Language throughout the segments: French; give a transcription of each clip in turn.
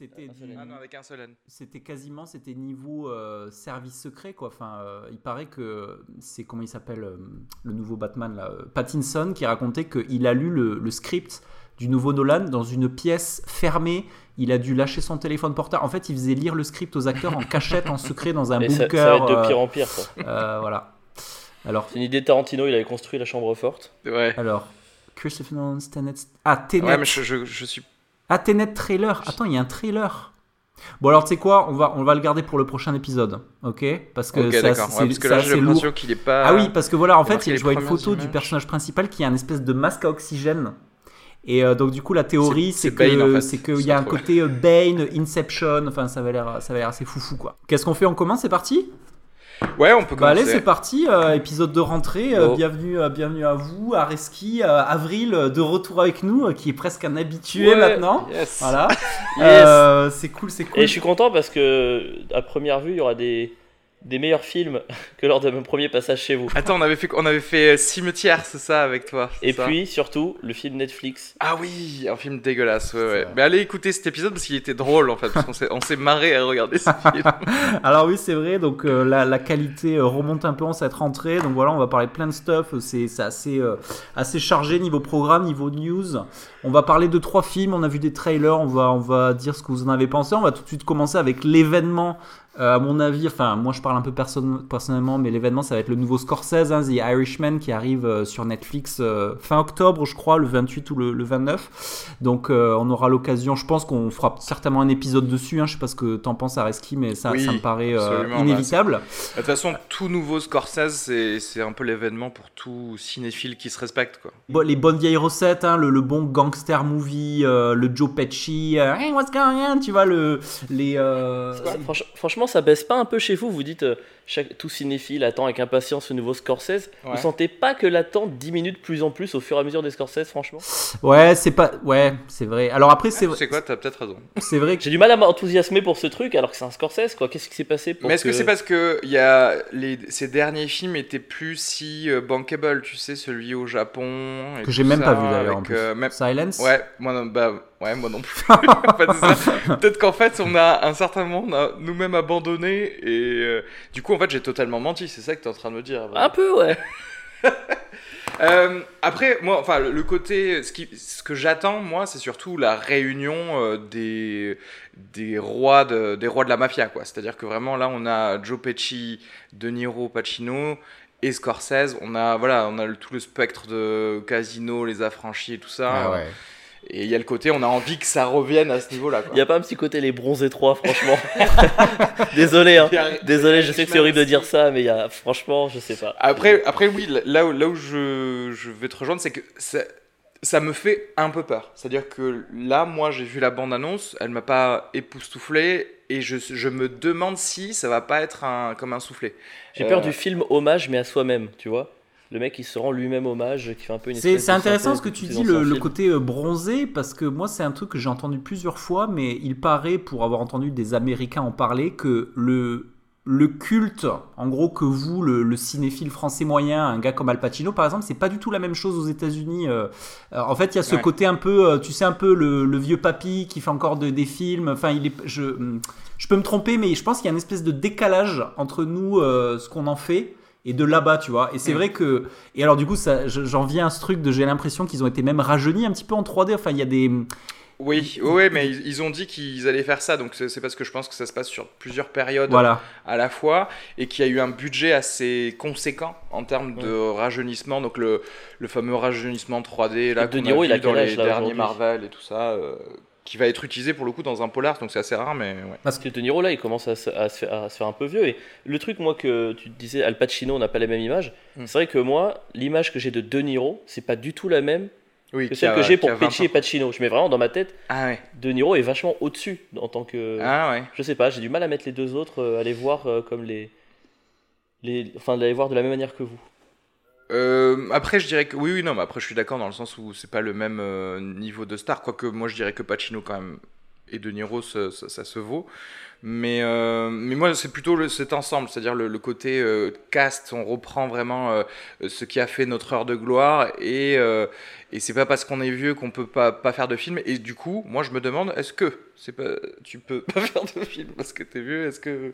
C'était du-. Ah non, avec un seul N. C'était quasiment, c'était niveau euh, service secret quoi. Enfin, euh, il paraît que c'est comment il s'appelle euh, le nouveau Batman là, Pattinson qui racontait qu'il a lu le, le script du nouveau Nolan dans une pièce fermée. Il a dû lâcher son téléphone portable. En fait, il faisait lire le script aux acteurs en cachette, en secret, dans un Et bunker. ça va être de pire en pire. quoi. euh, voilà. Alors, C'est une idée de Tarantino, il avait construit la chambre forte. Ouais. alors, Christopher Nolan, Tenet. Ah, Tenet. Ouais, mais je, je, je suis. Ah, Tenet trailer. Attends, il y a un trailer. Bon, alors, tu sais quoi? On va, on va le garder pour le prochain épisode. Ok? Parce que Ok, c'est Ouais, que là, j'ai l'impression qu'il est pas. Ah oui, parce que voilà, en il y a fait, je vois une photo du personnage principal qui a une espèce de masque à oxygène. Et euh, donc, du coup, la théorie, C'est- que en fait. c'est qu'il y a un côté euh, Bane, Inception. Enfin, ça va l'air, ça va l'air assez foufou, quoi. Qu'est-ce qu'on fait On commence C'est parti? Ouais, on peut Bah allez, commencer. c'est parti. euh, épisode de rentrée. euh, bienvenue, euh, bienvenue à vous, à Reski, euh, Avril, euh, de retour avec nous, euh, qui est presque un habitué Ouais, maintenant. Yes. Voilà. Yes. Euh, c'est cool, c'est cool. Et je suis content parce que, à première vue, il y aura des, des meilleurs films que lors de mon premier passage chez vous. Attends, on avait fait, on avait fait euh, Cimetière, c'est ça, avec toi Et ça puis, surtout, le film Netflix. Ah oui, un film dégueulasse, ouais, ouais. Mais allez écouter cet épisode parce qu'il était drôle en fait, parce qu'on s'est, on s'est marré à regarder ce film. Alors oui, c'est vrai. Donc euh, la, la qualité euh, remonte un peu en cette rentrée. Donc voilà, on va parler plein de stuff. C'est c'est assez euh, assez chargé niveau programme, niveau news. On va parler de trois films. On a vu des trailers. On va on va dire ce que vous en avez pensé. On va tout de suite commencer avec l'événement. Euh, à mon avis, enfin moi je parle un peu perso- personnellement, mais l'événement ça va être le nouveau Scorsese, hein, The Irishman, qui arrive euh, sur Netflix euh, fin octobre, je crois, le 28 ou le, le 29. Donc euh, on aura l'occasion, je pense qu'on fera certainement un épisode dessus. Hein, je sais pas ce que t'en penses, Areski, mais ça, Oui, ça me paraît euh, bah, inévitable. De toute façon, tout nouveau Scorsese, c'est, un peu l'événement pour tout cinéphile qui se respecte, quoi. Bon, les bonnes vieilles recettes, hein, le, le bon gangster movie, euh, le Joe Pesci, euh, hey, what's going on, tu vois, le, les... euh, Franch- franchement, ça baisse pas un peu chez vous Vous dites, euh, chaque, tout cinéphile attend avec impatience ce nouveau Scorsese. Ouais. Vous sentez pas que l'attente diminue de plus en plus au fur et à mesure des Scorsese, franchement? Ouais, c'est pas... Ouais, c'est vrai. Alors après, c'est Tu sais quoi, t'as peut-être raison. c'est vrai que... J'ai du mal à m'enthousiasmer pour ce truc alors que c'est un Scorsese, quoi. Qu'est-ce qui s'est passé pour Mais est-ce que, c'est parce que il y a les, ces derniers films étaient plus si euh, bankable, tu sais, celui au Japon et Que j'ai même ça, pas vu d'ailleurs en avec, plus. euh, même- Silence? Ouais, moi non, bah ouais, moi non plus. Peut-être qu'en fait, on a un certain moment, on a nous-mêmes abandonné et euh, du coup, en fait, j'ai totalement menti. C'est ça que t'es en train de me dire. Un peu, ouais. Euh, après, moi, enfin, le, le côté, ce, qui, ce que j'attends, moi, c'est surtout la réunion euh, des des rois de des rois de la mafia, quoi. C'est-à-dire que vraiment là, on a Joe Pesci, De Niro, Pacino et Scorsese. On a voilà, on a le- tout le spectre de Casino, les affranchis et tout ça. Ah ouais. Et il y a le côté, on a envie que ça revienne à ce niveau-là. Il y a pas un petit côté les bronzés 3, franchement. Désolé, hein. Désolé, je sais que c'est horrible de dire ça, mais il y a, franchement, je sais pas. Après, après oui, là où, là où je, je vais te rejoindre, c'est que ça, ça me fait un peu peur. C'est-à-dire que là, moi, j'ai vu la bande-annonce, elle m'a pas époustouflé, et je, je me demande si ça va pas être un, comme un soufflé. J'ai peur Euh, du film hommage, mais à soi-même, tu vois. Le mec, il se rend lui-même hommage, qui fait un peu une C'est intéressant ce que tu dis, le, côté euh, bronzé, parce que moi c'est un truc que j'ai entendu plusieurs fois, mais il paraît, pour avoir entendu des Américains en parler, que le, le culte, en gros, que vous, le, le cinéphile français moyen, un gars comme Al Pacino par exemple, c'est pas du tout la même chose aux États-Unis. euh. Euh, en fait, il y a ce Ouais. côté un peu, tu sais, un peu le, le vieux papy qui fait encore de- des films. Enfin, il est, je, je peux me tromper, mais je pense qu'il y a une espèce de décalage entre nous, euh, ce qu'on en fait. Et de là-bas, tu vois. Et c'est Mm. vrai que. Et alors, du coup, j'en viens à ce truc de. J'ai l'impression qu'ils ont été même rajeunis un petit peu en 3D. Enfin, il y a des. Oui, ouais, mais ils, ont dit qu'ils allaient faire ça, donc c'est parce que je pense que ça se passe sur plusieurs périodes Voilà. à la fois et qu'il y a eu un budget assez conséquent en termes de rajeunissement, donc le, le fameux rajeunissement 3D là De qu'on Niro, a il a vu dans les derniers Marvel et tout ça, euh, qui va être utilisé pour le coup dans un polar, donc c'est assez rare, mais ouais. Parce que De Niro là, il commence à se, à se faire, à se faire un peu vieux. Et le truc, moi, que tu disais, Al Pacino, on n'a pas la même image. Mm. C'est vrai que moi, l'image que j'ai de De Niro, c'est pas du tout la même Oui, que celle a- que j'ai pour 20 Pesci et Pacino. Je mets vraiment dans ma tête, Ah ouais, De Niro est vachement au-dessus en tant que. ah ouais. Je sais pas, j'ai du mal à mettre les deux autres, euh, à les voir euh, comme les. les... Enfin, de les voir de la même manière que vous. Euh, après, je dirais que oui, oui, non, mais après, je suis d'accord dans le sens où c'est pas le même euh, niveau de star. Quoique, moi, je dirais que Pacino, quand même, et De Niro, ça, se vaut. Mais, euh, mais moi, c'est plutôt cet ensemble, c'est-à-dire le, le côté cast. On reprend vraiment ce qui a fait notre heure de gloire. Et, et c'est pas parce qu'on est vieux qu'on peut pas, pas faire de film. Et du coup, moi, je me demande, est-ce que c'est pas, tu peux pas faire de film parce que t'es vieux? Est-ce que,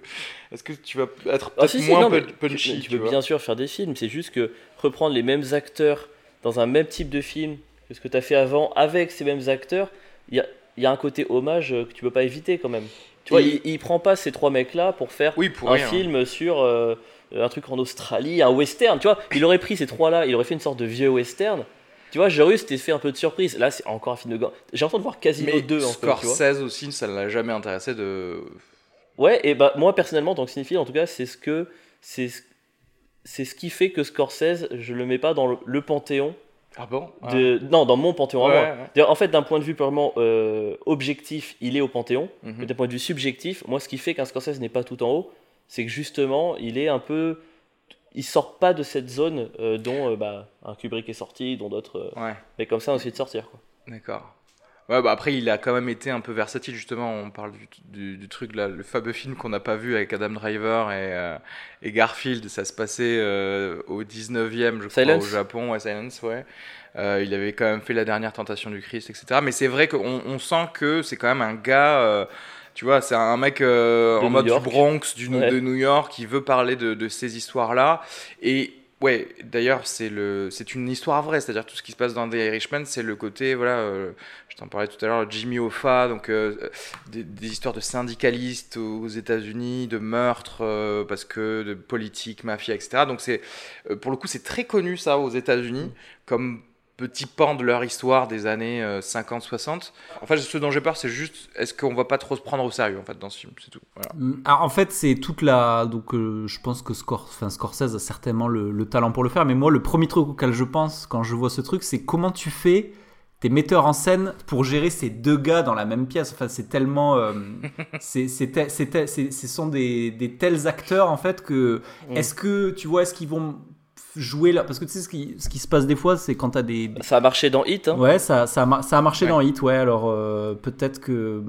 est-ce que tu vas être Ah, si, si, moins non, punchy tu, tu tu peux bien sûr faire des films, c'est juste que reprendre les mêmes acteurs dans un même type de film que ce que tu as fait avant avec ces mêmes acteurs, il y a, il y a un côté hommage euh, que tu peux pas éviter quand même. Tu vois, il, il prend pas ces trois mecs-là pour faire Oui, pour un rien. film sur euh, un truc en Australie, un western. Tu vois, il aurait pris ces trois-là, il aurait fait une sorte de vieux western. Tu vois, j'aurais eu cet effet un peu de surprise. Là, c'est encore un film de gang. J'ai de voir Casino Mais 2 en. Scorsese aussi, ça ne l'a jamais intéressé de. Ouais, et bah moi personnellement, en tant que cinéphile, en tout cas, c'est ce que c'est ce- c'est ce qui fait que Scorsese, je le mets pas dans le, le panthéon Ah bon? De non dans mon panthéon à Ouais, moi. ouais. D'ailleurs, En fait, d'un point de vue purement euh, objectif, il est au panthéon. Mhm. Mais d'un point de vue subjectif, moi, ce qui fait qu'un Scorsese n'est pas tout en haut, c'est que justement, il est un peu, il sort pas de cette zone euh, dont euh, bah, un Kubrick est sorti, dont d'autres, euh, Ouais, mais comme ça, ont essayé de sortir. D'accord. Ouais, bah après, il a quand même été un peu versatile, justement. On parle du, du, du truc, là, le fameux film qu'on n'a pas vu avec Adam Driver et, et Garfield. Ça se passait au 19e, je crois, au Japon. Ouais, Silence, ouais. Il avait quand même fait La dernière tentation du Christ, etc. Mais c'est vrai qu'on on sent que c'est quand même un gars. Tu vois, c'est un mec euh, en New mode York. du Bronx, du, Ouais. de New York, qui veut parler de, de ces histoires-là. Et ouais, d'ailleurs, c'est le, c'est une histoire vraie. C'est-à-dire tout ce qui se passe dans The Irishman, c'est le côté, voilà, euh, je t'en parlais tout à l'heure, Jimmy Hoffa, donc euh, des, des histoires de syndicalistes aux États-Unis, de meurtres, parce que de politique, mafia, etc. Donc c'est, pour le coup, c'est très connu ça aux États-Unis comme petit pan de leur histoire des années 50-60. En fait, ce dont j'ai peur, c'est juste, est-ce qu'on va pas trop se prendre au sérieux en fait dans ce film, c'est tout. Voilà. Mm, alors, en fait, c'est toute la. Donc, euh, je pense que Scor... enfin, Scorsese a certainement le, le talent pour le faire. Mais moi, le premier truc auquel je pense quand je vois ce truc, c'est comment tu fais tes metteurs en scène pour gérer ces deux gars dans la même pièce. Enfin, c'est tellement. euh, c'est, c'est, te- c'est, te- c'est- ce sont des, des tels acteurs, en fait, que. Mm. Est-ce que, tu vois, est-ce qu'ils vont jouer là Parce que tu sais, ce qui, ce qui se passe des fois, c'est quand t'as des. des- Ça a marché dans Hit. Hein. Ouais, ça, ça, a, ça a marché Ouais. dans Hit, ouais. Alors euh, peut-être que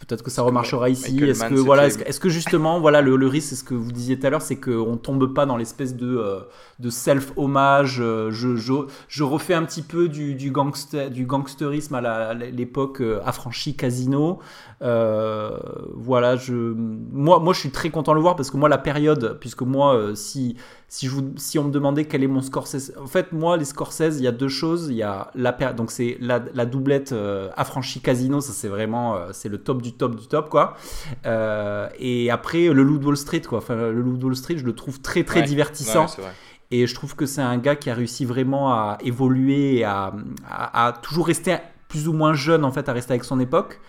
peut-être que ça remarchera ici. Est-ce que voilà, est-ce que, est-ce que justement, voilà, le, le risque, c'est ce que vous disiez tout à l'heure, c'est qu'on tombe pas dans l'espèce de euh, de self hommage. euh, je, je, je refais un petit peu du, du gangster, du gangsterisme à la- à l'époque euh, affranchi Casino. Euh, voilà, je moi moi je suis très content de le voir parce que moi la période, puisque moi euh, si si, je vous, si on me demandait quel est mon Scorsese, en fait, moi, les Scorsese, il y a deux choses. Il y a la donc c'est la, la doublette euh, affranchi Casino, ça c'est vraiment euh, c'est le top du top du top quoi. Euh, et après le Loup de Wall Street quoi. Enfin, le Loup de Wall Street, je le trouve très très Ouais. divertissant. Ouais. Et je trouve que c'est un gars qui a réussi vraiment à évoluer à, à- à toujours rester plus ou moins jeune en fait, à rester avec son époque.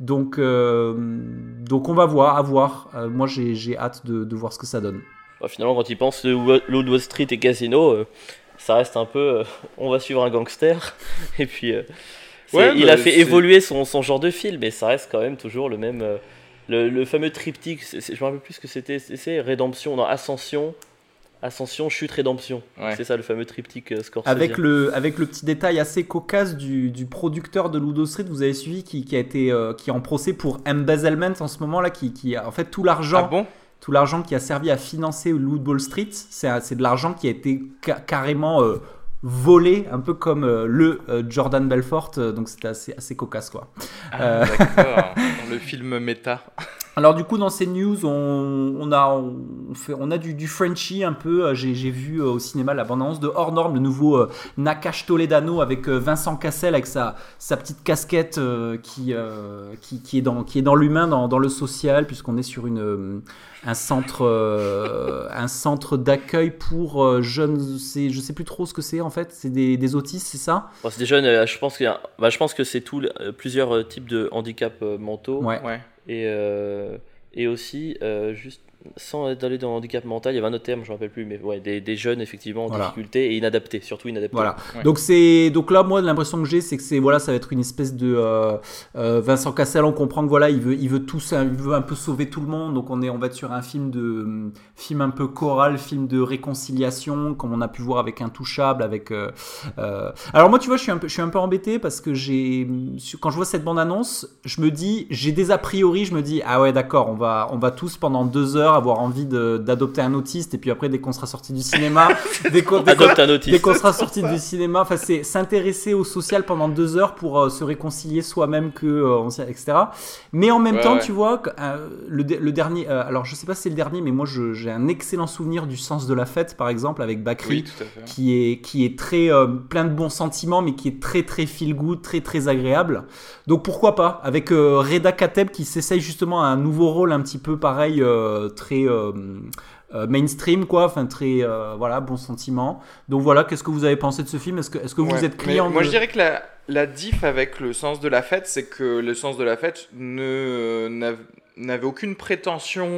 Donc, euh, donc on va voir, à voir. Euh, moi, j'ai j'ai hâte de, de voir ce que ça donne. Bah, finalement, quand il pense Loud Wall Street et Casino, euh, ça reste un peu. euh, on va suivre un gangster. Et puis. euh, Ouais, il bah, a fait évoluer son, son genre de film, mais ça reste quand même toujours le même. euh, le, le fameux triptyque, je me rappelle plus ce que c'était. c'est- C'est Rédemption, non, Ascension. Ascension, chute, rédemption. Ouais. C'est ça le fameux triptyque euh, Scorsese. Avec le, avec le petit détail assez cocasse du, du producteur de Ludo Street, vous avez suivi, qui, qui a été euh, qui est en procès pour embezzlement en ce moment là, qui, qui a en fait tout l'argent, Ah bon? tout l'argent qui a servi à financer Loot Street, c'est de l'argent qui a été ca- carrément euh, volé, un peu comme euh, le euh, Jordan Belfort, euh, donc c'était assez, assez cocasse quoi. Ah, D'accord. Dans le film méta. Alors du coup dans ces news on, on a on fait on a du, du Frenchy un peu Euh, j'ai j'ai vu euh, au cinéma la bande-annonce de Hors Norme le nouveau euh, Nakash Toledano avec euh, Vincent Cassel avec sa, sa petite casquette euh, qui, euh, qui qui est dans qui est dans l'humain dans, dans le social puisqu'on est sur une un centre euh, un centre d'accueil pour euh, jeunes c'est je sais plus trop ce que c'est en fait c'est des, des autistes c'est ça? Bon, c'est des jeunes, euh, je pense, qu'il bah, je pense que c'est tout, euh, plusieurs types de handicaps euh, mentaux. ouais Ouais. Et, euh, et aussi, euh, juste sans aller dans le handicap mental, il y avait un autre terme, je ne me rappelle plus, mais ouais, des, des jeunes effectivement en Voilà. difficulté et inadaptés, surtout inadaptés. Voilà. Ouais. Donc c'est donc là moi l'impression que j'ai c'est que c'est voilà ça va être une espèce de euh, euh, Vincent Cassel on comprend que voilà il veut il veut tout ça il veut un peu sauver tout le monde donc on est on va être sur un film de film un peu choral film de réconciliation comme on a pu voir avec Intouchable avec euh, euh, alors moi tu vois je suis un peu je suis un peu embêté parce que j'ai quand je vois cette bande annonce je me dis j'ai des a priori je me dis ah ouais d'accord on va on va tous pendant deux heures avoir envie de- d'adopter un autiste et puis après dès qu'on sera sorti du cinéma dès qu'on dès qu'on- Adopte un Dès autiste. qu'on sera sorti du cinéma, enfin c'est s'intéresser au social pendant deux heures pour euh, se réconcilier soi-même que euh, etc. Mais en même Ouais, temps, ouais. tu vois, euh, le, de- le dernier, euh, alors je sais pas si c'est le dernier, mais moi je- j'ai un excellent souvenir du sens de la fête, par exemple, avec Bakri. Oui. Qui est, qui est très euh, plein de bons sentiments, mais qui est très très feel good, très très agréable. Donc pourquoi pas Avec euh, Reda Kateb qui s'essaye justement à un nouveau rôle un petit peu pareil, euh, très euh, euh, mainstream quoi, enfin très euh, voilà bon sentiment. Donc voilà, qu'est-ce que vous avez pensé de ce film? Est-ce que, est-ce que vous êtes client Moi, je dirais que la, la diff avec le sens de la fête, c'est que le sens de la fête ne n'av- n'avait aucune prétention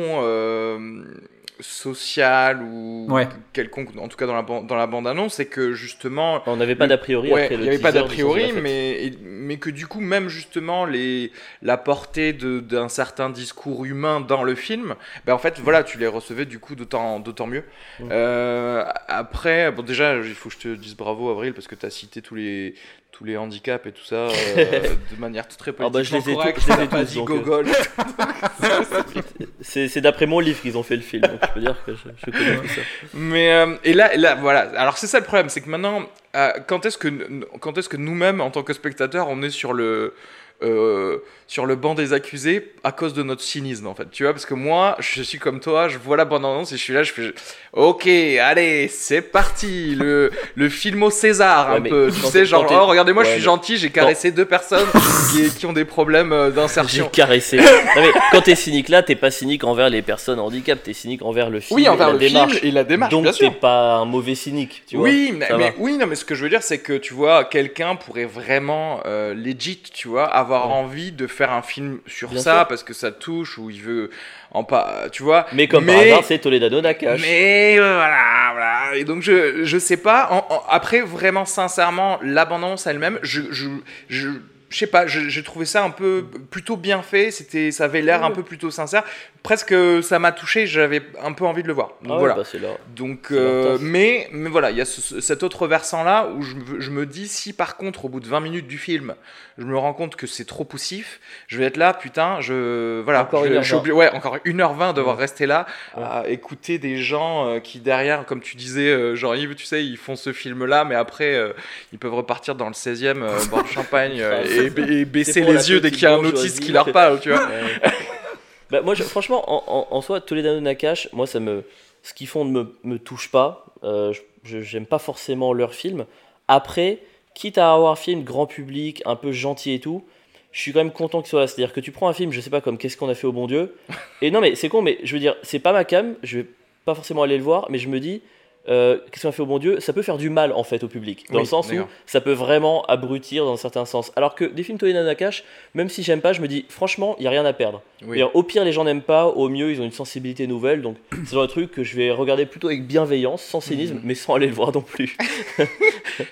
sociale ou Ouais. quelconque, en tout cas dans la, dans la bande-annonce, c'est que justement On n'avait pas d'a priori Ouais, après il le n'y avait pas teaser d'a priori, mais, et- mais que du coup, même justement, les, la portée de- d'un certain discours humain dans le film, ben en fait, voilà, tu les recevais du coup d'autant d'autant mieux. Mm. Euh, après, bon, déjà, il faut que je te dise bravo, Avril, parce que tu as cité tous les, tous les handicaps et tout ça euh, de manière très Ah bah, je les ai tous- je les ai tous, dit donc, euh. gogol. C'est c'est d'après mon livre qu'ils ont fait le film, donc je peux dire que je, je connais tout ça. Mais euh, et là, et là, voilà. Alors c'est ça le problème, c'est que maintenant, euh, quand est-ce que quand est-ce que nous-mêmes, en tant que spectateurs, on est sur le euh, sur le banc des accusés à cause de notre cynisme en fait tu vois parce que moi je suis comme toi je vois la bande annonce et je suis là je fais ok allez c'est parti le le film au César Ouais, un mais peu tu sais genre oh regardez-moi je suis mais- gentil j'ai caressé deux personnes qui, qui ont des problèmes euh, J'ai d'insertion caressé. Non, mais quand t'es cynique là, t'es pas cynique envers les personnes handicap, t'es cynique envers le film oui et envers la le démarche. film et la démarche donc t'es pas un mauvais cynique, tu vois. oui, mais, ça mais- va. oui, non, mais ce que je veux dire, c'est que tu vois, quelqu'un pourrait vraiment euh, legit, tu vois, avoir Ouais. envie de faire un film sur Bien ça sûr. parce que ça touche ou il veut en pas, tu vois. Mais comme par Mais- hasard, c'est Toledano Nakash. Mais euh, voilà, voilà. Et donc je je sais pas. En- en- après, vraiment sincèrement, l'abondance elle-même, je je je je sais pas, j'ai trouvé ça un peu plutôt bien fait. C'était, ça avait l'air un peu plutôt sincère. Presque, ça m'a touché. J'avais un peu envie de le voir. Donc Ah ouais, voilà. bah, là. Donc, euh, mais, mais voilà, il y a ce- cet autre versant-là où je, me- je me dis, si par contre, au bout de 20 minutes du film, je me rends compte que c'est trop poussif, je vais être là, putain, je. Voilà, Encore je, une heure je ouais, encore 1h20 devoir Ouais. rester là, Ouais. à écouter des gens euh, qui, derrière, comme tu disais, euh, Jean-Yves, tu sais, ils font ce film-là, mais après, euh, ils peuvent repartir dans le 16e, euh, bord de champagne, et, et baisser les yeux dès qu'il y a un autiste qui leur parle, tu vois. Bah, moi, franchement, en, en, en soi, Toledano Nakash, moi, ça me, ce qu'ils font ne me, me touche pas. Euh, j'aime pas forcément leur film. Après, quitte à avoir un film grand public, un peu gentil et tout, je suis quand même content qu'il soit là. C'est-à-dire que tu prends un film, je sais pas, comme Qu'est-ce qu'on a fait au bon Dieu? Et non, mais c'est con, mais je veux dire, c'est pas ma cam, je vais pas forcément aller le voir, mais je me dis, euh, Qu'est-ce qu'on a fait au bon Dieu Ça peut faire du mal en fait au public, dans Oui, le sens où ça peut vraiment abrutir dans un certain sens. Alors que des films Toledano Nakash, même si j'aime pas, je me dis, franchement, il y a rien à perdre. Oui. Au pire, les gens n'aiment pas, au mieux, ils ont une sensibilité nouvelle. Donc, c'est le genre de truc que je vais regarder plutôt avec bienveillance, sans cynisme, Mhm. mais sans aller le voir non plus.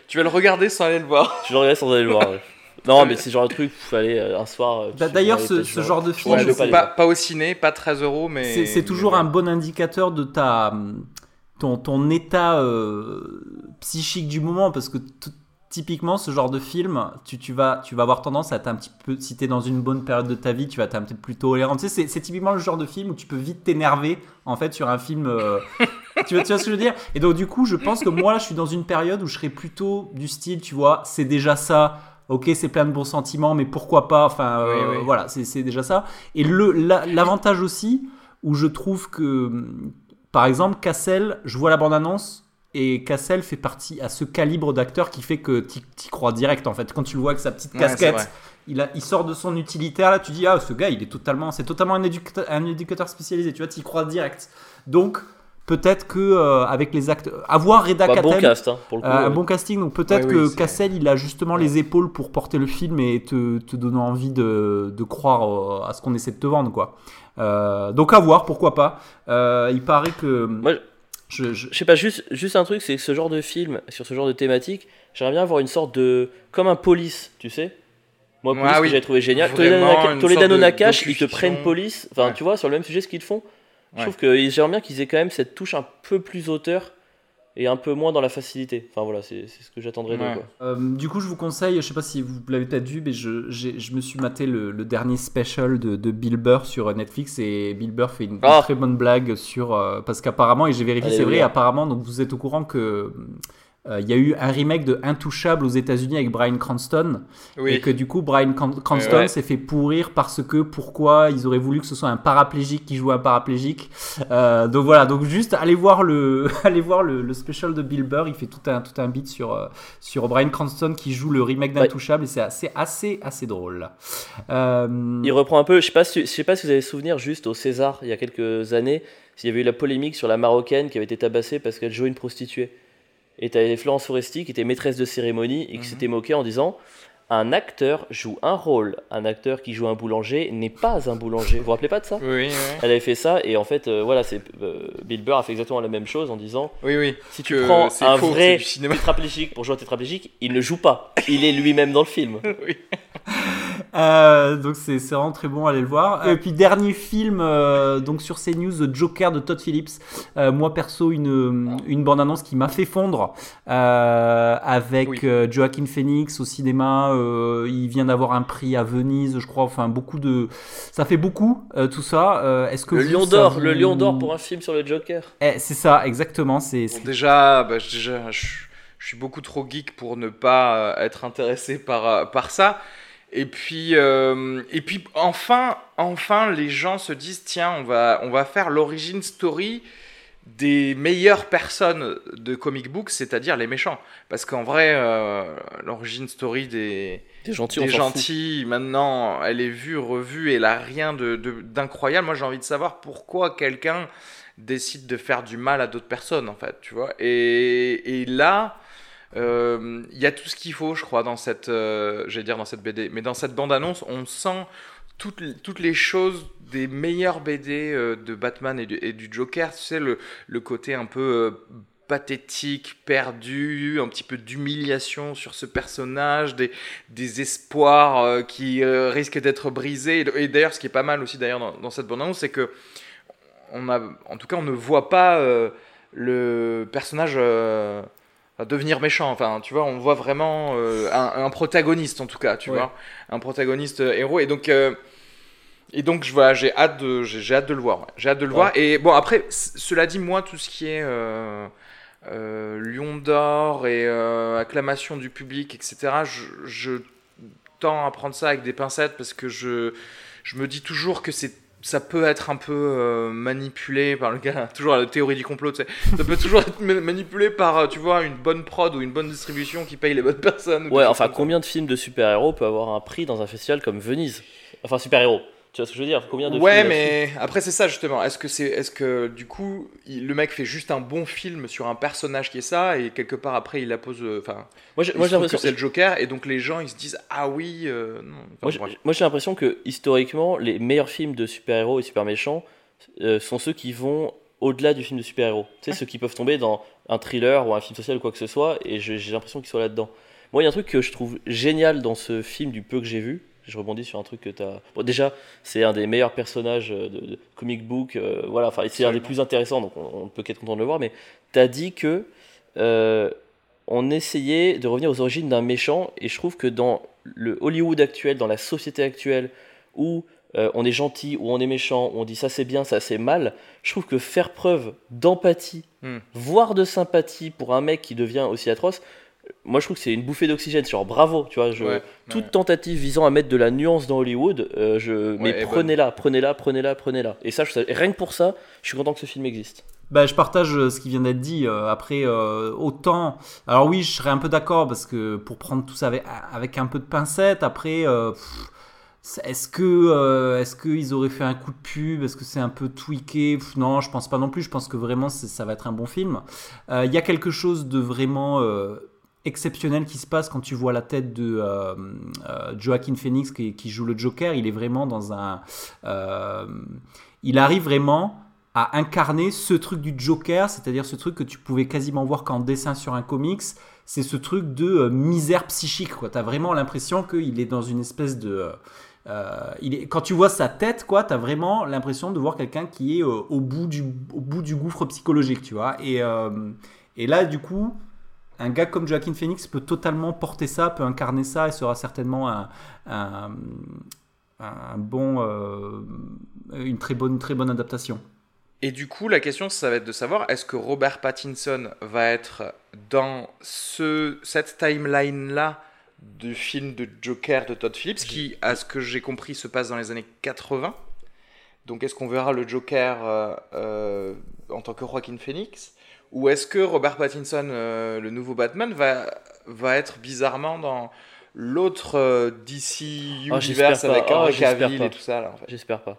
Tu vas le regarder sans aller le voir. je le regarde sans aller le voir. ouais. Non, mais c'est le genre de truc, il fallait euh, un soir. euh, tu D'ailleurs, ce, genre de Ouais, film, c'est- pas pas, pas au ciné, pas 13 euros, mais. c'est toujours mais un ouais. bon indicateur de ta ton, ton état euh, psychique du moment parce que typiquement ce genre de film tu, tu vas tu vas avoir tendance à être un petit peu si t'es dans une bonne période de ta vie tu vas être un petit peu plus tolérant tu sais c'est- typiquement le genre de film où tu peux vite t'énerver en fait sur un film euh, tu, vois, tu vois ce que je veux dire? Et donc du coup je pense que moi là je suis dans une période où je serais plutôt du style tu vois c'est déjà ça Ok, c'est plein de bons sentiments, mais pourquoi pas Enfin, euh, Oui, oui. voilà, c'est déjà ça. Et la- l'avantage aussi, où je trouve que, par exemple, Cassel, je vois la bande-annonce. Et Cassel fait partie à ce calibre d'acteur qui fait que t'y crois direct en fait. Quand tu le vois avec sa petite casquette, vrai. il, a, il sort de son utilitaire là, tu dis ah ce gars il est totalement, c'est totalement un éducateur, un éducateur spécialisé. Tu vois, t'y crois direct. Donc peut-être que euh, avec les acteurs, avoir Reda Bah, bon Kattan, cast, hein, pour le coup. euh, un bon casting, donc peut-être Ouais, que oui, Cassel il a justement les épaules pour porter le film et te, te donner envie de, de croire euh, à ce qu'on essaie de te vendre quoi. Euh, donc à voir, pourquoi pas. Euh, il paraît que Moi, je, je- Je sais pas, juste, juste un truc, c'est que ce genre de film, sur ce genre de thématique, j'aimerais bien avoir une sorte de. Comme un police, tu sais Moi, police, Ah que oui. j'ai trouvé génial. Toledano Nakash, ils te prennent police. Enfin, Ouais. tu vois, sur le même sujet, ce qu'ils font. Je trouve que j'aimerais bien qu'ils aient quand même cette touche un peu plus auteur et un peu moins dans la facilité. Enfin, voilà, c'est ce que j'attendrais d'eux, Ouais. Euh, du coup, je vous conseille, je sais pas si vous l'avez peut-être vu, mais je, me suis maté le, le dernier special de, de Bill Burr sur Netflix et Bill Burr fait une, une Ah. très bonne blague sur euh, parce qu'apparemment et j'ai vérifié, c'est vrai, apparemment donc vous êtes au courant que euh, il y a eu un remake de Intouchable aux États-Unis avec Brian Cranston et que du coup Brian Cran- Cranston Ouais. s'est fait pourrir parce que pourquoi ils auraient voulu que ce soit un paraplégique qui joue un paraplégique. Euh, donc voilà, donc juste allez voir le allez voir le, le special de Bill Burr, il fait tout un tout un beat sur euh, sur Brian Cranston qui joue le remake Ouais. d'Intouchable et c'est assez assez assez drôle. Euh, Il reprend un peu, je sais pas si, je sais pas si vous avez souvenir, juste au César, il y a quelques années, s'il y avait eu la polémique sur la marocaine qui avait été tabassée parce qu'elle jouait une prostituée. Et t'avais Florence Foresti qui était maîtresse de cérémonie et qui Mhm. s'était moquée en disant un acteur joue un rôle, un acteur qui joue un boulanger n'est pas un boulanger. Vous vous rappelez pas de ça? Oui, oui, Elle avait fait ça et en fait, euh, voilà, c'est euh, Bill Burr a fait exactement la même chose en disant oui, oui. si tu prends un faux, vrai tétraplégique pour jouer un tétraplégique, il ne joue pas. Il est lui-même dans le film. Oui. Euh, donc c'est vraiment très bon, allez le voir. Et puis dernier film euh, donc sur CNews, The Joker de Todd Phillips. Euh, moi perso une une bande annonce qui m'a fait fondre euh, avec Oui. euh, Joaquin Phoenix au cinéma. euh, il vient d'avoir un prix à Venise, je crois. Enfin beaucoup de, ça fait beaucoup euh, tout ça. Euh, Est-ce que Le vous, Lion d'or, vous- le Lion d'or pour un film sur le Joker. Eh, c'est ça exactement. C'est Bon, déjà, bah, je- déjà je, je suis beaucoup trop geek pour ne pas euh, être intéressé par, euh, par ça. Et puis, euh, et puis enfin, enfin, les gens se disent tiens, on va, on va faire l'origine story des meilleures personnes de comic book, c'est-à-dire les méchants. Parce qu'en vrai, euh, l'origine story des, Des gentils, des gentils, maintenant, elle est vue, revue, et elle a rien de- de- d'incroyable. Moi, j'ai envie de savoir pourquoi quelqu'un décide de faire du mal à d'autres personnes, en fait, tu vois. Et, et là, il y a tout ce qu'il faut, je crois, dans cette, euh, dire dans cette BD, mais dans cette bande-annonce, on sent toutes, les- choses des meilleures BD euh, de Batman et du, Joker, tu sais, le, côté un peu euh, pathétique, perdu, un petit peu d'humiliation sur ce personnage, des, espoirs euh, qui euh, risquent d'être brisés. Et, d'ailleurs, ce qui est pas mal aussi d'ailleurs dans, cette bande-annonce, c'est que a, en tout cas, on ne voit pas euh, le personnage euh, devenir méchant. Enfin, tu vois, on voit vraiment euh, un, un protagoniste en tout cas, tu Ouais. vois, un protagoniste euh, héros. Et donc. euh, et donc, je- voilà, j'ai hâte de, j'ai hâte de le voir. ouais. J'ai hâte de le Ouais. voir. Et bon, après, cela dit, moi, tout ce qui est Lion d'or et acclamation du public, etc., je, je tends à prendre ça avec des pincettes parce que je, je me dis toujours que c'est ça peut être un peu euh, manipulé par le gars, toujours la théorie du complot, tu sais. ça peut toujours être ma- manipulé par, euh, tu vois, une bonne prod ou une bonne distribution qui paye les bonnes personnes. ou Ouais, enfin, combien de films de super-héros peut avoir un prix dans un festival comme Venise? Enfin, super-héros. Tu vois ce que je veux dire? Combien de Ouais, films mais après c'est ça justement. Est-ce que c'est, est-ce que du coup, il- le mec fait juste un bon film sur un personnage qui est ça et quelque part après il la pose, euh, enfin, Moi, j'ai trouve que l'impression c'est le Joker et donc les gens ils se disent ah oui, euh, non. Enfin, Moi, j'ai- l'impression que historiquement, les meilleurs films de super-héros et super méchants euh, sont ceux qui vont au-delà du film de super-héros. Tu sais, ceux qui peuvent tomber dans un thriller ou un film social ou quoi que ce soit, et j'ai l'impression qu'ils soient là-dedans. Moi, il y a un truc que je trouve génial dans ce film du peu que j'ai vu. Je rebondis sur un truc que tu as. Bon, déjà, c'est un des meilleurs personnages euh, de, de comic book. euh, voilà, enfin, c'est un des plus intéressants, donc on, on ne peut qu'être content de le voir. Mais tu as dit que euh, on essayait de revenir aux origines d'un méchant, et je trouve que dans le Hollywood actuel, dans la société actuelle, où euh, on est gentil, où on est méchant, où on dit ça c'est bien, ça c'est mal, je trouve que faire preuve d'empathie, Hmm. voire de sympathie pour un mec qui devient aussi atroce, moi je trouve que c'est une bouffée d'oxygène. Genre bravo, tu vois. Je, Ouais, toute ouais. tentative visant à mettre de la nuance dans Hollywood, euh, je, mais prenez-la, prenez-la, prenez-la, prenez-la. Et ça, je, rien que pour ça, je suis content que ce film existe. Bah, je partage euh, ce qui vient d'être dit. euh, après, euh, autant. Alors, oui, je serais un peu d'accord parce que pour prendre tout ça avec, avec un peu de pincette, après. euh, pff, est-ce que euh, est-ce qu'ils auraient fait un coup de pub Est-ce que c'est un peu tweaké? Pff, Non, je pense pas non plus. Je pense que vraiment ça va être un bon film. Euh, Il y a quelque chose de vraiment euh, exceptionnel qui se passe quand tu vois la tête de euh, euh, Joaquin Phoenix qui, joue le Joker. Il est vraiment dans un. euh, il arrive vraiment à incarner ce truc du Joker, c'est-à-dire ce truc que tu pouvais quasiment voir qu'en dessin sur un comics. C'est ce truc de misère psychique. Tu as vraiment l'impression qu'il est dans une espèce de. quand tu vois sa tête, quoi, t'as vraiment l'impression de voir quelqu'un qui est au, bout du, au bout du gouffre psychologique, tu vois. Et là, du coup, un gars comme Joaquin Phoenix peut totalement porter ça, peut incarner ça et sera certainement un, bon, euh, une très bonne, très bonne adaptation. Et du coup, la question, ça va être de savoir est-ce que Robert Pattinson va être dans ce, cette timeline-là du film de Joker de Todd Phillips, qui, à ce que j'ai compris, se passe dans les années 80. Donc, est-ce qu'on verra le Joker euh, euh, en tant que Joaquin Phoenix? Ou est-ce que Robert Pattinson, euh, le nouveau Batman, va, va être bizarrement dans l'autre euh, DC Oh, Universe avec Oh, Cavill et tout ça là, en fait J'espère pas.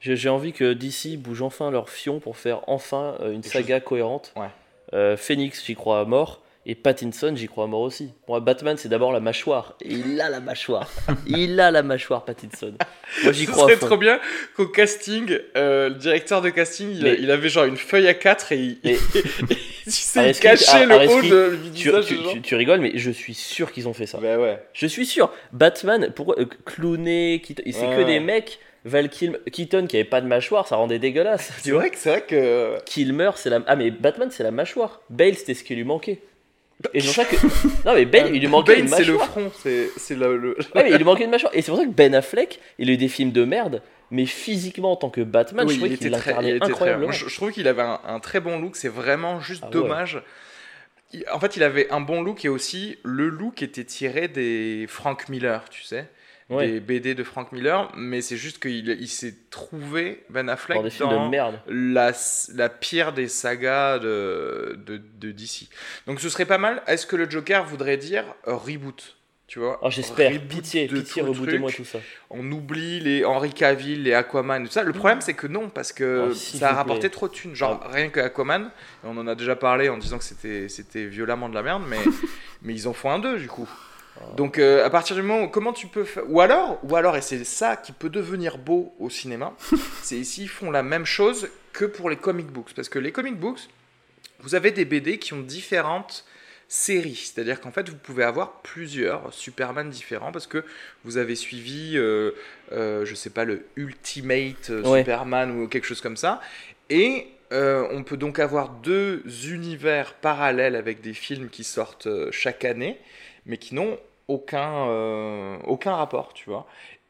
J'ai envie que DC bouge enfin leur fion pour faire enfin euh, une Quelque saga cohérente. Ouais. Phoenix, j'y crois à mort. Et Pattinson, j'y crois à mort aussi. Moi, Batman, c'est d'abord la mâchoire. Et il a la mâchoire. il a la mâchoire, Pattinson. Moi, j'y crois fond. trop bien qu'au casting, euh, le directeur de casting, il, Mais- il avait genre une feuille à 4 et il, Mais- tu sais, il Aristide- cachait le haut de, du Tu, visage tu- rigoles, mais je suis sûr qu'ils ont fait ça. Bah ouais. Je suis sûr. Batman, pourquoi euh, clowner C'est que des mecs. Val Kilmer, Keaton qui avait pas de mâchoire, ça rendait dégueulasse. C'est vrai que c'est vrai que. Kilmer, c'est la. Ah, mais Batman, c'est la mâchoire. Bale, c'était ce qui lui manquait. Et c'est pour ça que. Non, mais Bale, il lui manquait Bane, une c'est le mâchoire. front, c'est c'est le. le- Ouais, mais il lui manquait une mâchoire. Et c'est pour ça que Ben Affleck, il a eu des films de merde, mais physiquement, en tant que Batman, Oui, je trouvais il qu'il très, l'incarnait très incroyablement. Moi, je, trouve qu'il avait un, un très bon look. C'est vraiment juste Ah ouais. dommage. Il- en fait, il avait un bon look et aussi le look était tiré des Frank Miller, tu sais, Ouais, des BD de Frank Miller. Mais c'est juste qu'il il s'est trouvé Ben Affleck dans des films dans de merde. la, la pire des sagas de, de, de DC. Donc ce serait pas mal. Est-ce que le Joker voudrait dire euh, reboot Tu vois? Oh, j'espère. Pitié, pitié, rebootez-moi tout ça. On oublie les Henry Cavill, les Aquaman, tout ça. Le problème, c'est que non, parce que Oh, ça a rapporté plaît. trop de thunes. Genre, rien que Aquaman, on en a déjà parlé en disant que c'était c'était violemment de la merde, mais, mais ils en font un 2 du coup. Oh. Donc, euh, à partir du moment où, comment tu peux faire. Ou alors, ou alors, et c'est ça qui peut devenir beau au cinéma, c'est s'ils font la même chose que pour les comic books. Parce que les comic books, vous avez des BD qui ont différentes séries. C'est-à-dire qu'en fait, vous pouvez avoir plusieurs Superman différents parce que vous avez suivi, euh, euh, je sais pas, le Ultimate euh, Ouais. Superman ou quelque chose comme ça. Et euh, on peut donc avoir deux univers parallèles avec des films qui sortent euh, chaque année, mais qui n'ont aucun, euh, aucun rapport, tu vois.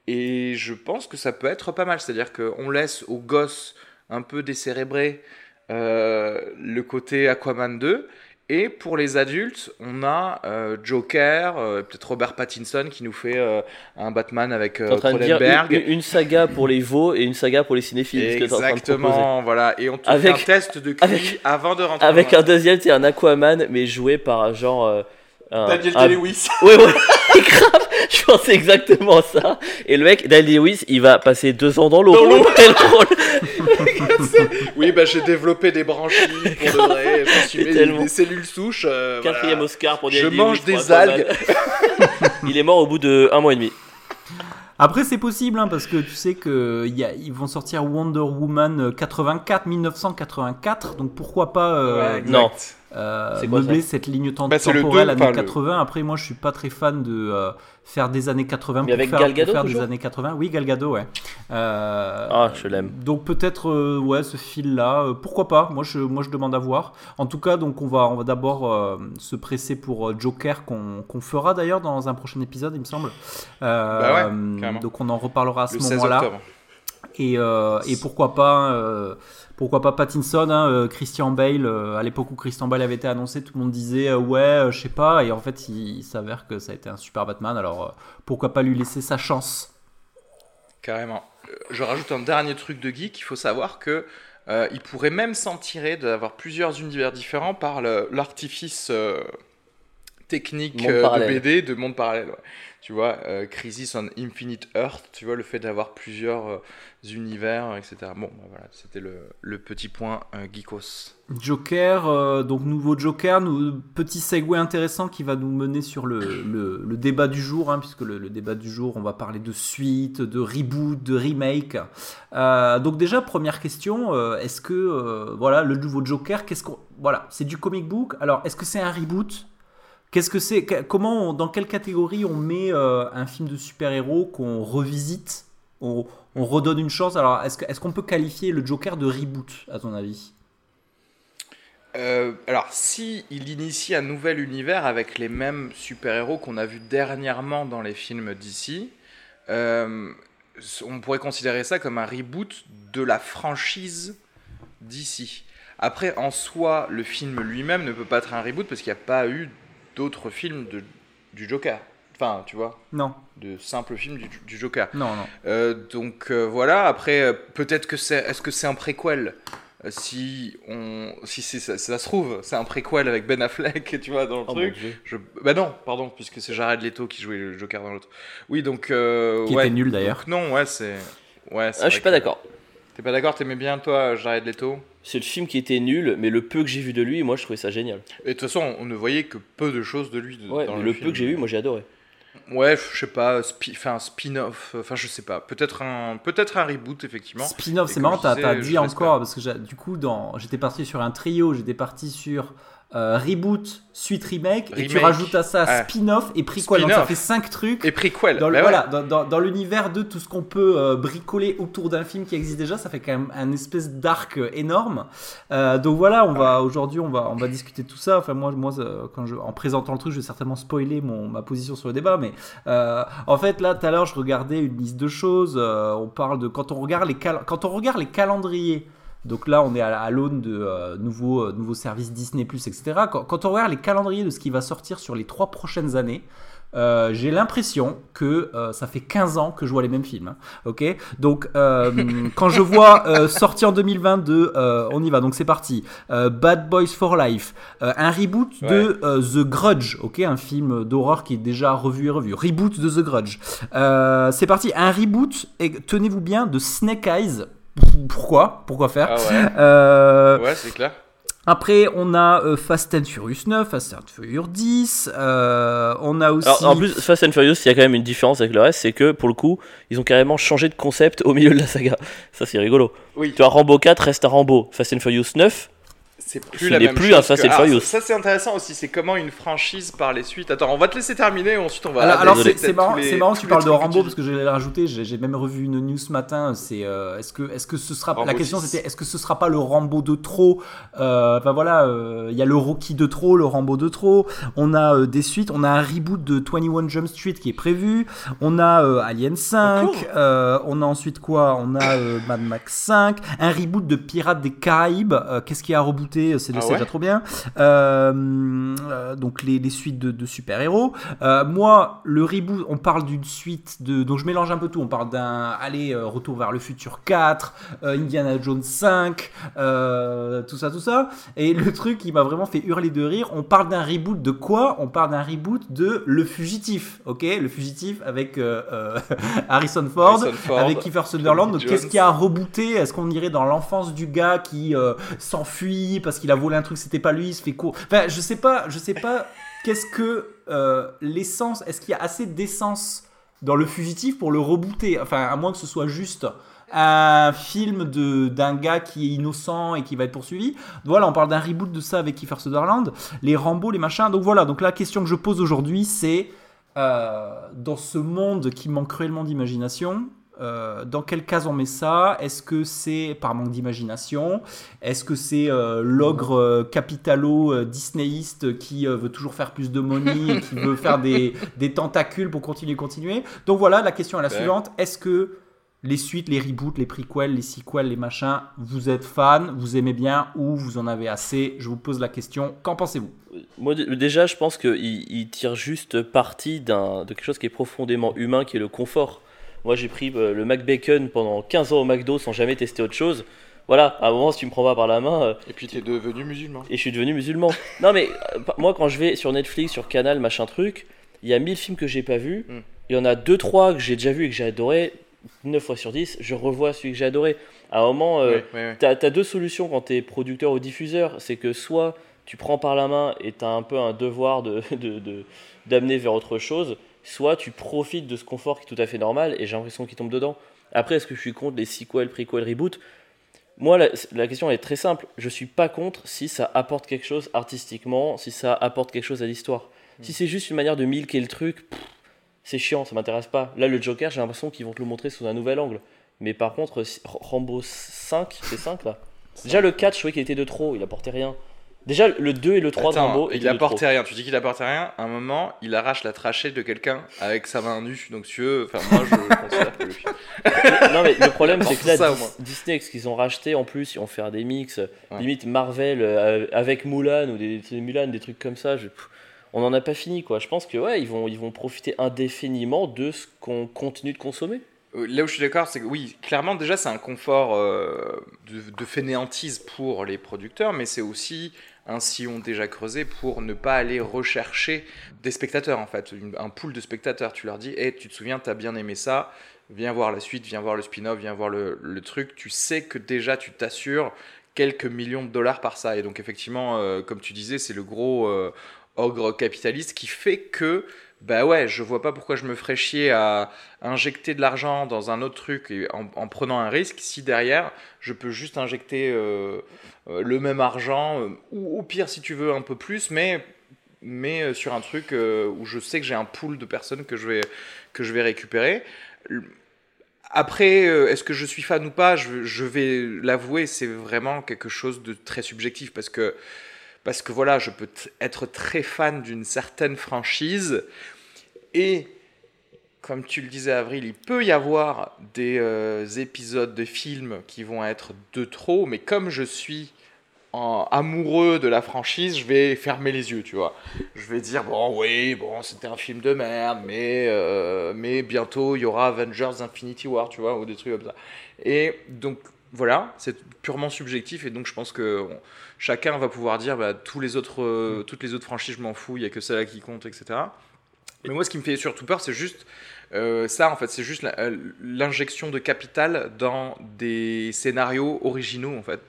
Et je pense que ça peut être pas mal. C'est-à-dire qu'on laisse aux gosses un peu décérébrés euh, le côté Aquaman 2. Et pour les adultes, on a euh, Joker, euh, peut-être Robert Pattinson qui nous fait euh, un Batman avec Cronenberg. une, une saga pour les veaux et une saga pour les cinéphiles. ce que t'es en train de proposer. Exactement, voilà. Et on te Avec- fait un test de QI avec- avant de rentrer Avec un deuxième, c'est un Aquaman, mais joué par genre. Euh, un, Daniel un- Day-Lewis. Ouais, ouais, grave, je pensais exactement ça. Et le mec, Daniel Lewis, il va passer deux ans dans l'eau. Dans l'eau. Oui, bah j'ai développé des branchies pour de vrai. Je me suis mis tellement. des cellules souches. euh, voilà. Quatrième Oscar pour Je Daniel mange Day-Lewis pour des algues. il est mort au bout de un mois et demi. Après, c'est possible, hein, parce que tu sais qu'ils vont sortir Wonder Woman 84, 1984, donc pourquoi pas euh, Ouais, exact. non. Euh, C'est quoi meubler cette ligne tem- Bah, c'est le temporelle deux, années enfin, le- 80. Après, moi, je suis pas très fan de euh, faire des années 80 Mais pour avec faire, Gal pour Gadot faire des années 80. Oui, Gal Gadot, ouais. Euh, Ah, je l'aime. Donc peut-être, euh, ouais, ce fil-là, euh, pourquoi pas? Moi, je, moi, je demande à voir. En tout cas, donc on va, on va d'abord euh, se presser pour Joker qu'on qu'on fera d'ailleurs dans un prochain épisode, il me semble. Euh, Bah ouais, donc on en reparlera à ce Le 16 moment-là. Et, euh, et pourquoi pas, euh, pourquoi pas Pattinson, hein, euh, Christian Bale. à l'époque où Christian Bale avait été annoncé, tout le monde disait ouais, je sais pas. Et en fait, il, s'avère que ça a été un super Batman. Alors pourquoi pas lui laisser sa chance? Carrément. Je rajoute un dernier truc de geek. Il faut savoir que il pourrait même s'en tirer d'avoir plusieurs univers différents par l'artifice technique de BD de monde parallèle. Tu vois, Crisis on Infinite Earth, tu vois, le fait d'avoir plusieurs univers, etc. Bon, bah voilà, c'était le, petit point euh, geekos. Joker, euh, donc nouveau Joker, petit segue intéressant qui va nous mener sur le, débat du jour, hein, puisque le, débat du jour, on va parler de suite, de reboot, de remake. Euh, donc déjà, première question, est-ce que, voilà, le nouveau Joker, qu'est-ce qu'on... Voilà, c'est du comic book, alors est-ce que c'est un reboot? Qu'est-ce que c'est Comment, dans quelle catégorie on met un film de super-héros qu'on revisite redonne une chance. Alors, est-ce qu'on peut qualifier le Joker de reboot, à ton avis? Euh, alors, si il initie un nouvel univers avec les mêmes super-héros qu'on a vus dernièrement dans les films d'ici, euh, on pourrait considérer ça comme un reboot de la franchise d'ici. Après, en soi, le film lui-même ne peut pas être un reboot parce qu'il n'y a pas eu d'autres films du Joker. Enfin, tu vois Non. De simples films du, Joker. Non, non. Euh, donc euh, voilà, après, euh, peut-être que c'est. Est-ce que c'est un préquel si on si ça, ça, se trouve c'est un préquel avec Ben Affleck tu vois dans le oh truc je, bah non pardon puisque c'est Jared Leto qui jouait le Joker dans l'autre oui donc qui était nul d'ailleurs non ouais c'est ouais ah, je suis pas d'accord t'es pas d'accord t'aimais bien toi Jared Leto? C'est le film qui était nul, mais le peu que j'ai vu de lui, moi je trouvais ça génial. Et de toute façon, on ne voyait que peu de choses de lui. ouais, dans le, le peu que j'ai vu, moi j'ai adoré. Ouais, je sais pas, enfin spin-off, enfin je sais pas, peut-être un, peut-être un reboot effectivement. Spin-off, c'est marrant, t'as dit encore parce que du coup, dans, j'étais parti sur un trio, j'étais parti sur euh, reboot, suite remake, et tu rajoutes à ça spin-off et prequel. Donc ça fait 5 trucs. Et prequel. Dans, bah voilà, dans, dans, l'univers de tout ce qu'on peut euh, bricoler autour d'un film qui existe déjà, ça fait quand même un espèce d'arc euh, énorme. donc voilà, on va aujourd'hui on va on va discuter de tout ça. Enfin moi moi quand je en présentant le truc, je vais certainement spoiler mon ma position sur le débat, mais en fait là tout à l'heure je regardais une liste de choses. on parle de quand on regarde les quand on regarde les calendriers donc là, on est à, l'aune de euh, nouveaux, euh, nouveaux services Disney, etc. Quand, on regarde les calendriers de ce qui va sortir sur les trois prochaines années, euh, j'ai l'impression que ça fait 15 ans que je vois les mêmes films. Hein. ok? Donc, quand je vois sorti en 2022, on y va. Donc, c'est parti. Bad Boys for Life. un reboot de The Grudge. Ok? Un film d'horreur qui est déjà revu et revu. Reboot de The Grudge. c'est parti. Un reboot, tenez-vous bien, de Snake Eyes pourquoi? Pourquoi faire? Ah euh, ouais. c'est clair. Après, on a euh, Fast and Furious 9, Fast and Furious 10. Euh, on a aussi. en plus, Fast and Furious, il y a quand même une différence avec le reste, c'est que pour le coup, ils ont carrément changé de concept au milieu de la saga. Ça, c'est rigolo. Oui. Tu vois, Rambo 4 reste un Rambo. Fast and Furious 9, c'est plus la même plus chose. Un que... Ça c'est intéressant aussi, c'est comment une franchise par les suites. Attends, on va te laisser terminer, ensuite on va. Alors, c'est marrant, c'est marrant que tu parles de Rambo parce que je l'ai rajouté. J'ai même revu une news ce matin. C'est euh, est-ce que est-ce que ce sera la question c'était est-ce que ce sera pas le Rambo de trop? Euh, Enfin voilà, euh, il y a le Rocky de trop, le Rambo de trop. On a des suites, on a un reboot de 21 Jump Street qui est prévu. On a Alien 5. on a ensuite quoi? On a Mad Max 5. Un reboot de Pirates des Caraïbes. Qu'est-ce qui a rebooté c'est ah déjà trop bien. Euh, euh, donc les, suites de, super-héros. Euh, moi, le reboot, on parle d'une suite de. Donc je mélange un peu tout. On parle d'un Allez, Retour vers le futur 4, Indiana Jones 5, tout ça, tout ça. Et le truc qui m'a vraiment fait hurler de rire, on parle d'un reboot de quoi? On parle d'un reboot de Le Fugitif, ok? Le Fugitif avec Harrison, Ford, avec Kiefer Sutherland. Donc qu'est-ce qui a rebooté? Est-ce qu'on irait dans l'enfance du gars qui s'enfuit parce qu'il a volé un truc, c'était pas lui, il se fait court. Enfin, je sais pas, je sais pas qu'est-ce que euh, l'essence, est-ce qu'il y a assez d'essence dans le fugitif pour le rebooter? Enfin, à moins que ce soit juste un film de d'un gars qui est innocent et qui va être poursuivi. Voilà, on parle d'un reboot de ça avec Kiefer Sutherland, les Rambo, les machins. Donc voilà, donc la question que je pose aujourd'hui, c'est euh, dans ce monde qui manque cruellement d'imagination, euh, dans quelle case on met ça? Est-ce que c'est par manque d'imagination? Est-ce que c'est euh, l'ogre euh, capitalo disneyiste qui veut toujours faire plus de money et qui veut faire des, des, tentacules pour continuer, continuer? Donc voilà, la question est la suivante. Est-ce que les suites, les reboots, les prequels, les sequels, les machins, vous êtes fan, vous aimez bien ou vous en avez assez? Je vous pose la question, qu'en pensez-vous? Moi, déjà, je pense qu'il il tire juste parti de quelque chose qui est profondément humain, qui est le confort. Moi, j'ai pris euh, le McBacon pendant 15 ans au McDo sans jamais tester autre chose. Voilà, à un moment, si tu me prends pas par la main, euh, Et puis t'es devenu musulman. et je suis devenu musulman. non, mais euh, moi, quand je vais sur Netflix, sur Canal, machin truc, il y a 1000 films que j'ai pas vus. Mm. Il y en a 2-3 que j'ai déjà vus et que j'ai adoré. 9 fois sur 10, je revois celui que j'ai adoré. À un moment, euh. T'as as deux solutions quand t'es producteur ou diffuseur. C'est que soit tu prends par la main et t'as un peu un devoir de de- de- d'amener vers autre chose, soit tu profites de ce confort qui est tout à fait normal et j'ai l'impression qu'il tombe dedans. Après, est-ce que je suis contre les sequels, prequels, reboot Moi, la, la question est très simple. Je suis pas contre si ça apporte quelque chose artistiquement, si ça apporte quelque chose à l'histoire. Si c'est juste une manière de milquer le truc, c'est chiant, ça m'intéresse pas. Là, le Joker, j'ai l'impression qu'ils vont te le montrer sous un nouvel angle. Mais par contre, Rambo 5, c'est 5 là Déjà le 4, je trouvais qu'il était de trop, il apportait rien. Déjà le 2 et le 3 de Attends, Rambo étaient il de apportait rien. Tu dis qu'il apportait rien. À un moment, il arrache la trachée de quelqu'un avec sa main nue. Donc, si tu veux, enfin, moi, je considère que le film. Non mais le problème c'est que là Ça, Dis-. Disney, ce qu'ils ont racheté en plus, ils vont faire des mix, Ouais. limite Marvel euh, avec Mulan ou des, des Mulan, des trucs comme ça. je- on n'en a pas fini quoi. Je pense que ouais, ils vont, ils vont profiter indéfiniment de ce qu'on continue de consommer. Euh, Là où je suis d'accord, c'est que oui, clairement, déjà, c'est un confort euh, de, de fainéantise pour les producteurs, mais c'est aussi un sillon déjà creusé pour ne pas aller rechercher des spectateurs, en fait, un pool de spectateurs. Tu leur dis, hey, tu te souviens, t'as bien aimé ça, viens voir la suite, viens voir le spin-off, viens voir le, truc. Tu sais que déjà, tu t'assures quelques millions de dollars par ça. Et donc, effectivement, euh, comme tu disais, c'est le gros euh, ogre capitaliste qui fait que, bah ouais, je vois pas pourquoi je me ferais chier à injecter de l'argent dans un autre truc et en, en prenant un risque si derrière je peux juste injecter euh, le même argent euh, ou au pire si tu veux un peu plus mais mais euh, sur un truc euh, où je sais que j'ai un pool de personnes que je vais que je vais récupérer. Après, euh, est-ce que je suis fan ou pas je, je vais l'avouer, c'est vraiment quelque chose de très subjectif parce que, parce que voilà, je peux être très fan d'une certaine franchise et, comme tu le disais, Avril, il peut y avoir des euh, épisodes de films qui vont être de trop, mais comme je suis amoureux de la franchise, je vais fermer les yeux, tu vois. Je vais dire, bon, oui, bon, c'était un film de merde, mais, euh, mais bientôt, il y aura Avengers Infinity War, tu vois, ou des trucs comme ça. Et donc, voilà, c'est purement subjectif, et donc je pense que chacun va pouvoir dire, bah, tous les autres, euh, toutes les autres franchises, je m'en fous, il n'y a que celle-là qui compte, etc. Mais moi, ce qui me fait surtout peur, c'est juste euh, ça, en fait, c'est juste euh, l'injection de capital dans des scénarios originaux, en fait.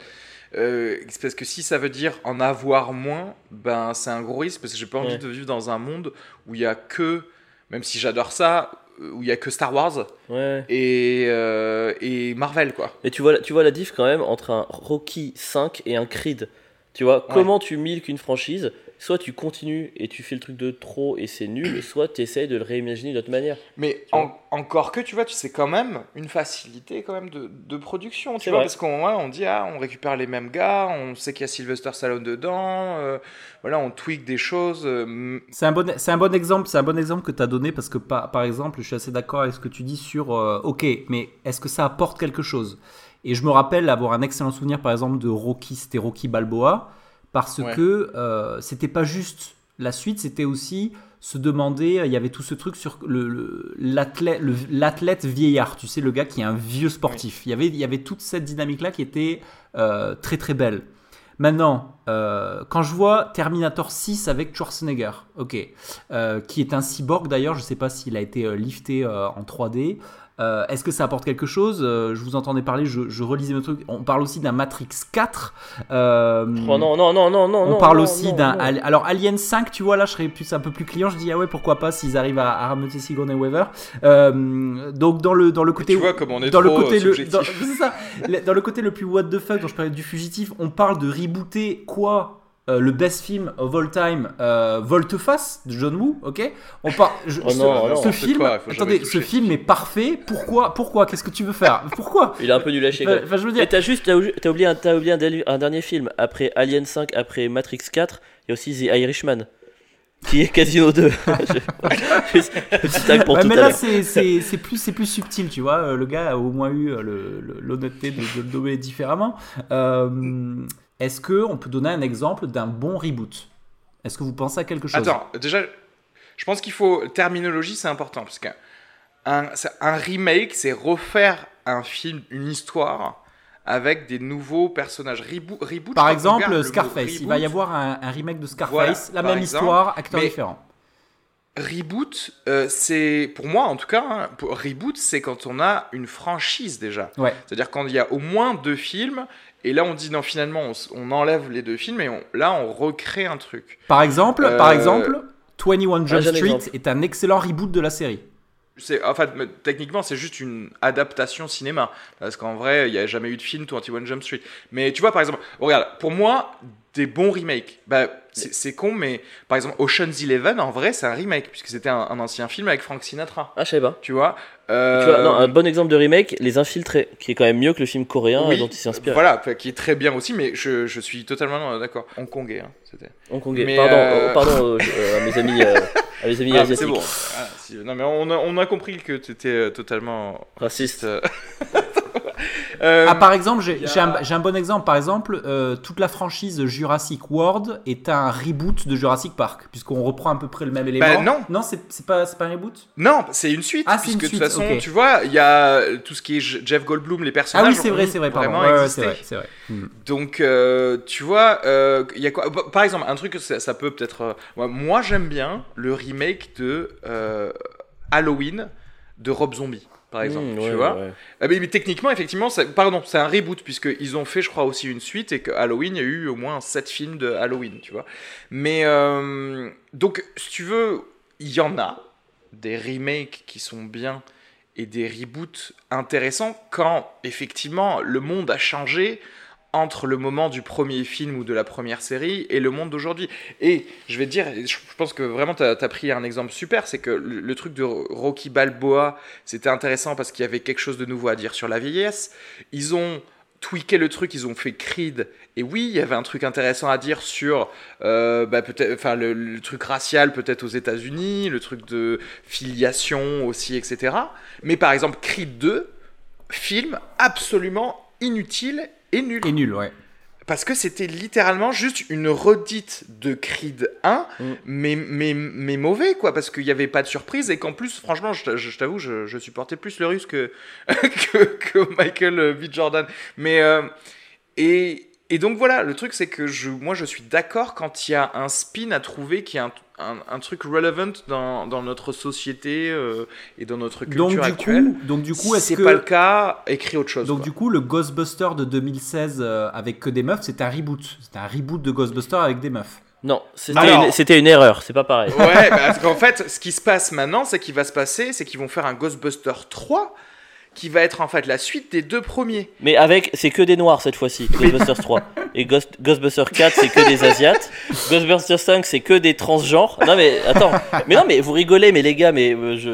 Euh, parce que si ça veut dire en avoir moins, ben c'est un gros risque parce que j'ai pas envie Ouais. de vivre dans un monde où il y a que, même si j'adore ça, où il y a que Star Wars Ouais. et, euh, et Marvel quoi. Et tu vois, tu vois la diff quand même entre un Rocky 5 et un Creed. Tu vois, comment tu milques une franchise Soit tu continues et tu fais le truc de trop et c'est nul, soit tu essayes de le réimaginer d'une autre manière. Mais en- encore que tu vois, tu sais quand même une facilité quand même de, de production, tu vois, vrai. parce qu'on ouais, on dit ah on récupère les mêmes gars, on sait qu'il y a Sylvester Stallone dedans, euh, voilà on tweak des choses. euh, C'est un bon, c'est un bon exemple, c'est un bon exemple que tu as donné parce que par, par exemple, je suis assez d'accord avec ce que tu dis sur euh, OK, mais est-ce que ça apporte quelque chose? Et je me rappelle avoir un excellent souvenir par exemple de Rocky, c'était Rocky Balboa parce Ouais. que euh, c'était pas juste la suite, c'était aussi se demander, il y avait tout ce truc sur l'athlète le, l'athlète vieillard, tu sais le gars qui est un vieux sportif. Il y avait il y avait toute cette dynamique là qui était euh, très très belle. Maintenant, euh, quand je vois Terminator 6 avec Schwarzenegger, ok, euh, qui est un cyborg d'ailleurs, je sais pas s'il a été lifté en 3D. Euh, Est-ce que ça apporte quelque chose? Euh, Je vous entendais parler, je, je relisais mes trucs. On parle aussi d'un Matrix 4. euh, Oh non, non, non, non, non. on parle non, aussi d'un. Alors, Alien 5, tu vois, là, je serais plus, un peu plus client. Je dis, ah ouais, pourquoi pas s'ils arrivent à, à ramener Sigourney Weaver. Euh, donc, dans le, dans le côté. tu vois comme on est dans le côté euh, le, subjectif. dans, c'est ça. Le- dans le côté le plus what the fuck dont je parlais du fugitif, on parle de rebooter quoi? Euh, le best film of all time, euh, Volte-face de John Woo, ok On parle. je- Oh ce, non, film, attendez, ce film est parfait. Pourquoi Pourquoi Qu'est-ce que tu veux faire? Pourquoi? Il est un peu nul à chier. Enfin, je veux Et dire, t'as juste t'as oublié, t'as oublié, un, t'as oublié un, dernier film. Après Alien 5, après Matrix 4, il y a aussi The Irishman. qui est Casino 2. je, je, pour tout mais à là, l'heure. c'est plus, c'est plus subtil, tu vois. Euh, Le gars a au moins eu euh, l'honnêteté de, de le nommer différemment. Euh, Est-ce que on peut donner un exemple d'un bon reboot? Est-ce que vous pensez à quelque chose? Attends, déjà, je pense qu'il faut. Terminologie, c'est important. Parce qu'un un, remake, c'est refaire un film, une histoire avec des nouveaux personnages. Reboot, reboot Par qu'on exemple, Scarface. Il va y avoir un, un remake de Scarface, Voilà, la même exemple. histoire, acteur Mais- différent. Reboot, euh, c'est pour moi en tout cas, hein, pour- reboot, c'est quand on a une franchise déjà. Ouais. C'est-à-dire quand il y a au moins deux films, et là on dit non, finalement on, on enlève les deux films et on- là on recrée un truc. Par exemple, Euh, par exemple, 21 Jump j'ai un Street exemple. est un excellent reboot de la série. C'est, en fait, techniquement, c'est juste une adaptation cinéma. Parce qu'en vrai, il n'y a jamais eu de film 21 Jump Street. Mais tu vois, par exemple, regarde, pour moi, des bons remakes, bah, c'est, con, mais par exemple, Ocean's Eleven, en vrai, c'est un remake, puisque c'était un, un ancien film avec Frank Sinatra. Ah, je savais pas. Tu vois, Euh, Tu vois, non, un bon exemple de remake, Les Infiltrés, qui est quand même mieux que le film coréen oui, dont il s'inspire. Voilà, enfin, qui est très bien aussi, mais je, je suis totalement euh, d'accord. Hongkongais, hein, c'était. Hongkongais. Mais, Pardon, euh, euh, pardon euh, euh, à mes amis, à mes amis Ah, asiatiques. c'est bon. Ah, non, mais on a, on a compris que tu étais totalement Raciste. euh, Ah, par exemple, j'ai a- un, bon exemple. Par exemple, euh, toute la franchise Jurassic World est un reboot de Jurassic Park, puisqu'on reprend à peu près le même élément. Bah, non. Non, c'est pas, un reboot? Non, c'est une suite. Ah, c'est puisque une de toute façon, tu vois, il y a tout ce qui est Jeff Goldblum, les Ah personnages. oui, c'est vrai, c'est vrai, pardon. Vraiment Ouais, ouais, existé. c'est vrai, c'est vrai. Hmm. Donc, euh, tu vois, euh, il y a quoi? Par exemple, un truc que ça, ça peut peut-être. moi, j'aime bien le remake de Halloween de Rob Zombie, par exemple. Mmh, tu ouais, vois ouais. Ah, mais, mais techniquement, effectivement, c'est- pardon, c'est un reboot, puisqu'ils ont fait, je crois, aussi une suite, et que Halloween, il y a eu au moins 7 films de Halloween, tu vois. Mais, euh, donc, si tu veux, il y en a des remakes qui sont bien, et des reboots intéressants, quand, effectivement, le monde a changé entre le moment du premier film ou de la première série et le monde d'aujourd'hui. Et je vais te dire, je pense que vraiment tu as, pris un exemple super, c'est que le, truc de Rocky Balboa, c'était intéressant parce qu'il y avait quelque chose de nouveau à dire sur la vieillesse. Ils ont tweaké le truc, ils ont fait Creed. Et oui, il y avait un truc intéressant à dire sur euh, bah, peut-être, enfin le, le truc racial peut-être aux États-Unis, le truc de filiation aussi, etc. Mais par exemple, Creed 2, film absolument inutile et nul. Et nul, ouais. Parce que c'était littéralement juste une redite de Creed 1, Mm. mais, mais, mais mauvais, quoi, parce qu'il n'y avait pas de surprise, et qu'en plus, franchement, je, t'avoue, je, je supportais plus le russe que, que, que Michael B. Jordan. Mais, euh, et, et donc voilà, le truc, c'est que je, moi, je suis d'accord quand il y a un spin à trouver qui est un, un, un truc relevant dans, dans notre société euh, et dans notre culture Donc du actuelle. coup, donc du coup, si est-ce c'est que pas le cas, écris autre chose. donc quoi. du coup, le Ghostbuster de 2016 euh, avec que des meufs, c'est un reboot. C'est un reboot de Ghostbuster avec des meufs. Non, c'était Alors- une, c'était une erreur, c'est pas pareil. Ouais, bah, parce qu'en fait, ce qui se passe maintenant, c'est qu'il va se passer, c'est qu'ils vont faire un Ghostbuster 3 qui va être en fait la suite des deux premiers. Mais avec, c'est que des noirs cette fois-ci, Ghostbusters 3. Et Ghost, Ghostbusters 4, c'est que des asiates. Ghostbusters 5, c'est que des transgenres. Non mais attends, mais non mais vous rigolez, mais les gars, mais euh, je,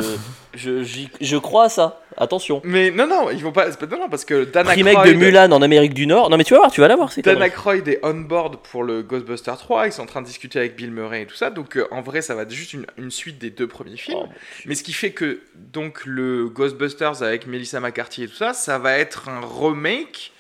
je, je crois à ça. Attention. Mais non, non, ils vont pas. Non, non, parce que Dan Remake de Mulan en Amérique du Nord. Non mais tu vas voir, tu vas l'avoir. Dan. Aykroyd est on board pour le Ghostbuster 3. Ils sont en train de discuter avec Bill Murray et tout ça. Donc euh, en vrai, ça va être juste une, une suite des deux premiers films. Oh, Mais ce qui fait que donc le Ghostbusters avec Melissa McCarthy et tout ça, ça va être un remake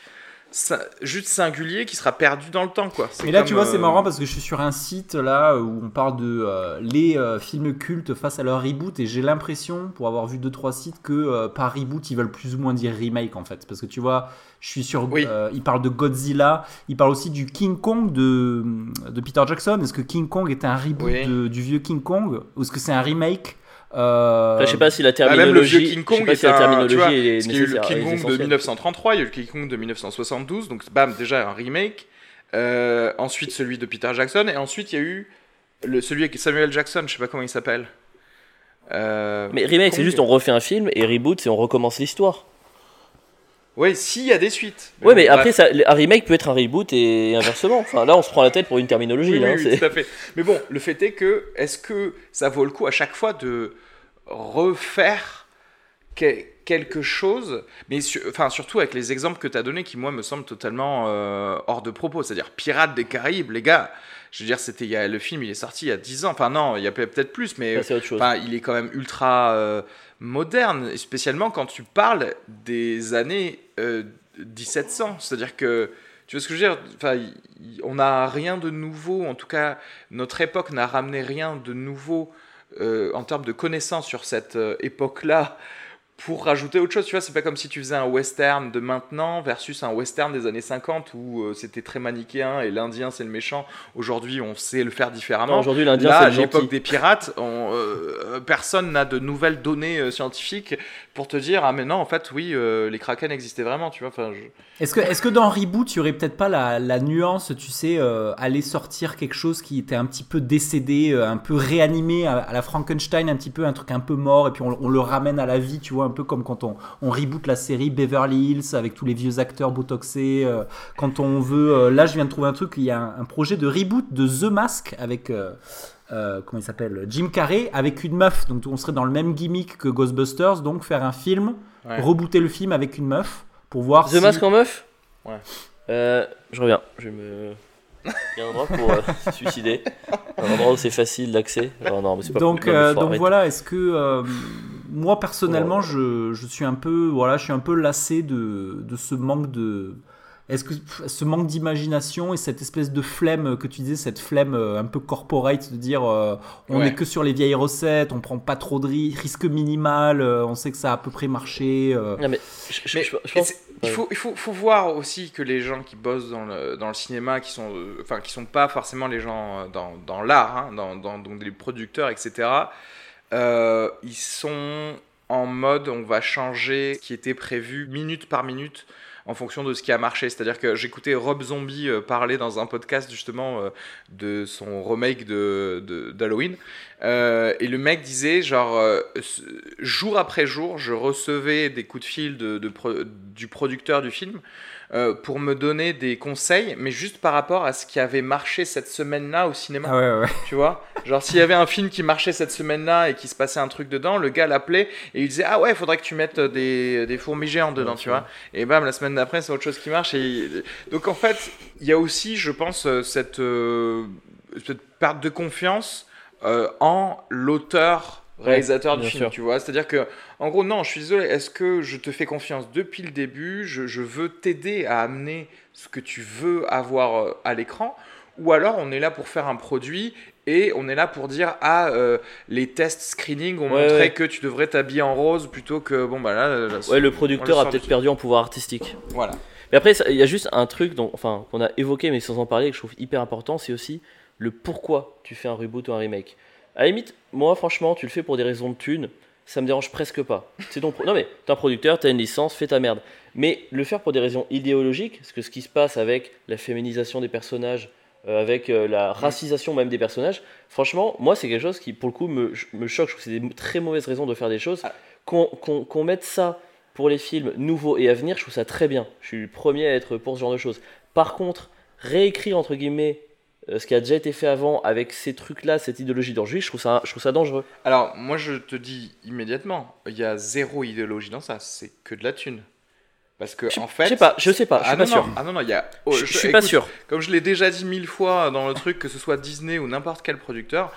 juste singulier qui sera perdu dans le temps, quoi. Mais là, comme, tu vois, c'est euh, marrant parce que je suis sur un site là où on parle de euh, les euh, films cultes face à leur reboot et j'ai l'impression, pour avoir vu deux trois sites, que par reboot ils veulent plus ou moins dire remake en fait, parce que tu vois, je suis sur, Oui. ils parlent de Godzilla, ils parlent aussi du King Kong de de Peter Jackson. Est-ce que King Kong est un reboot Oui. de- du vieux King Kong ou est-ce que c'est un remake Euh, Après, je sais pas si la Bah, même le vieux terminologie, King je sais Kong pas est si la un, terminologie tu vois, est parce qu'il y a eu le nécessaire. King Kong de essentielle. 1933, il y a eu le King Kong de 1972, donc bam, déjà un remake. Euh, ensuite celui de Peter Jackson, et ensuite il y a eu le, celui avec Samuel Jackson, je sais pas comment il s'appelle. Euh, Mais remake, c'est juste on refait un film et reboot, c'est on recommence l'histoire. Ouais, s'il y a des suites. Ouais, mais bon, après, ça, un remake peut être un reboot et inversement. Enfin, là, on se prend la tête pour une terminologie. Oui, là, oui, hein, oui, tout à fait. Mais bon, le fait est que, est-ce que ça vaut le coup à chaque fois de refaire que- quelque chose, mais su- enfin, surtout avec les exemples que tu as donnés qui, moi, me semblent totalement euh, hors de propos. C'est-à-dire Pirates des Caraïbes, les gars. Je veux dire, c'était le film, il est sorti il y a 10 ans. Enfin, non, il y a peut- peut-être plus, mais Ça, c'est autre chose. enfin, il est quand même ultra euh, moderne, spécialement quand tu parles des années euh, 1700. C'est-à-dire que, tu vois ce que je veux dire? On n'a rien de nouveau, en tout cas, notre époque n'a ramené rien de nouveau euh, en termes de connaissances sur cette euh, époque-là pour rajouter autre chose. Tu vois, c'est pas comme si tu faisais un western de maintenant versus un western des années 50 où euh, c'était très manichéen et l'Indien c'est le méchant. Aujourd'hui, on sait le faire différemment. Aujourd'hui, l'Indien, Là, c'est à l'époque des pirates, on, euh, personne n'a de nouvelles données euh, scientifiques pour te dire ah mais non en fait oui euh, les kraken existaient vraiment tu vois enfin je- Est-ce que, est-ce que dans Reboot, il y aurait peut-être pas la, la nuance, tu sais, euh, aller sortir quelque chose qui était un petit peu décédé, un peu réanimé à, à la Frankenstein, un petit peu un truc un peu mort, et puis on, on le ramène à la vie, tu vois, un peu comme quand on, on reboot la série Beverly Hills avec tous les vieux acteurs botoxés. euh, quand on veut, euh, là, je viens de trouver un truc, il y a un, un projet de reboot de The Mask avec. euh, euh, comment il s'appelle Jim Carrey avec une meuf donc on serait dans le même gimmick que Ghostbusters donc faire un film Ouais. rebooter le film avec une meuf pour voir The si... Mask en meuf? Ouais. Euh, je reviens. Je vais me. Il y a un endroit pour euh, se suicider. Un endroit où c'est facile d'accès. Non, mais c'est pas donc, non, euh, donc arrêter. voilà, est-ce que euh, moi personnellement, je, je suis un peu, voilà, je suis un peu lassé de, de ce manque de, est-ce que ce manque d'imagination et cette espèce de flemme que tu disais, cette flemme euh, un peu corporate de dire, euh, on Ouais. est que sur les vieilles recettes, on prend pas trop de ri- risque minimal, euh, on sait que ça a à peu près marché. euh. Non, mais je, je- Mais je- je et pense. c'est- il faut, il faut, faut voir aussi que les gens qui bossent dans le, dans le cinéma, qui sont, euh, enfin, qui sont pas forcément les gens dans, dans l'art, hein, dans, dans donc les producteurs, etc. euh, ils sont en mode, on va changer ce qui était prévu minute par minute en fonction de ce qui a marché. C'est-à-dire que j'écoutais Rob Zombie euh, parler dans un podcast justement euh, de son remake de, d'Halloween. Et le mec disait, genre, jour après jour, je recevais des coups de fil du producteur du film euh, pour me donner des conseils, mais juste par rapport à ce qui avait marché cette semaine-là au cinéma. Ah ouais, ouais. Tu vois? Genre, s'il y avait un film qui marchait cette semaine-là et qui se passait un truc dedans, le gars l'appelait et il disait Ah ouais, il faudrait que tu mettes des, des fourmis géantes dedans, tu vois Et bam, la semaine d'après, c'est autre chose qui marche. Et... Donc, en fait, il y a aussi, je pense, euh, cette, euh, cette perte de confiance euh, en l'auteur réalisateur du film, sûr. tu vois. C'est-à-dire que, en gros, non, je suis désolé, est-ce que je te fais confiance depuis le début je, je veux t'aider à amener ce que tu veux avoir euh, à l'écran ou alors on est là pour faire un produit et on est là pour dire ah euh, les tests screening ont Ouais, montré ouais. que tu devrais t'habiller en rose plutôt que bon bah là, là, Ouais, le producteur a peut-être du- perdu en pouvoir artistique. voilà Mais après, il y a juste un truc dont, enfin, qu'on a évoqué, mais sans en parler, que je trouve hyper important, c'est aussi le pourquoi tu fais un reboot ou un remake. À la limite, moi, franchement, tu le fais pour des raisons de thunes, ça me dérange presque pas. C'est ton pro- non mais t'es un producteur, t'as une licence, fais ta merde. Mais le faire pour des raisons idéologiques, parce que ce qui se passe avec la féminisation des personnages, euh, avec euh, la racisation même des personnages, franchement, moi, c'est quelque chose qui, pour le coup, me, me choque. Je trouve que c'est des très mauvaises raisons de faire des choses. Ah. Qu'on mette ça pour les films nouveaux et à venir, je trouve ça très bien. Je suis le premier à être pour ce genre de choses. Par contre, réécrire entre guillemets ce qui a déjà été fait avant avec ces trucs-là, cette idéologie d'origine, je trouve ça, je trouve ça dangereux. alors moi je te dis immédiatement il y a zéro idéologie dans ça c'est que de la thune parce que Je- en fait je sais pas, je sais pas, je ah suis pas non, sûr. non, ah non non il y a oh, je, je suis pas sûr. Comme je l'ai déjà dit mille fois dans le truc, que ce soit Disney ou n'importe quel producteur,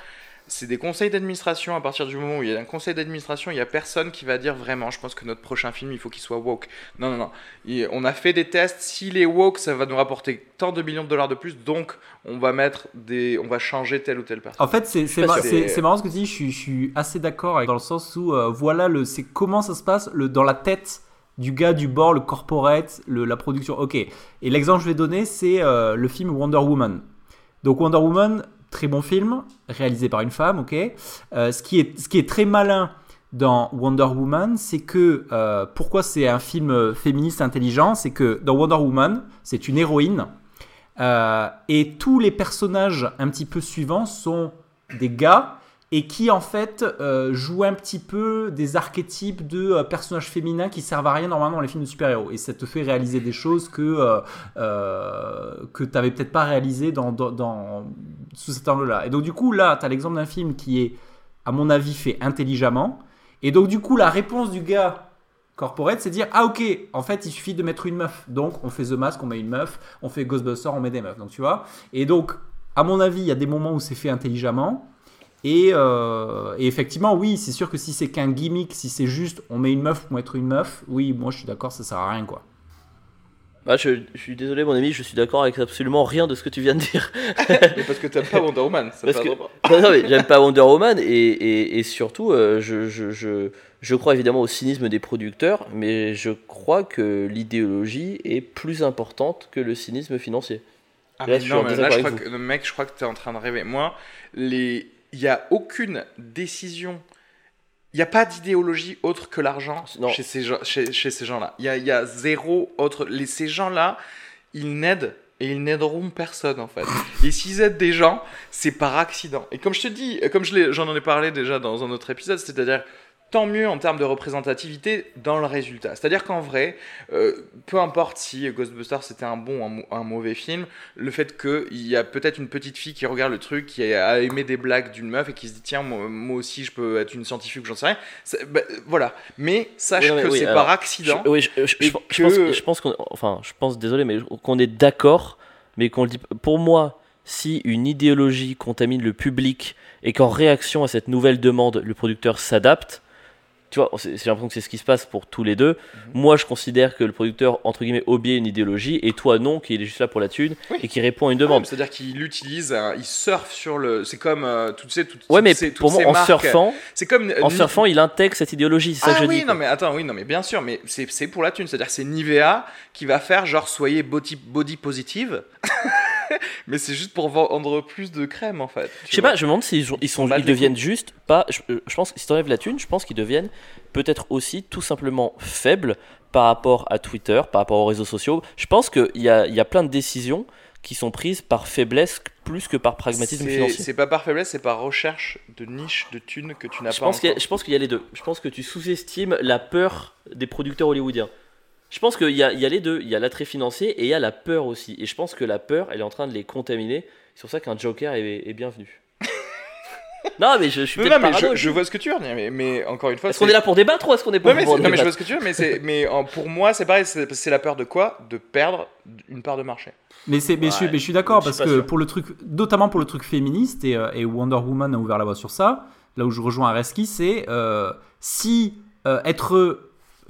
c'est des conseils d'administration. À partir du moment où il y a un conseil d'administration, il n'y a personne qui va dire vraiment, je pense que notre prochain film, il faut qu'il soit woke. Non, non, non. Et on a fait des tests. S'il est woke, ça va nous rapporter tant de millions de dollars de plus. Donc, on va mettre des, on va changer telle ou telle personne. En fait, c'est c'est pas mar- sûr. c'est- c'est marrant ce que tu dis, je suis, je suis assez d'accord dans le sens où, euh, voilà, le, c'est comment ça se passe le, dans la tête du gars du bord, le corporate, le, la production. Ok. Et l'exemple que je vais donner, c'est euh, le film Wonder Woman. Donc Wonder Woman, très bon film, réalisé par une femme, ok. Euh, ce, qui est, ce qui est très malin dans Wonder Woman, c'est que euh, pourquoi c'est un film féministe intelligent, c'est que dans Wonder Woman, c'est une héroïne euh, et tous les personnages un petit peu suivants sont des gars et qui en fait euh, jouent un petit peu des archétypes de euh, personnages féminins qui servent à rien normalement dans les films de super-héros. Et ça te fait réaliser des choses que, euh, que tu n'avais peut-être pas réalisées dans, dans, dans- sous cet angle-là. Et donc du coup là, tu as l'exemple d'un film qui est, à mon avis, fait intelligemment. Et donc du coup la réponse du gars corporate, c'est dire ah ok, en fait il suffit de mettre une meuf. Donc on fait The Mask, on met une meuf, on fait Ghostbusters, on met des meufs. Donc tu vois. Et donc à mon avis, il y a des moments où c'est fait intelligemment. Et, euh, et effectivement, oui, c'est sûr que si c'est qu'un gimmick, si c'est juste on met une meuf pour mettre une meuf, oui, moi je suis d'accord, ça sert à rien quoi. Bah, je, je suis désolé, mon ami, je suis d'accord avec absolument rien de ce que tu viens de dire. Mais parce que t'aimes pas Wonder Woman, ça Parce que- non, non, mais j'aime pas Wonder Woman et, et, et surtout, euh, je, je, je, je crois évidemment au cynisme des producteurs, mais je crois que l'idéologie est plus importante que le cynisme financier. Ah, Là, mais je non, mais là, je crois que, mec, je crois que t'es en train de rêver. Moi, les... il n'y a aucune décision. Il n'y a pas d'idéologie autre que l'argent chez ces, chez, chez ces gens-là. Il y a, il y a zéro autre. Les, ces gens-là, ils n'aident et ils n'aideront personne en fait. Et s'ils aident des gens, c'est par accident. Et comme je te dis, comme je j'en en ai parlé déjà dans un autre épisode, c'est-à-dire tant mieux en termes de représentativité dans le résultat. C'est-à-dire qu'en vrai, euh, peu importe si Ghostbusters c'était un bon ou un, mau- un mauvais film, le fait qu'il y a peut-être une petite fille qui regarde le truc, qui a aimé des blagues d'une meuf et qui se dit tiens, moi, moi aussi je peux être une scientifique j'en sais rien. Bah, voilà. Mais sache Oui, non, mais que oui, c'est par accident. Je, oui, je, pense, je pense qu'on, enfin, je pense, désolé, mais qu'on est d'accord, mais qu'on le dit. Pour moi, si une idéologie contamine le public et qu'en réaction à cette nouvelle demande, le producteur s'adapte, tu vois, j'ai l'impression que c'est ce qui se passe pour tous les deux. Mhm. Moi, je considère que le producteur, entre guillemets, obéit une idéologie, et toi, non, qu'il est juste là pour la thune Oui. et qui répond à une demande. C'est-à-dire qu'il utilise, un- il surfe sur le. C'est comme, euh, tu sais, toutes, Ouais, mais toutes ces- toutes pour moi, ces en marques- surfant, C'est comme. en Ni- surfant, il intègre cette idéologie. C'est ça Ah que je oui, dis. non quoi. mais attends, oui, non mais bien sûr, mais c'est pour la thune, c'est-à-dire que c'est Nivea qui va faire genre soyez body, body positive, mais c'est juste pour vendre plus de crème en fait. Je sais pas, je me demande s'ils sont- ils, sont, deviennent juste pas. Je, euh, je pense si t'enlèves la thune, je pense qu'ils deviennent peut-être aussi tout simplement faibles par rapport à Twitter, par rapport aux réseaux sociaux. Je pense qu'il y a, y a plein de décisions qui sont prises par faiblesse plus que par pragmatisme financier. C'est pas par faiblesse, c'est par recherche de niche de thunes que tu n'as pas pense, je pense qu'il y a les deux. Je pense que tu sous-estimes la peur des producteurs hollywoodiens. Je pense qu'il y a, il y a les deux. Il y a l'attrait financier et il y a la peur aussi. Et je pense que la peur, elle est en train de les contaminer. C'est pour ça qu'un Joker est, est bienvenu. non, mais je, je suis Non, peut-être non, mais parano je, vois ce que tu veux dire, mais, mais encore une fois. Est-ce qu'on est là pour débattre ou est-ce qu'on est pas mais, pour c'est- non, mais je vois ce que tu veux, mais, c'est- mais en- pour moi, c'est pareil, c'est c'est la peur de quoi? De perdre une part de marché. Mais, c'est, mais, je, suis- Ouais, mais je suis d'accord parce que sûr. pour le truc, notamment pour le truc féministe et, euh, et Wonder Woman a ouvert la voie sur ça. Là où je rejoins Areski, c'est euh, si euh, être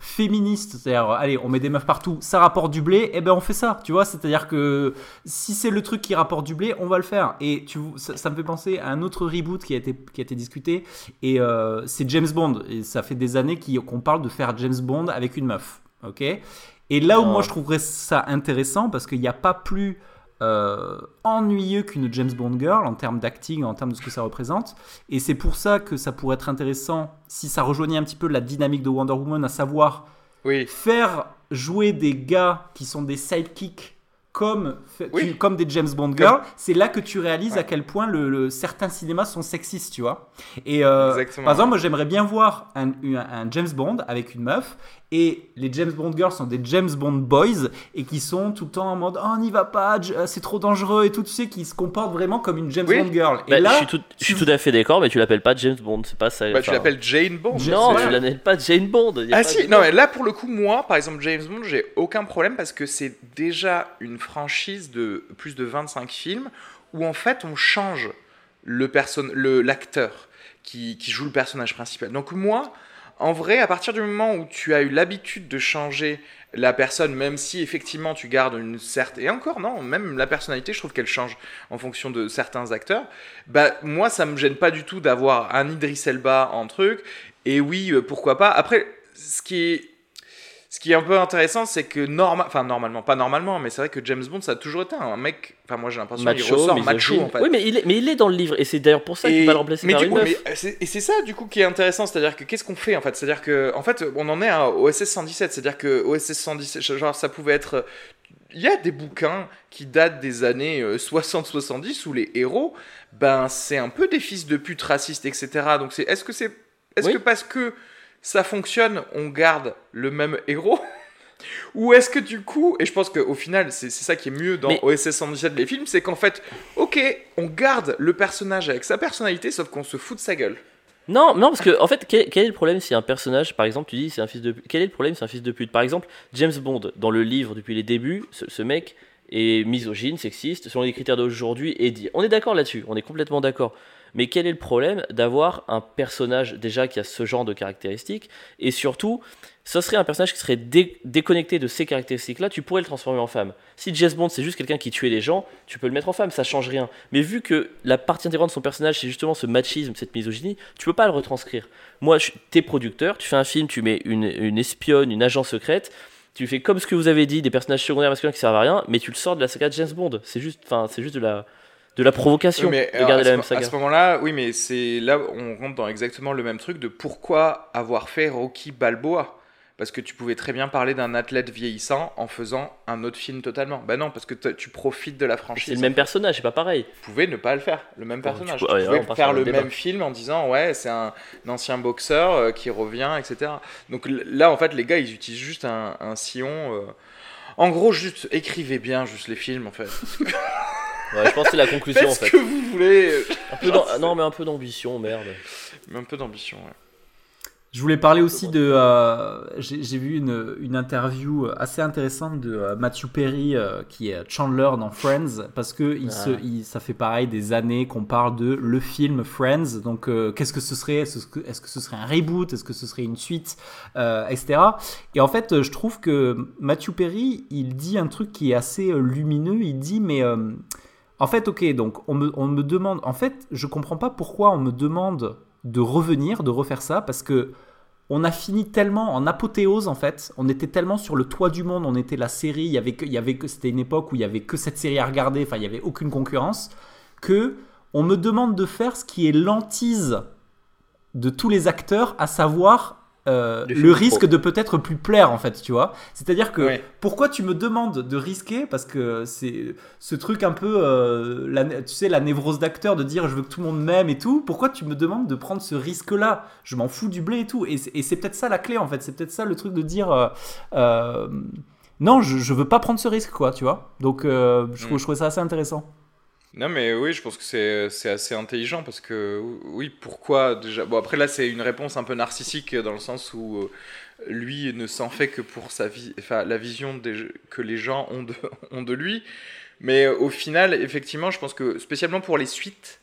féministe, c'est-à-dire allez, on met des meufs partout, ça rapporte du blé, et ben on fait ça, tu vois. C'est-à-dire que si c'est le truc qui rapporte du blé, on va le faire. Et tu, ça, ça me fait penser à un autre reboot qui a été qui a été discuté et euh, c'est James Bond. Et ça fait des années qu'on parle de faire James Bond avec une meuf, ok? Et là où moi je trouverais ça intéressant parce qu'il n'y a pas plus euh, ennuyeux qu'une James Bond girl en termes d'acting, en termes de ce que ça représente. Et c'est pour ça que ça pourrait être intéressant si ça rejoignait un petit peu la dynamique de Wonder Woman, à savoir Oui, faire jouer des gars qui sont des sidekicks comme, fait- Oui. tu- comme des James Bond girls, c'est là que tu réalises à quel point le, le- certains cinémas sont sexistes, tu vois. Et euh, par exemple, moi j'aimerais bien voir un, un- un James Bond avec une meuf et les James Bond girls sont des James Bond boys et qui sont tout le temps en mode oh, on n'y va pas, euh, c'est trop dangereux et tout, tu sais, qui se comportent vraiment comme une James Oui. Bond girl. Bah, et là, je suis tout, je suis tu- tout à fait d'accord, mais tu l'appelles pas James Bond, c'est pas ça. bah, tu l'appelles Jane Bond. Non, tu l'appelles pas Jane Bond. y a Ah pas si, non mais là pour le coup moi par exemple James Bond j'ai aucun problème parce que c'est déjà une franchise de plus de 25 films où en fait on change le l'acteur qui, qui joue le personnage principal. Donc moi en vrai à partir du moment où tu as eu l'habitude de changer la personne même si effectivement tu gardes une certaine et encore non même la personnalité je trouve qu'elle change en fonction de certains acteurs bah moi ça me gêne pas du tout d'avoir un Idris Elba en truc et oui, euh, pourquoi pas. Après, ce qui est, ce qui est un peu intéressant, c'est que normal, enfin normalement, pas normalement, mais c'est vrai que James Bond, ça a toujours été un mec. Enfin, moi j'ai l'impression qu'il ressort misogyne. macho en fait. Oui, mais il est, mais il est dans le livre, et c'est d'ailleurs pour ça qu'il va le remplacer mais par du une coup, meuf. mais euh, c'est- et c'est ça du coup qui est intéressant, c'est-à-dire que qu'est-ce qu'on fait en fait? C'est-à-dire que en fait, on en est à OSS 117, c'est-à-dire que OSS 117, genre ça pouvait être. euh, Il y a des bouquins qui datent des années euh, 60-70 où les héros, ben c'est un peu des fils de pute racistes, etc. Donc c'est, est-ce que c'est, est-ce Oui. que parce que ça fonctionne, on garde le même héros Ou est-ce que du coup, et je pense qu'au final, c'est ça qui est mieux dans Mais- OSS 117 les films, c'est qu'en fait, ok, on garde le personnage avec sa personnalité, sauf qu'on se fout de sa gueule. Non, non, parce que en fait, quel, quel est le problème si un personnage, par exemple, tu dis c'est un fils de pute. Quel est le problème si c'est un fils de pute? Par exemple, James Bond, dans le livre depuis les débuts, ce, ce mec est misogyne, sexiste, selon les critères d'aujourd'hui, et dit. On est d'accord là-dessus, on est complètement d'accord. Mais quel est le problème d'avoir un personnage déjà qui a ce genre de caractéristiques et surtout, ce serait un personnage qui serait dé- déconnecté de ces caractéristiques-là, tu pourrais le transformer en femme. Si James Bond c'est juste quelqu'un qui tuait les gens, tu peux le mettre en femme, ça change rien. Mais vu que la partie intégrante de son personnage c'est justement ce machisme, cette misogynie, tu peux pas le retranscrire. Moi, t'es producteur, tu fais un film, tu mets une, espionne, une agent secrète, tu fais comme ce que vous avez dit, des personnages secondaires masculins qui servent à rien, mais tu le sors de la saga de James Bond. C'est juste, c'est juste de la, de la provocation Oui, mais de garder la même saga. À ce moment-là, oui, mais c'est là on rentre dans exactement le même truc de pourquoi avoir fait Rocky Balboa. Parce que tu pouvais très bien parler d'un athlète vieillissant en faisant un autre film totalement. Bah non, parce que tu profites de la franchise. C'est le même personnage, c'est pas pareil. Tu pouvais ne pas le faire, le même personnage. tu peux- pouvais faire le débat. même film en disant ouais, c'est un, un ancien boxeur euh, qui revient, etc. Donc là, en fait, les gars, ils utilisent juste un, un sillon. euh, En gros, juste écrivez bien juste les films, en fait. Ouais, je pense que c'est la conclusion Faites en ce fait. que vous voulez. Un peu d'am- non, mais un peu d'ambition, merde. Mais un peu d'ambition, ouais. Je voulais parler aussi de. euh, J'ai j'ai vu une, une interview assez intéressante de euh, Matthew Perry, euh, qui est Chandler dans Friends, parce que il se, Ah. il- ça fait pareil des années qu'on parle de le film Friends. Donc, euh, qu'est-ce que ce serait? Est-ce que, est-ce que ce serait un reboot? Est-ce que ce serait une suite? Euh, Etc. Et en fait, je trouve que Matthew Perry, il dit un truc qui est assez lumineux. Il dit, mais. euh, en fait, ok, donc on me, demande. En fait, je comprends pas pourquoi on me demande de revenir, de refaire ça, parce que on a fini tellement en apothéose en fait. On était tellement sur le toit du monde. On était la série. Il y avait il y avait que c'était une époque où il y avait que cette série à regarder. Enfin, il y avait aucune concurrence. Que on me demande de faire ce qui est l'antise de tous les acteurs, à savoir euh, le risque pro. de peut-être plus plaire en fait, tu vois. C'est-à-dire que pourquoi tu me demandes de risquer? Parce que c'est ce truc un peu, euh, la, tu sais, la névrose d'acteur de dire je veux que tout le monde m'aime et tout. Pourquoi tu me demandes de prendre ce risque-là? Je m'en fous du blé et tout. Et, c'est- et c'est peut-être ça la clé en fait. C'est peut-être ça le truc de dire euh, non, je, je veux pas prendre ce risque, quoi, tu vois. Donc je, trouve, Mm. je trouvais ça assez intéressant. Non, mais oui, je pense que c'est assez intelligent parce que, oui, pourquoi déjà? Bon, après, là, c'est une réponse un peu narcissique dans le sens où euh, lui ne s'en fait que pour sa vie, enfin, la vision que les gens ont de, ont de lui. Mais euh, au final, effectivement, je pense que spécialement pour les suites,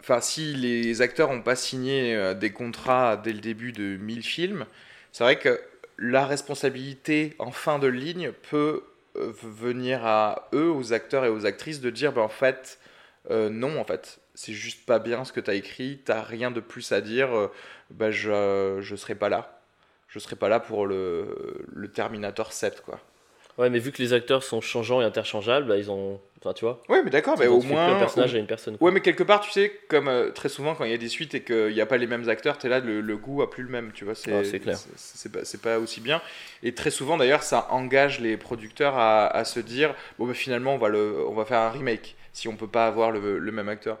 enfin, si les acteurs n'ont pas signé euh, des contrats dès le début de 1000 films, c'est vrai que la responsabilité en fin de ligne peut venir à eux, aux acteurs et aux actrices, de dire ben, en fait, euh, non, en fait, c'est juste pas bien ce que tu as écrit, t'as rien de plus à dire, euh, ben, je, je serai pas là. Je serai pas là pour le, le Terminator 7, quoi. Ouais, mais vu que les acteurs sont changeants et interchangeables, bah, ils ont. Enfin, tu vois. Ouais, mais d'accord, mais au moins. un personnage à une personne. quoi. Ouais, mais quelque part, tu sais, comme euh, très souvent quand il y a des suites et qu'il n'y a pas les mêmes acteurs, t'es là, le, le goût a plus le même, tu vois. C'est Ah, clair. c'est- pas, pas aussi bien. Et très souvent, d'ailleurs, ça engage les producteurs à, à se dire, bon, bah, finalement, on va, le, on va faire un remake si on peut pas avoir le, le même acteur.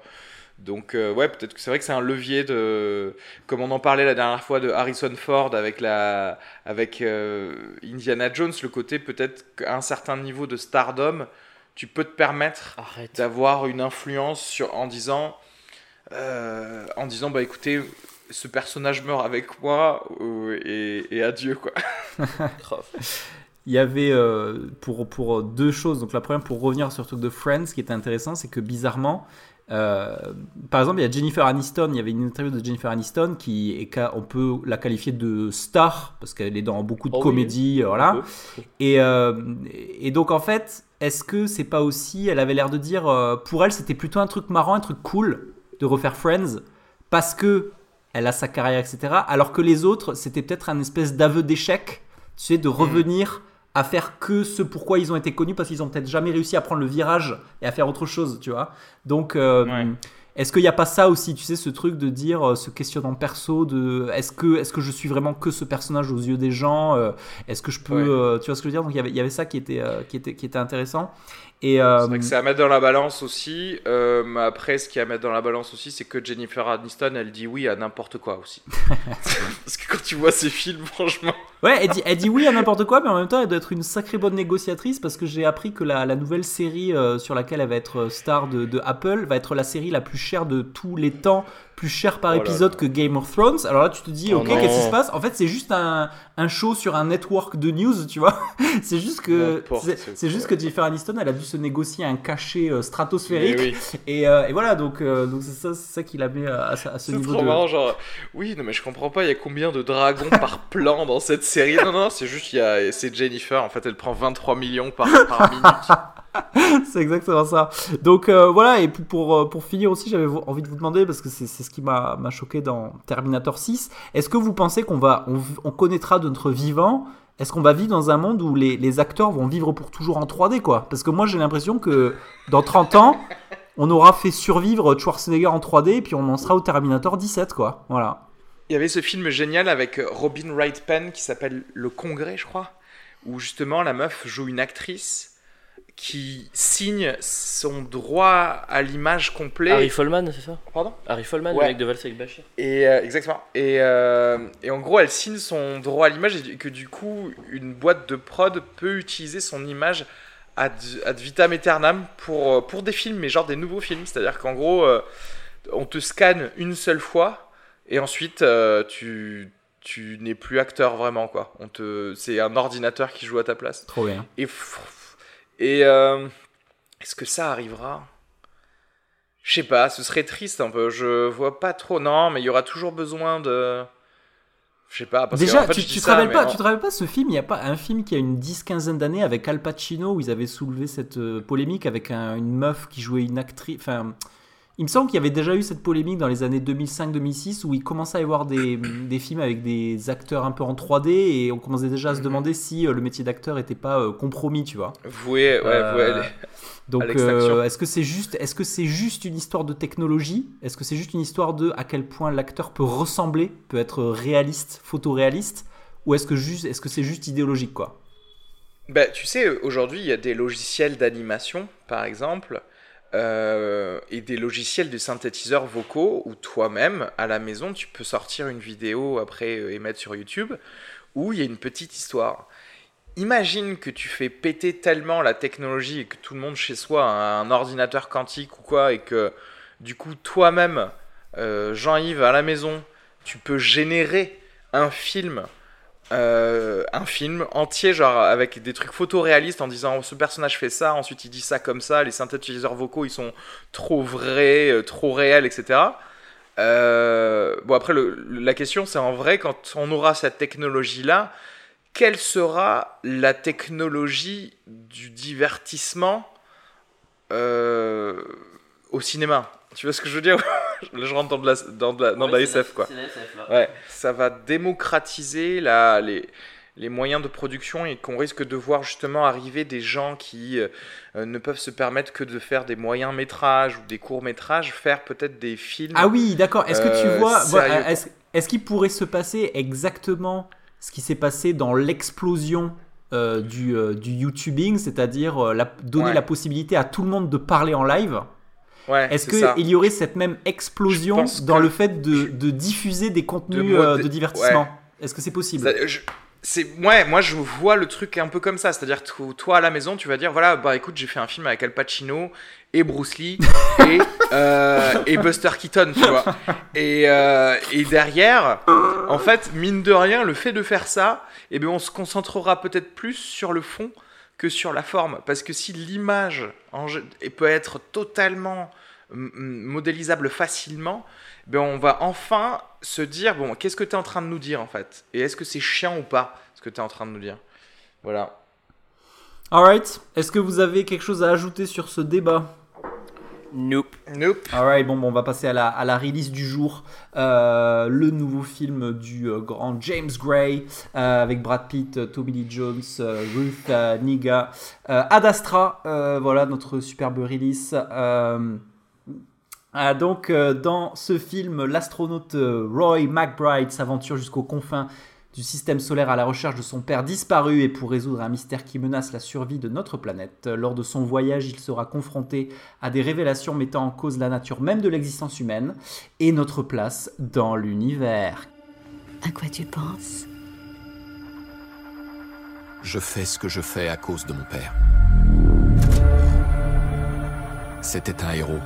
Donc, euh, ouais, peut-être que c'est vrai que c'est un levier de. Comme on en parlait la dernière fois de Harrison Ford avec, la, avec euh, Indiana Jones, le côté peut-être qu'à un certain niveau de stardom, tu peux te permettre d'avoir une influence sur, en disant euh, en disant bah écoutez ce personnage meurt avec moi et, et adieu quoi. Il y avait euh, pour, pour deux choses. Donc la première, pour revenir sur le truc de Friends, ce qui était intéressant, c'est que bizarrement, euh, par exemple, il y a Jennifer Aniston. Il y avait une interview de Jennifer Aniston qui est, on peut la qualifier de star parce qu'elle est dans beaucoup de Oh comédies, euh, voilà. Et, euh, et donc en fait, est-ce que c'est pas aussi, elle avait l'air de dire, euh, pour elle c'était plutôt un truc marrant, un truc cool de refaire Friends parce que elle a sa carrière, etc. Alors que les autres, c'était peut-être un espèce d'aveu d'échec, tu sais, de revenir à faire que ce pourquoi ils ont été connus parce qu'ils ont peut-être jamais réussi à prendre le virage et à faire autre chose, tu vois. Donc euh, Ouais. est-ce qu'il n'y a pas ça aussi, tu sais, ce truc de dire, euh, ce questionnement perso, de est-ce que, est que je suis vraiment que ce personnage aux yeux des gens euh, Est-ce que je peux, Ouais. euh, tu vois ce que je veux dire? Donc il y avait, il y avait ça qui était, euh, qui était, qui était intéressant. Et euh, c'est vrai que c'est à mettre dans la balance aussi euh, mais après ce qui est à mettre dans la balance aussi c'est que Jennifer Aniston elle dit oui à n'importe quoi aussi. Parce que quand tu vois ces films franchement. Ouais, elle dit, elle dit oui à n'importe quoi, mais en même temps, elle doit être une sacrée bonne négociatrice parce que j'ai appris que la, la nouvelle série euh, sur laquelle elle va être euh, star de, de Apple va être la série la plus cher de tous les temps, plus cher par Oh là épisode là. que Game of Thrones. Alors là, tu te dis, Oh ok, qu'est-ce qui se passe? En fait, c'est juste un, un show sur un network de news, tu vois. c'est juste que c'est juste que Jennifer Aniston, elle a dû se négocier un cachet euh, stratosphérique. Mais oui. Et, euh, et voilà, donc donc donc c'est ça, c'est ça qui la met à, à ce- ce C'est niveau trop de. marrant, genre, oui, non mais je comprends pas, il y a combien de dragons par plan dans cette série? Non, non, c'est juste, il y a, c'est Jennifer, en fait, elle prend 23 millions par, par minute. c'est exactement ça. Donc euh, voilà, et pour, euh, pour finir aussi, j'avais envie de vous demander, parce que c'est ce qui m'a choqué dans Terminator 6, est-ce que vous pensez qu'on va, on, on connaîtra de notre vivant? Est-ce qu'on va vivre dans un monde où les, les acteurs vont vivre pour toujours en 3D, quoi? Parce que moi, j'ai l'impression que dans 30 ans, on aura fait survivre Schwarzenegger en 3D, et puis on en sera au Terminator 17, quoi. Voilà. Il y avait ce film génial avec euh, Robin Wright Penn qui s'appelle Le Congrès, je crois, où justement la meuf joue une actrice qui signe son droit à l'image complet. Harry Follman, c'est ça? Pardon? Harry Follman, Ouais. le mec de Valsec Bachir. Et euh, exactement. Et, euh, et en gros, elle signe son droit à l'image et que du coup, une boîte de prod peut utiliser son image ad, ad vitam aeternam pour, euh, pour des films, mais genre des nouveaux films. C'est-à-dire qu'en gros, euh, on te scanne une seule fois et ensuite euh, tu, tu n'es plus acteur vraiment quoi. On te, c'est un ordinateur qui joue à ta place. Trop bien. Et, et euh, est-ce que ça arrivera? Je sais pas, ce serait triste un peu. Je vois pas trop. Non, mais il y aura toujours besoin de. Je sais pas. Parce Déjà, que, en fait, tu, tu te ça, rappelles pas, tu te rappelles pas ce film Il n'y a pas un film qui a une 10-15 d'années avec Al Pacino où ils avaient soulevé cette euh, polémique avec un- une meuf qui jouait une actrice. Enfin, il me semble qu'il y avait déjà eu cette polémique dans les années 2005-2006 où il commençait à y avoir des, des films avec des acteurs un peu en 3D et on commençait déjà à se Mhm. demander si euh, le métier d'acteur était pas euh, compromis, tu vois. Voué, ouais, Euh, Donc, euh, est-ce que c'est juste, est-ce que c'est juste une histoire de technologie? Est-ce que c'est juste une histoire de à quel point l'acteur peut ressembler, peut être réaliste, photoréaliste, ou est-ce que juste, est-ce que c'est juste idéologique quoi? Bah, tu sais, aujourd'hui, il y a des logiciels d'animation, par exemple, euh, et des logiciels de synthétiseurs vocaux où toi-même, à la maison, tu peux sortir une vidéo après euh, et mettre sur YouTube où il y a une petite histoire. Imagine que tu fais péter tellement la technologie et que tout le monde chez soi a un ordinateur quantique ou quoi, et que du coup, toi-même, euh, Jean-Yves, à la maison, tu peux générer un film euh, un film entier, genre avec des trucs photoréalistes en disant oh, ce personnage fait ça, ensuite il dit ça comme ça, les synthétiseurs vocaux ils sont trop vrais, euh, trop réels, etc. Euh, bon, après, la question c'est en vrai, quand on aura cette technologie-là, quelle sera la technologie du divertissement au cinéma? Tu vois ce que je veux dire? Là, je rentre dans de la, dans de la, dans de la SF, quoi. C'est la SF, là. Ouais, ça va démocratiser la, les, les moyens de production et qu'on risque de voir justement arriver des gens qui euh, euh, ne peuvent se permettre que de faire des moyens métrages ou des courts métrages, faire peut-être des films. Ah oui, d'accord. Est-ce que tu Euh, vois, voilà, est-ce, qu'il pourrait se passer exactement ce qui s'est passé dans l'explosion euh, du, euh, du YouTubing, c'est-à-dire euh, donner Ouais. la possibilité à tout le monde de parler en live? Ouais, Est-ce qu'il y aurait cette même explosion dans que- le fait de, de diffuser des contenus De euh, de divertissement Est-ce que c'est possible Ça- je- c'est ouais, moi je vois le truc un peu comme ça, c'est-à-dire to- toi à la maison tu vas dire voilà bah écoute j'ai fait un film avec Al Pacino et Bruce Lee et, euh, et Buster Keaton tu vois. Et, euh, et derrière en fait mine de rien le fait de faire ça eh bien on se concentrera peut-être plus sur le fond que sur la forme. Parce que si l'image peut être totalement mm, mm, modélisable facilement ben on va enfin se dire bon qu'est-ce que tu es en train de nous dire en fait? Et est-ce que c'est chiant ou pas ce que tu es en train de nous dire? Voilà. Alright. Est-ce que vous avez quelque chose à ajouter sur ce débat? Nope. nope Alright, bon, bon, on va passer à la, à la release du jour. Euh, le nouveau film du euh, grand James Gray euh, avec Brad Pitt, Tommy Lee Jones, euh, Ruth euh, Niga, euh, Ad Astra. euh, voilà notre superbe release. Ah, donc, euh, dans ce film, l'astronaute euh, Roy McBride s'aventure jusqu'aux confins du système solaire à la recherche de son père disparu et pour résoudre un mystère qui menace la survie de notre planète. Lors de son voyage, il sera confronté à des révélations mettant en cause la nature même de l'existence humaine et notre place dans l'univers. À quoi tu penses? Je fais ce que je fais à cause de mon père. C'était un héros.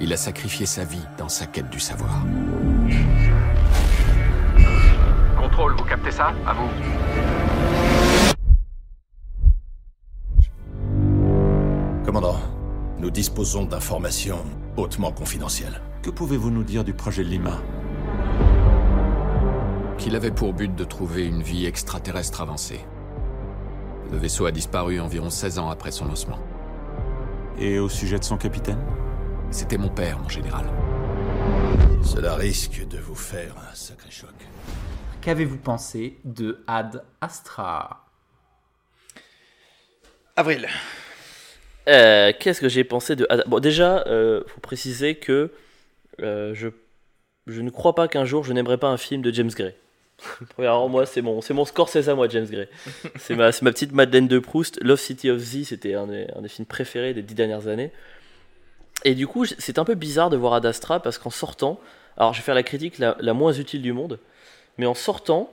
Il a sacrifié sa vie dans sa quête du savoir. Contrôle, vous captez ça? À vous. Commandant, nous disposons d'informations hautement confidentielles. Que pouvez-vous nous dire du projet Lima? Qu'il avait pour but de trouver une vie extraterrestre avancée. Le vaisseau a disparu environ 16 ans après son lancement. Et au sujet de son capitaine? C'était mon père, mon général. Cela risque de vous faire un sacré choc. Qu'avez-vous pensé de Ad Astra? Avril. Euh, Qu'est-ce que j'ai pensé de. Bon, déjà, euh, faut préciser que euh, je, je ne crois pas qu'un jour je n'aimerais pas un film de James Gray. Premièrement, moi, c'est mon, c'est mon Scorsese à moi, James Gray. C'est ma, c'est ma petite Madeleine de Proust. Love City of Z, c'était un des, un des films préférés des dix dernières années. Et du coup, c'est un peu bizarre de voir Ad Astra parce qu'en sortant, alors je vais faire la critique la, la moins utile du monde, mais en sortant,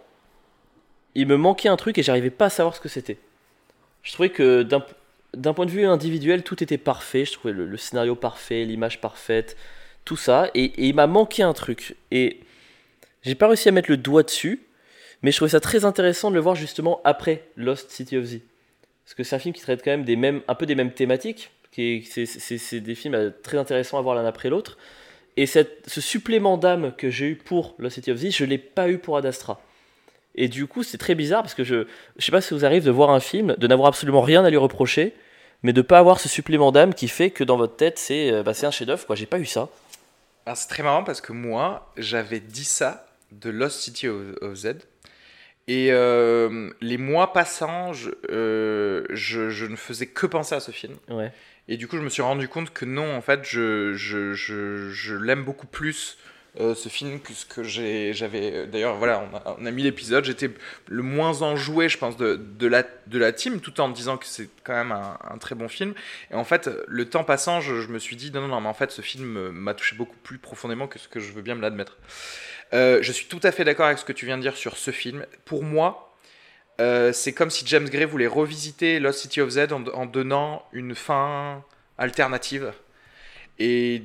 il me manquait un truc et j'arrivais pas à savoir ce que c'était. Je trouvais que d'un point de vue individuel, tout était parfait. Je trouvais le, scénario parfait, l'image parfaite, tout ça. Et, il m'a manqué un truc. Et j'ai pas réussi à mettre le doigt dessus, mais je trouvais ça très intéressant de le voir justement après Lost City of Z. Parce que c'est un film qui traite quand même un peu des mêmes thématiques. C'est des films très intéressants à voir l'un après l'autre. Et cette, ce supplément d'âme que j'ai eu pour Lost City of Z, je l'ai pas eu pour Ad Astra. Et du coup, c'est très bizarre parce que je, je sais pas si vous arrive de voir un film, de n'avoir absolument rien à lui reprocher, mais de pas avoir ce supplément d'âme qui fait que dans votre tête, c'est euh, bah, un chef-d'œuvre. J'ai pas eu ça. Alors, c'est très marrant parce que moi, j'avais dit ça de Lost City of, Z. Et euh, les mois passant, je, euh, je, je ne faisais que penser à ce film. Ouais. Et du coup, je me suis rendu compte que non, en fait, je, je, je, je l'aime beaucoup plus. euh, ce film que ce que j'avais d'ailleurs voilà on a, on a mis l'épisode. J'étais le moins enjoué je pense de, de, la, de la team tout en disant que c'est quand même un, très bon film. Et en fait le temps passant je, je me suis dit non non non mais en fait ce film euh, m'a touché beaucoup plus profondément que ce que je veux bien me l'admettre. Euh, je suis tout à fait d'accord avec ce que tu viens de dire sur ce film. Pour moi euh, c'est comme si James Gray voulait revisiter Lost City of Z en, en donnant une fin alternative. Et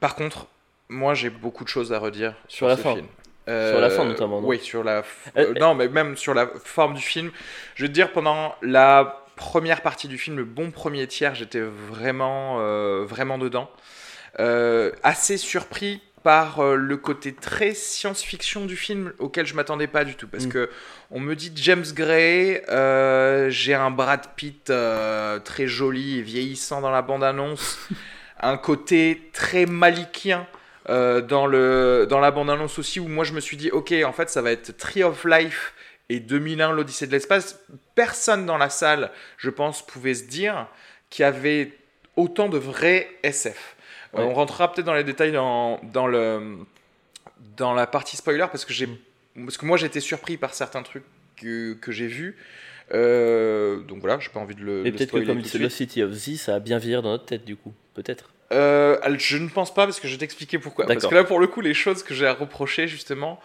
par contre, moi j'ai beaucoup de choses à redire sur, Sur la ce fin. film. Sur la fin, notamment, non Oui, sur la. Euh, euh, non, mais même sur la forme du film. Je veux te dire, pendant la première partie du film, le bon premier tiers, j'étais vraiment, euh, vraiment dedans. Euh, assez surpris par euh, le côté très science-fiction du film auquel je m'attendais pas du tout. Parce Mm. que on me dit James Gray euh, j'ai un Brad Pitt euh, très joli et vieillissant dans la bande-annonce un côté très malikien euh, dans, le, dans la bande-annonce aussi où moi je me suis dit ok en fait ça va être Tree of Life et 2001 l'Odyssée de l'espace. Personne dans la salle je pense pouvait se dire qu'il y avait autant de vrais SF Ouais. on rentrera peut-être dans les détails dans, dans, le, dans la partie spoiler parce que, Mm. parce que moi j'ai été surpris par certains trucs que, que j'ai vus. Euh, donc voilà, j'ai pas envie de le. Mais peut-être que comme c'est City of Z, ça a bien vieillir dans notre tête du coup. Peut-être. Euh, je ne pense pas parce que je vais t'expliquer pourquoi. Parce que là, pour le coup, les choses que j'ai à reprocher justement,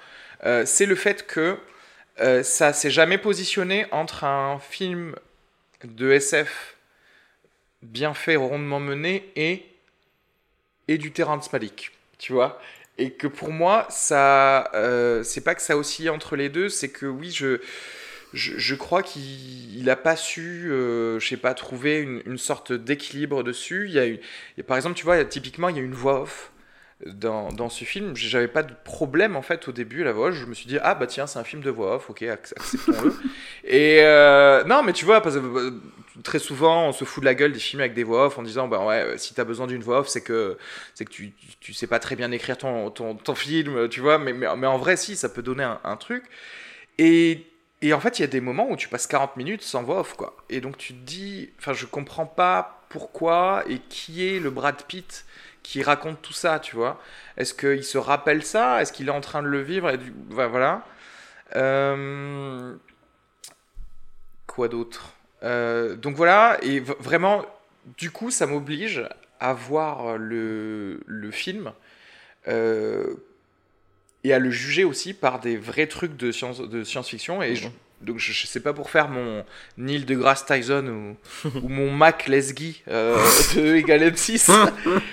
euh, c'est le fait que ça s'est jamais positionné entre un film de SF bien fait, rondement mené et et du Terrence Malick, tu vois. Et que pour moi, ça, euh, c'est pas que ça oscille entre les deux, c'est que oui, je, je, je crois qu'il il a pas su, euh, je sais pas, trouver une, une sorte d'équilibre dessus. Il y a eu, et par exemple, tu vois, typiquement, il y a une voix off dans, dans ce film. J'avais pas de problème en fait au début la voix. off. Je me suis dit ah bah tiens c'est un film de voix off, ok ac- acceptons-le. et euh, non mais tu vois parce que très souvent on se fout de la gueule des films avec des voix off en disant bah ouais si t'as besoin d'une voix off c'est que que tu, tu, sais pas très bien écrire ton, ton, ton film tu vois mais, mais, en vrai si ça peut donner un, truc et et en fait, il y a des moments où tu passes 40 minutes sans voix off, quoi. Et donc tu te dis, enfin, je comprends pas pourquoi et qui est le Brad Pitt qui raconte tout ça, tu vois. Est-ce qu'il se rappelle ça? Est-ce qu'il est en train de le vivre? Et du... ouais, Voilà. Euh, Quoi d'autre? Euh, Donc voilà, et vraiment, du coup, ça m'oblige à voir le, le film euh, et à le juger aussi par des vrais trucs de science- de science-fiction. et je- donc je, je sais pas pour faire mon Neil deGrasse Tyson ou, ou mon Mac Lesguy euh, de égal M6,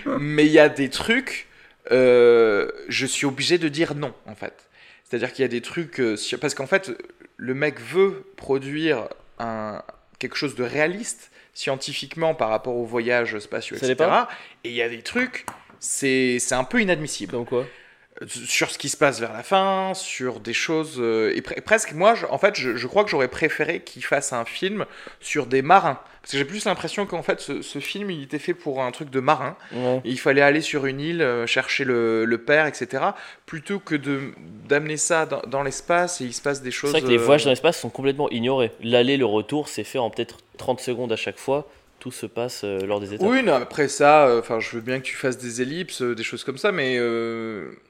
mais il y a des trucs, euh, je suis obligé de dire non en fait. C'est-à-dire qu'il y a des trucs, parce qu'en fait, le mec veut produire un, quelque chose de réaliste scientifiquement par rapport aux voyages spatiaux, etc. Et il y a des trucs, c'est c'est un peu inadmissible. Comme quoi? Sur ce qui se passe vers la fin, sur des choses. euh, et pre- presque, moi, je- en fait, je, je crois que j'aurais préféré qu'il fasse un film sur des marins. Parce que j'ai plus l'impression qu'en fait, ce, ce film, il était fait pour un truc de marin. Ouais. Et il fallait aller sur une île, euh, chercher le, le père, etc. Plutôt que de d'amener ça dans, dans l'espace et il se passe des C'est choses. vrai que les euh, voyages dans l'espace sont complètement ignorés. L'aller, le retour, c'est fait en peut-être 30 secondes à chaque fois. Se passe euh, lors des étapes. Oui, après ça, euh, enfin, je veux bien que tu fasses des ellipses, euh, des choses comme ça, mais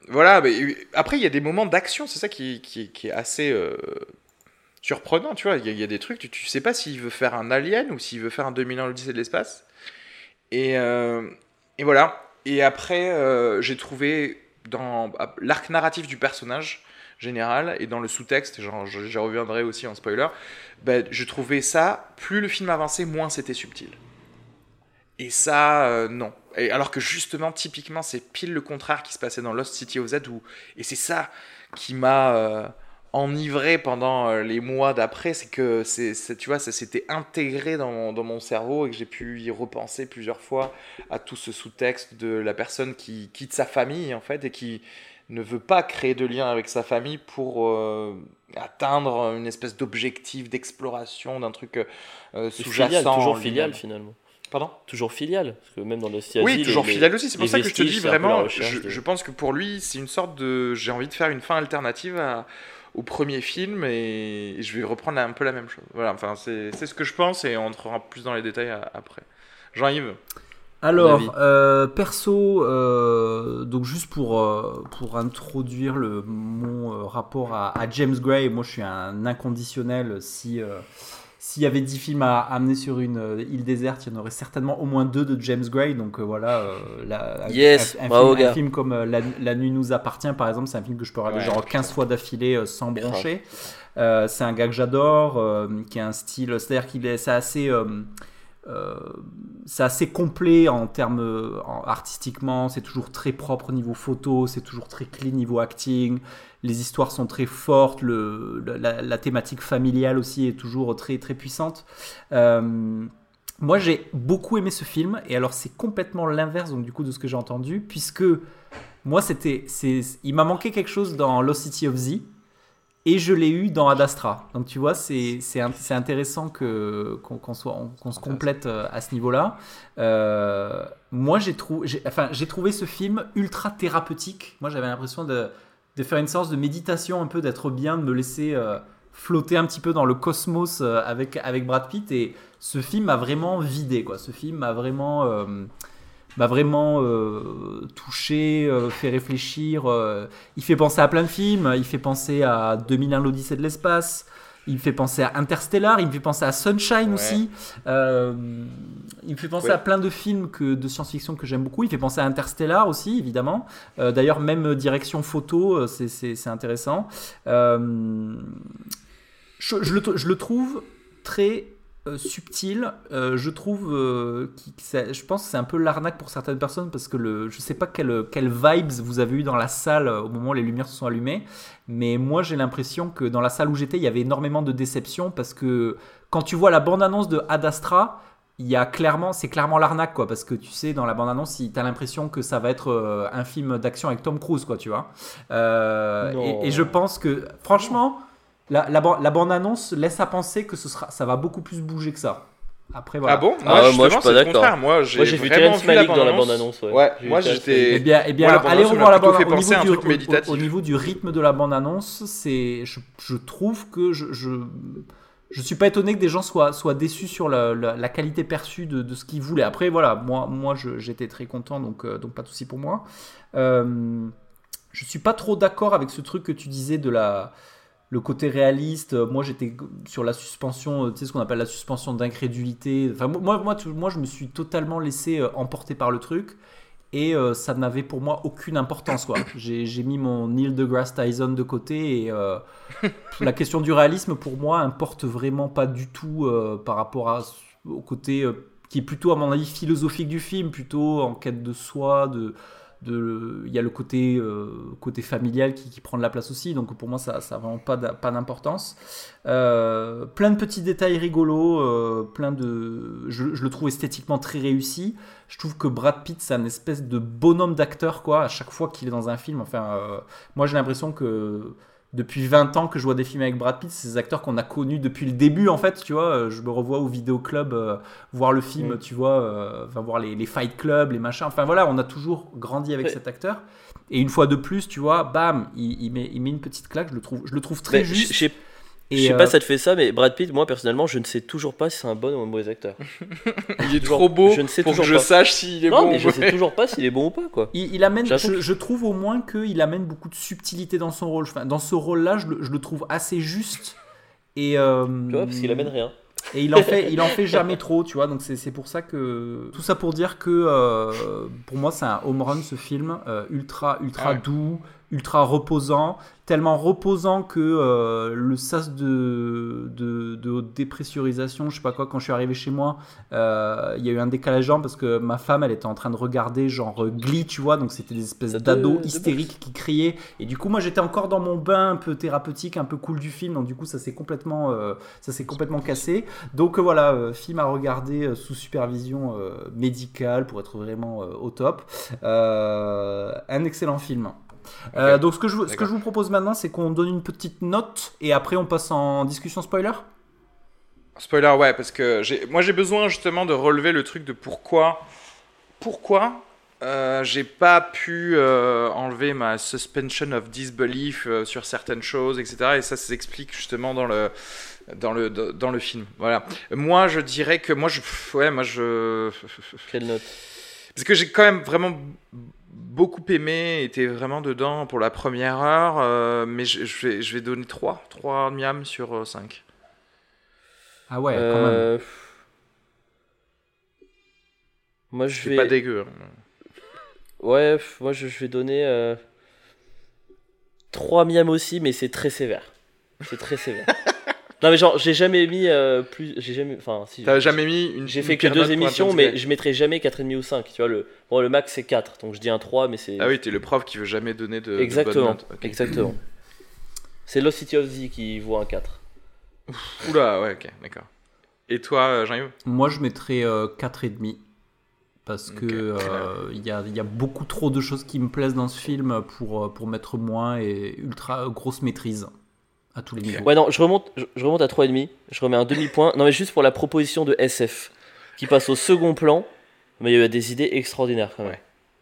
voilà. Mais, après, il y a des moments d'action, c'est ça qui, est assez surprenant, tu vois. Il y, a- des trucs, tu, tu sais pas s'il veut faire un Alien ou s'il veut faire un 2001 l'Odyssée de l'espace. Et, voilà. Et après, j'ai trouvé dans l'arc narratif du personnage général et dans le sous-texte, j'y reviendrai aussi en spoiler, ben, je trouvais ça, plus le film avançait, moins c'était subtil. Et ça, euh, non. Et alors que justement, typiquement, c'est pile le contraire qui se passait dans Lost City of Z. Où... Et c'est ça qui m'a euh, enivré pendant euh, les mois d'après. C'est que, c'est, tu vois, ça s'était intégré dans mon, dans mon cerveau et que j'ai pu y repenser plusieurs fois à tout ce sous-texte de la personne qui quitte sa famille, en fait, et qui ne veut pas créer de lien avec sa famille pour euh, atteindre une espèce d'objectif d'exploration d'un truc sous-jacent. toujours filial finalement. Pardon Toujours filial. Parce que même dans le Oui, toujours fidèle aussi. C'est pour ça que je te dis vraiment, je, pense que pour lui, c'est une sorte de. J'ai envie de faire une fin alternative à- au premier film et je vais reprendre un peu la même chose. Voilà, enfin, c'est c'est ce que je pense et on entrera plus dans les détails à- après. Jean-Yves Alors, euh, perso, euh, donc juste pour, euh, pour introduire le, mon euh, rapport à, à James Gray, moi je suis un inconditionnel. Si euh, s'il y avait 10 films à amener sur une euh, île déserte, il y en aurait certainement au moins deux de James Gray. Donc euh, voilà, euh, la- Yes, un, un bravo, film, un gars. film comme euh, la, La nuit nous appartient, par exemple, c'est un film que je peux regarder Ouais, genre putain. 15 fois d'affilée euh, sans broncher. Euh, c'est un gars que j'adore, euh, qui a un style, c'est-à-dire qu'il est, c'est assez, c'est assez complet en termes euh, en- artistiquement. C'est toujours très propre au niveau photo, c'est toujours très clean niveau acting. Les histoires sont très fortes, la, la thématique familiale aussi est toujours très très puissante. Euh, moi, j'ai beaucoup aimé ce film, et alors c'est complètement l'inverse donc du coup de ce que j'ai entendu, puisque moi c'était, il m'a manqué quelque chose dans Lost City of Z, et je l'ai eu dans Ad Astra. Donc tu vois, c'est, intéressant qu'on, soit, qu'on se complète euh, à ce niveau-là. Euh, moi, j'ai, trou- j'ai, enfin, trouvé ce film ultra thérapeutique. Moi, j'avais l'impression de, de faire une séance de méditation, un peu d'être bien, de me laisser euh, flotter un petit peu dans le cosmos avec, avec Brad Pitt. Et ce film m'a vraiment vidé, quoi. Ce film m'a vraiment, euh, m'a vraiment euh, touché, euh, fait réfléchir. euh. il fait penser à plein de films. Il fait penser à 2001 l'Odyssée de l'espace. Il me fait penser à Interstellar, il me fait penser à Sunshine Ouais. aussi. Euh, il me fait penser Ouais. à plein de films que, de science-fiction que j'aime beaucoup. Il fait penser à Interstellar aussi, évidemment. Euh, D'ailleurs, même direction photo, c'est- intéressant. Euh, je, je le, je le trouve très euh, subtil. Euh, je trouve, euh, qui- ça- je pense que c'est un peu l'arnaque pour certaines personnes parce que le, je sais pas quelle, quelle vibes vous avez eu dans la salle au moment où les lumières se sont allumées, mais moi j'ai l'impression que dans la salle où j'étais, il y avait énormément de déception parce que quand tu vois la bande-annonce de Ad Astra, il y a clairement, c'est clairement l'arnaque quoi, parce que tu sais dans la bande-annonce, tu as l'impression que ça va être un film d'action avec Tom Cruise quoi, tu vois. Et je pense que franchement, la, la, ban- la bande-annonce laisse à penser que ce sera, ça va beaucoup plus bouger que ça. Après voilà. Ah bon? Ah ouais, moi, je suis pas d'accord. contraire. Moi, j'ai vu la Malick dans la bande-annonce. bande-annonce. Ouais, moi, j'étais- Eh bien, eh bien Moi, allez bande-annonce revoir la m'a plutôt bande fait au au- au- méditatif. au niveau du rythme de la bande-annonce, c'est, je, je trouve que je, je, je suis pas étonné que des gens soient, soient déçus sur la, la- la qualité perçue de, de ce qu'ils voulaient. Après, voilà, moi, moi j'étais très content, donc, euh, donc pas de souci pour moi. Euh, je suis pas trop d'accord avec ce truc que tu disais de la le côté réaliste. Euh, Moi, j'étais sur la suspension, euh, tu sais ce qu'on appelle la suspension d'incrédulité. Enfin, moi, moi, moi, je me suis totalement laissé euh, emporter par le truc. et euh, ça n'avait pour moi aucune importance. quoi. J'ai j'ai mis mon Neil deGrasse Tyson de côté et euh, la question du réalisme pour moi importe vraiment pas du tout euh, par rapport à, au côté qui est plutôt à mon avis philosophique du film, plutôt en quête de soi, de de- il y a le côté, euh, familial qui, prend de la place aussi, donc pour moi ça n'a vraiment pas d'importance. Euh, plein de petits détails rigolos, euh, plein de, je, je le trouve esthétiquement très réussi. Je trouve que Brad Pitt c'est un espèce de bonhomme d'acteur quoi, à chaque fois qu'il est dans un film. Enfin, moi j'ai l'impression que depuis 20 ans que je vois des films avec Brad Pitt, c'est des acteurs qu'on a connus depuis le début en fait, tu vois. Euh, Je me revois au vidéo club euh, voir le film, Mm. tu vois, euh, enfin, voir les, les Fight Club, les machins. Enfin voilà, on a toujours grandi avec Ouais. cet acteur. Et une fois de plus, tu vois, bam, il, il met, il met une petite claque. Je le trouve, je le trouve très juste. Je sais je Et, sais euh, pas si ça te fait ça, mais Brad Pitt, moi personnellement, je ne sais toujours pas si c'est un bon ou un mauvais acteur. Il est Toujours- trop beau je ne sais pour que je sache s'il est non, bon mais ou je sais toujours pas s'il est bon ou pas, quoi. Il, il amène, je, trouve au moins qu'il amène beaucoup de subtilité dans son rôle. Enfin, dans ce rôle-là, je, le- je le trouve assez juste. Et, euh, Tu vois, parce qu'il amène rien. Et il en fait, il en fait jamais trop, tu vois. Donc c'est c'est pour ça que tout ça pour dire que euh, pour moi c'est un home run ce film, euh, ultra ultra Ah ouais. doux, ultra reposant, tellement reposant que euh, le sas de, de de dépressurisation, je sais pas quoi, quand je suis arrivé chez moi, euh, il y a eu un décalage genre parce que ma femme elle était en train de regarder genre euh, Glee, tu vois, donc c'était des espèces d'ados hystériques qui criaient et du coup moi j'étais encore dans mon bain un peu thérapeutique, un peu cool du film, donc du coup ça s'est complètement euh, ça s'est complètement cassé. Donc voilà, film à regarder sous supervision médicale pour être vraiment au top. Un excellent film. Euh, donc ce que, je, vous- ce que je vous propose maintenant, c'est qu'on donne une petite note et après on passe en discussion spoiler. Spoiler, ouais, parce que j'ai- moi j'ai besoin justement de relever le truc de pourquoi, pourquoi euh, j'ai pas pu euh, enlever ma suspension of disbelief euh, sur certaines choses, etc. Et ça s'explique justement dans le dans le dans le film. Voilà. Moi, je dirais que moi je ouais, moi je Quelle note? parce que j'ai quand même vraiment beaucoup aimé, était vraiment dedans pour la première heure, euh, mais je, je vais, je vais donner 3, 3 miam sur euh, 5. Ah ouais, quand même. Euh, Moi, je C'est vais. pas dégueu. hein. Ouais, moi je, je vais donner euh, 3 miam aussi, mais c'est très sévère. C'est très sévère. non, mais genre, j'ai jamais mis euh, plus. J'ai jamais. Enfin, si. T'as jamais mis une J'ai une fait que deux note pour un émissions, mais je mettrai jamais 4,5 ou 5. Tu vois, le, bon, le max c'est 4, donc je dis un 3, mais c'est. Ah oui, t'es le prof qui veut jamais donner de, de bonnes Exactement. notes. Ok. Exactement. C'est Lost City of Z qui vaut un 4. Oula, ouais, ok, d'accord. Et toi, euh, Jean-Yves? Moi je mettrais euh, 4,5 parce que Ok, euh, il y, a, il y a beaucoup trop de choses qui me plaisent dans ce film pour, euh, pour mettre moins et ultra grosse maîtrise à tous les niveaux. Ouais, non, je remonte, je, je remonte à 3,5. Je remets un demi-point. Non, mais juste pour la proposition de SF qui passe au second plan. Mais il y a des idées extraordinaires quand même. Ouais.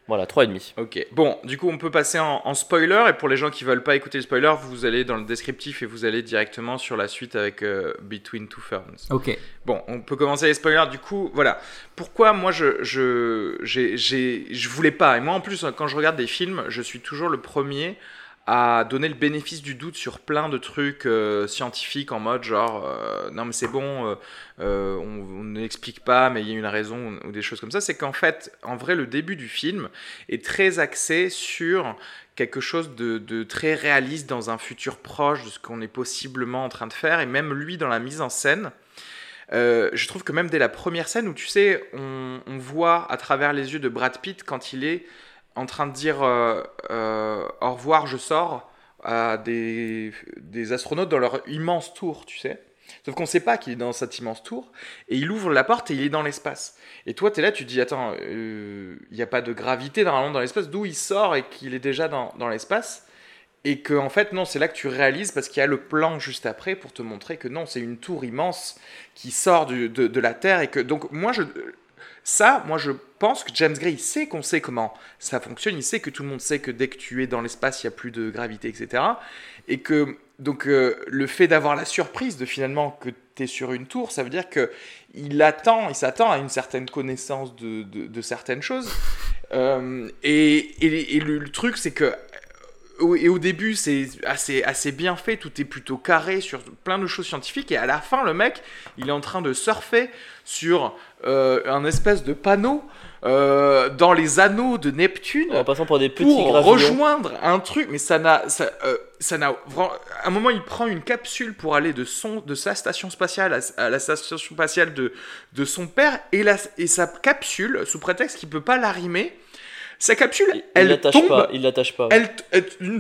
Voilà, 3,5. Ok. Bon, du coup, on peut passer en, en spoiler. Et pour les gens qui veulent pas écouter le spoiler, vous allez dans le descriptif et vous allez directement sur la suite avec euh, Between Two Ferns. Ok. Bon, on peut commencer les spoilers. Du coup, voilà. Pourquoi moi je je j'ai j'ai- je voulais pas. Et moi en plus, quand je regarde des films, je suis toujours le premier à donner le bénéfice du doute sur plein de trucs euh, scientifiques en mode genre euh, non mais c'est bon, euh, euh, on, n'explique pas, mais il y a une raison ou des choses comme ça. C'est qu'en fait, en vrai, le début du film est très axé sur quelque chose de, très réaliste dans un futur proche de ce qu'on est possiblement en train de faire et même lui dans la mise en scène. Je trouve que même dès la première scène où tu sais, on voit à travers les yeux de Brad Pitt quand il est en train de dire euh, euh, au revoir, je sors à des, des astronautes dans leur immense tour, tu sais. Sauf qu'on ne sait pas qu'il est dans cet immense tour, et il ouvre la porte et il est dans l'espace. Et toi, tu es là, tu te dis, attends, euh, il n'y a pas de gravité normalement dans l'espace, d'où il sort et qu'il est déjà dans, dans l'espace. Et que, en fait, non, c'est là que tu réalises parce qu'il y a le plan juste après pour te montrer que non, c'est une tour immense qui sort de, de la Terre. Et que, donc, moi, je, ça, moi, je pense que James Gray, il sait qu'on sait comment ça fonctionne. Il sait que tout le monde sait que dès que tu es dans l'espace, il n'y a plus de gravité, etc. Et que, donc, euh, le fait d'avoir la surprise de finalement que tu es sur une tour, ça veut dire que il attend, il s'attend à une certaine connaissance de, certaines choses. Euh, et le, truc, c'est que et au début, c'est assez, assez bien fait, tout est plutôt carré sur plein de choses scientifiques, et à la fin, le mec, il est en train de surfer sur euh, un espèce de panneau euh, dans les anneaux de Neptune En passant pour des petits pour rejoindre un truc, mais ça n'a, ça, euh, ça n'a. À un moment, il prend une capsule pour aller de son, de sa station spatiale à, à la station spatiale de, de son père, et la, et sa capsule, sous prétexte qu'il peut pas l'arrimer, sa capsule, Il elle l'attache tombe. pas. Il l'attache pas. Elle,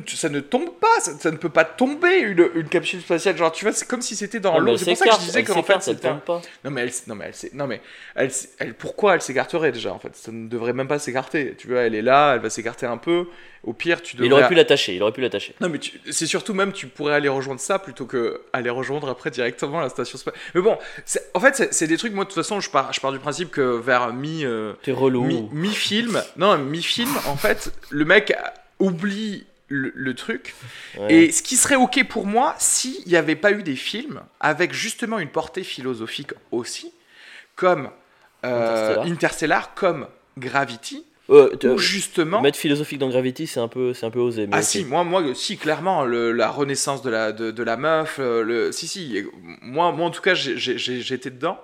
ça ne tombe pas, ça, ça ne peut pas tomber une, une capsule spatiale. Genre, tu vois, c'est comme si c'était dans mais l'eau. C'est pour ça que je disais qu'en fait, c'était un- tombe pas. non mais elle, non mais elle, non mais elle, pourquoi elle s'écarterait déjà en fait? Ça ne devrait même pas s'écarter. Tu vois, elle est là, elle va s'écarter un peu. Au pire, tu devrais. Il aurait pu l'attacher. Il aurait pu l'attacher. Non mais tu- c'est surtout même tu pourrais aller rejoindre ça plutôt que aller rejoindre après directement la station spatiale. Mais bon, c'est- en fait c'est- des trucs. Moi de toute façon, je pars, je pars du principe que vers mi euh, T'es relou. mi, mi-film, non mi-film, en fait, le mec oublie le, le truc. Ouais. Et ce qui serait ok pour moi s'il n'y avait pas eu des films avec justement une portée philosophique aussi, comme euh, Interstellar. Interstellar, comme Gravity, Euh, tu- où justement. Mettre philosophique dans Gravity, c'est un peu, c'est un peu osé. mais Ah si, moi, moi, si, clairement, le- la renaissance de la, de, de la meuf, euh, le, si, si, moi, moi en tout cas, j'étais dedans,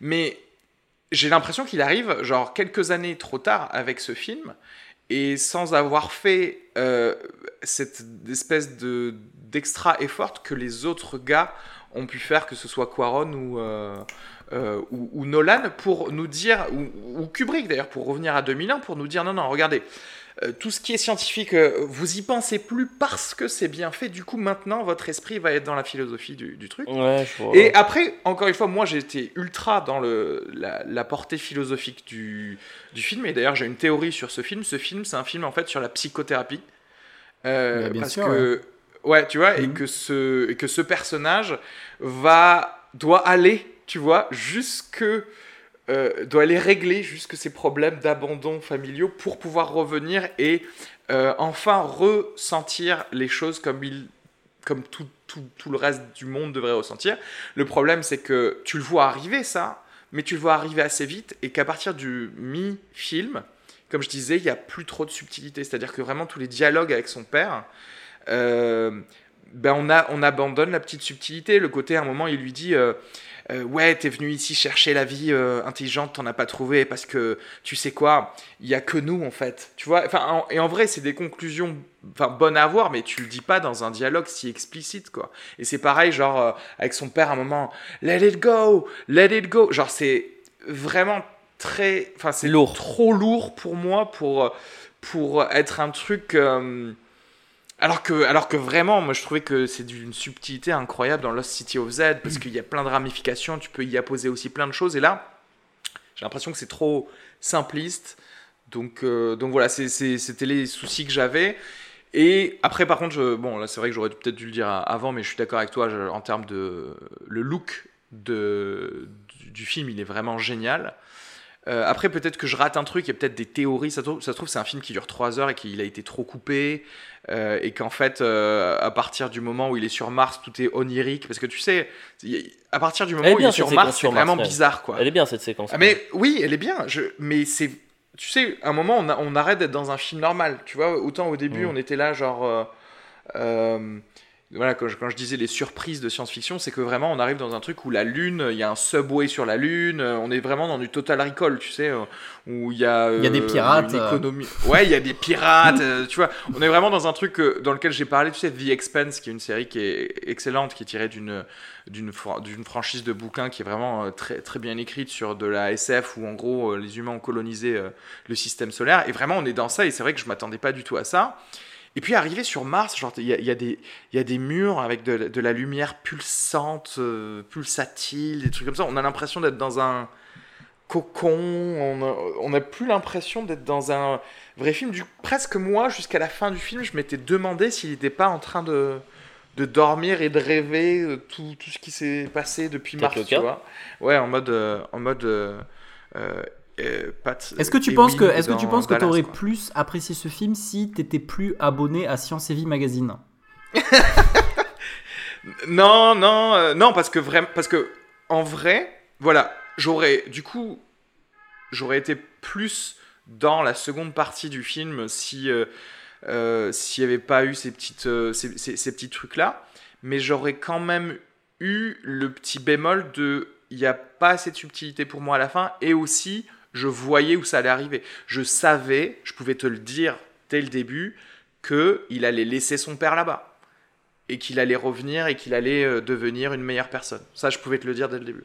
mais j'ai l'impression qu'il arrive, genre, quelques années trop tard avec ce film, et sans avoir fait euh, cette espèce de d'extra effort que les autres gars ont pu faire, que ce soit Quaron ou, euh, euh, ou, ou Nolan, pour nous dire, ou, ou Kubrick d'ailleurs, pour revenir à 2001, pour nous dire non, non, regardez, euh, tout ce qui est scientifique, euh, vous y pensez plus parce que c'est bien fait, du coup maintenant votre esprit va être dans la philosophie du, du truc. Ouais. Et après, encore une fois, moi j'ai été ultra dans le, la, la portée philosophique du, du film. Et d'ailleurs, j'ai une théorie sur ce film. Ce film, c'est un film en fait sur la psychothérapie. Euh, Bah, bien parce sûr, que, ouais. tu vois, et, Mhm. que ce, et que ce personnage va, doit aller, tu vois, jusque. euh, doit aller régler jusque ses problèmes d'abandon familiaux pour pouvoir revenir et euh, enfin ressentir les choses comme il comme tout, tout, tout le reste du monde devrait ressentir. Le problème, c'est que tu le vois arriver, ça, mais tu le vois arriver assez vite, et qu'à partir du mi-film, comme je disais, il n'y a plus trop de subtilité. C'est-à-dire que vraiment, tous les dialogues avec son père, euh, ben on, a, on abandonne la petite subtilité. Le côté, à un moment, il lui dit... euh, ouais, t'es venu ici chercher la vie euh, intelligente, t'en as pas trouvé parce que tu sais quoi, il y a que nous en fait. Tu vois, enfin, en- et en vrai, c'est des conclusions, enfin, bonnes à avoir, mais tu le dis pas dans un dialogue si explicite quoi. Et c'est pareil, genre euh, avec son père à un moment, let it go, let it go. Genre c'est vraiment très, enfin c'est Lourd. trop lourd pour moi pour pour être un truc. euh, alors que, alors que vraiment, moi je trouvais que c'est d'une subtilité incroyable dans Lost City of Z parce qu'il y a plein de ramifications, tu peux y apposer aussi plein de choses. Et là, j'ai l'impression que c'est trop simpliste. Donc, euh, donc voilà, c'était les soucis que j'avais. Et après, par contre, je- bon, là c'est vrai que j'aurais peut-être dû le dire avant, mais je suis d'accord avec toi je- en termes de le look de, du, du film, il est vraiment génial. Euh, après, peut-être que je rate un truc, il y a peut-être des théories. Ça, ça se trouve, c'est un film qui dure 3 heures et qu'il a été trop coupé. Euh, et qu'en fait, euh, à partir du moment où il est sur Mars, tout est onirique. Parce que tu sais, à partir du moment où il est sur Mars, c'est Mars, vraiment bizarre, quoi. Elle est bien cette séquence. Ah, mais oui, elle est bien. Je... Mais c'est. Tu sais, à un moment, on, a- on arrête d'être dans un film normal. Tu vois, autant au début, Mm. on était là, genre. euh, voilà, quand je, quand je disais les surprises de science-fiction, c'est que vraiment, on arrive dans un truc où la Lune, il y a un subway sur la Lune, euh, on est vraiment dans du total recall, tu sais, euh, où il y a. Il y a des euh, pirates, Une économie. Ouais, il y a des pirates, tu vois. On est vraiment dans un truc dans lequel j'ai parlé, tu sais, The Expanse, qui est une série qui est excellente, qui est tirée d'une d'une fra- d'une franchise de bouquins qui est vraiment très très bien écrite sur de la SF où en gros les humains ont colonisé le système solaire et vraiment on est dans ça et c'est vrai que je m'attendais pas du tout à ça et puis arrivé sur Mars genre il y a, y des il y a des murs avec de, de la lumière pulsante euh, pulsatile des trucs comme ça. On a l'impression d'être dans un cocon. On a, on a plus l'impression d'être dans un vrai film. Du presque moi jusqu'à la fin du film je m'étais demandé s'il n'était pas en train de de dormir et de rêver euh, tout, tout ce qui s'est passé depuis mars, tu vois. Ouais, en mode, euh, en mode euh, euh, Est-ce que tu penses que, est-ce que tu penses que t'aurais plus apprécié ce film si t'étais plus abonné à Science et Vie magazine? Non, non, euh, non, parce que vraiment, parce que en vrai, voilà, j'aurais, du coup, j'aurais été plus dans la seconde partie du film si, euh, s'il n'y avait pas eu ces, petites, ces, ces- ces petits trucs-là. Mais j'aurais quand même eu le petit bémol de il n'y a pas assez de subtilité pour moi à la fin. Et aussi, je voyais où ça allait arriver. Je savais, je pouvais te le dire dès le début, qu'il allait laisser son père là-bas. Et qu'il allait revenir et qu'il allait euh, devenir une meilleure personne. Ça, je pouvais te le dire dès le début.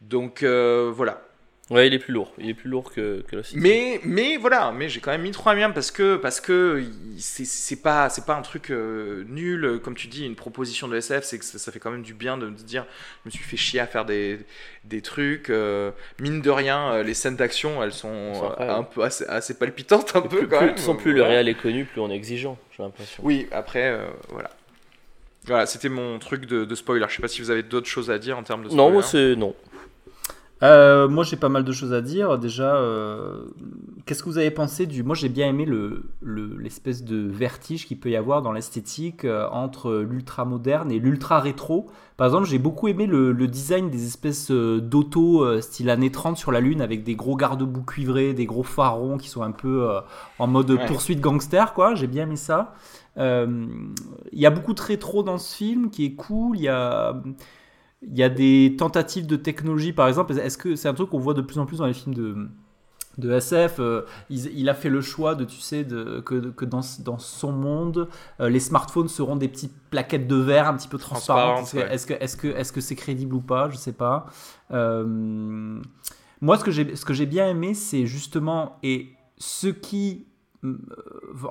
Donc euh, voilà. Ouais, il est plus lourd. Il est plus lourd que, que Lost City. Mais, mais voilà, mais j'ai quand même mis 3 bien parce que parce que c'est pas c'est pas un truc euh, nul comme tu dis une proposition de SF c'est que ça, ça fait quand même du bien de me dire je me suis fait chier à faire des, des trucs euh, mine de rien euh, les scènes d'action elles sont un peu assez, assez palpitantes un peu plus, quand plus- même sans plus le réel est connu, plus on est exigeant, j'ai l'impression. Oui, après euh, voilà. Voilà, c'était mon truc de, de spoiler. Je sais pas si vous avez d'autres choses à dire en termes de spoiler. Non, c'est non. Euh, moi, j'ai pas mal de choses à dire. Déjà, euh, qu'est-ce que vous avez pensé du. Moi, j'ai bien aimé le, le- l'espèce de vertige qu'il peut y avoir dans l'esthétique euh, entre l'ultra moderne et l'ultra rétro. Par exemple, j'ai beaucoup aimé le, le design des espèces d'auto style années 30 sur la Lune avec des gros garde-boue cuivrés, des gros phares qui sont un peu en mode Ouais. poursuite gangster, quoi. J'ai bien aimé ça. Il y a beaucoup de rétro dans ce film qui est cool. Il y a. Il y a des tentatives de technologie, par exemple. Est-ce que c'est un truc qu'on voit de plus en plus dans les films de, de SF euh, il, il a fait le choix de, tu sais, de, que, que dans, dans son monde, euh, les smartphones seront des petites plaquettes de verre un petit peu transparentes. Est-ce que- ouais. Est-ce que est-ce que est-ce que c'est crédible ou pas? Je sais pas. Euh, moi, ce que j'ai ce que j'ai bien aimé, c'est justement et ce qui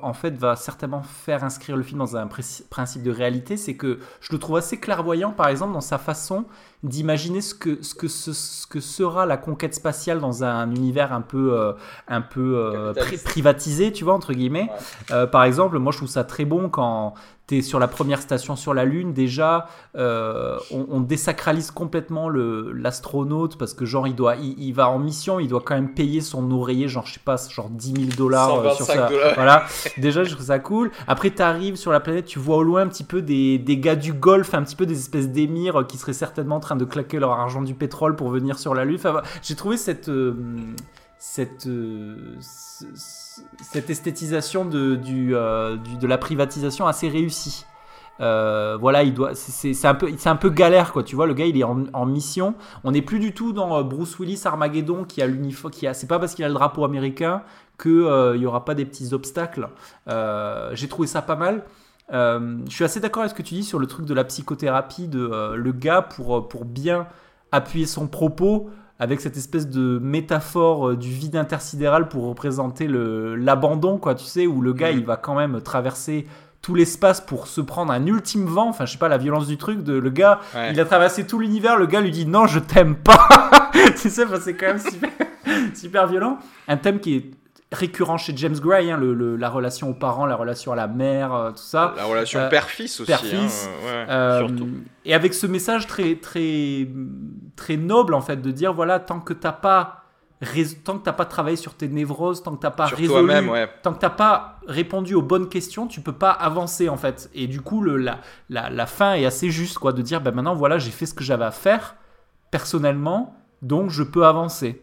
en fait va certainement faire inscrire le film dans un principe de réalité, c'est que je le trouve assez clairvoyant, par exemple, dans sa façon d'imaginer ce que, ce, que ce, ce que sera la conquête spatiale dans un univers un peu, euh, un peu euh, privatisé, tu vois, entre guillemets. Euh, par exemple, moi je trouve ça très bon quand tu es sur la première station sur la Lune, déjà, on, on désacralise complètement l'astronaute parce que, genre, il, doit, il, il va en mission, il doit quand même payer son oreiller, genre, je sais pas, genre 10 000 dollars sur 125 ça. Voilà, déjà, je trouve ça cool. Après, tu arrives sur la planète, tu vois au loin un petit peu des, des gars du Golfe, un petit peu des espèces d'émirs qui seraient certainement en train de claquer leur argent du pétrole pour venir sur la Lune. J'ai trouvé cette. euh, cette, euh, ce- ce- cette esthétisation de, euh, du- de la privatisation assez réussie. Voilà, il doit, c'est- un peu, c'est un peu galère quoi. Tu vois, le gars il est en, mission. On n'est plus du tout dans Bruce Willis Armageddon qui a l'uniforme, c'est pas parce qu'il a le drapeau américain que il y aura pas des petits obstacles. J'ai trouvé ça pas mal. Euh, je suis assez d'accord avec ce que tu dis sur le truc de la psychothérapie, de euh, le gars pour, euh, pour bien appuyer son propos avec cette espèce de métaphore euh, du vide intersidéral pour représenter l'abandon, quoi, tu sais, où le gars Mhm. il va quand même traverser tout l'espace pour se prendre un ultime vent, enfin je sais pas la violence du truc, de le gars Ouais. il a traversé tout l'univers, le gars lui dit non je t'aime pas, tu sais, c'est quand même super, super violent. Un thème qui est récurrent chez James Gray, hein, le- le- la relation aux parents, la relation à la mère, euh, tout ça. La relation Euh, père-fils aussi. père-fils. hein, ouais. Euh, Surtout. et avec ce message très, très, très noble, en fait, de dire voilà, tant que t'as pas, tant que t'as pas travaillé sur tes névroses, tant que t'as pas Sur résolu, ouais. tant que t'as pas répondu aux bonnes questions, tu peux pas avancer, en fait. Et du coup, le, la, la, la fin est assez juste, quoi, de dire ben maintenant, voilà, j'ai fait ce que j'avais à faire personnellement, donc je peux avancer.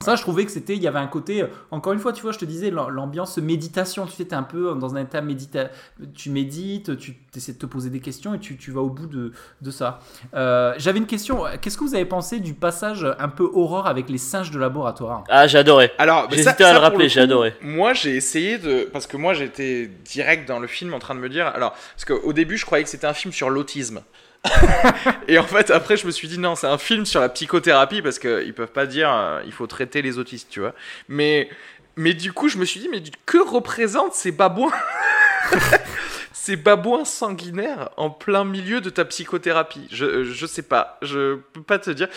Ça, je trouvais que c'était, il y avait un côté, euh, encore une fois, tu vois, je te disais, l'am- l'ambiance méditation, tu sais, t'es un peu dans un état médita, tu médites, tu essaies de te poser des questions et tu, tu vas au bout de, de ça. Euh, J'avais une question, qu'est-ce que vous avez pensé du passage un peu horreur avec les singes de laboratoire? Ah, j'ai adoré. Alors, J'hésitais à ça, le rappeler, j'ai adoré. Moi, j'ai essayé de. Parce que moi, j'étais direct dans le film en train de me dire. Alors, parce qu'au début, je croyais que c'était un film sur l'autisme. et en fait, après, je me suis dit non, c'est un film sur la psychothérapie parce qu'ils peuvent pas dire euh, il faut traiter les autistes, tu vois. Mais, mais du coup, je me suis dit mais que représentent ces babouins Ces babouins sanguinaires en plein milieu de ta psychothérapie? Je, je sais pas, je peux pas te dire.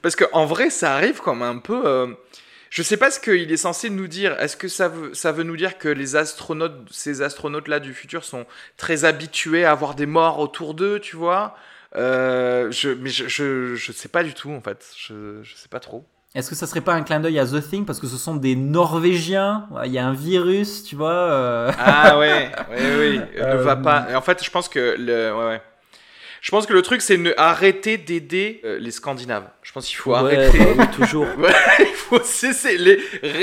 Parce qu'en vrai, ça arrive comme un peu. euh, je sais pas ce qu'il est censé nous dire. Est-ce que ça veut, ça veut nous dire que les astronautes, ces astronautes-là du futur sont très habitués à avoir des morts autour d'eux, tu vois? Euh, je, Mais je, je, je sais pas du tout, en fait. Je, je sais pas trop. Est-ce que ça serait pas un clin d'œil à The Thing? Parce que ce sont des Norvégiens Il y a un virus, tu vois. euh, Ah ouais, oui, oui. Ne Euh, va pas. En fait, je pense que le. Ouais, ouais. Je pense que le truc, c'est ne arrêter d'aider euh, les Scandinaves. Je pense qu'il faut Ouais, arrêter. bah oui, toujours. Il faut cesser. Les...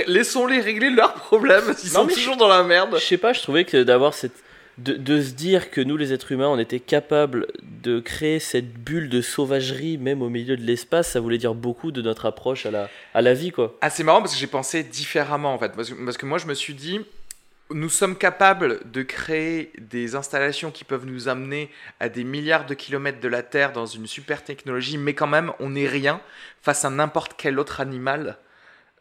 Laissons-les régler leurs problèmes. Ils Non, sont toujours dans la merde. Je sais pas, je trouvais que d'avoir cette. De, de se dire que nous, les êtres humains, on était capables de créer cette bulle de sauvagerie, même au milieu de l'espace, ça voulait dire beaucoup de notre approche à la, à la vie, quoi. Ah, c'est marrant parce que j'ai pensé différemment en fait. Parce que, parce que moi, je me suis dit, nous sommes capables de créer des installations qui peuvent nous amener à des milliards de kilomètres de la Terre dans une super technologie, mais quand même, on n'est rien face à n'importe quel autre animal.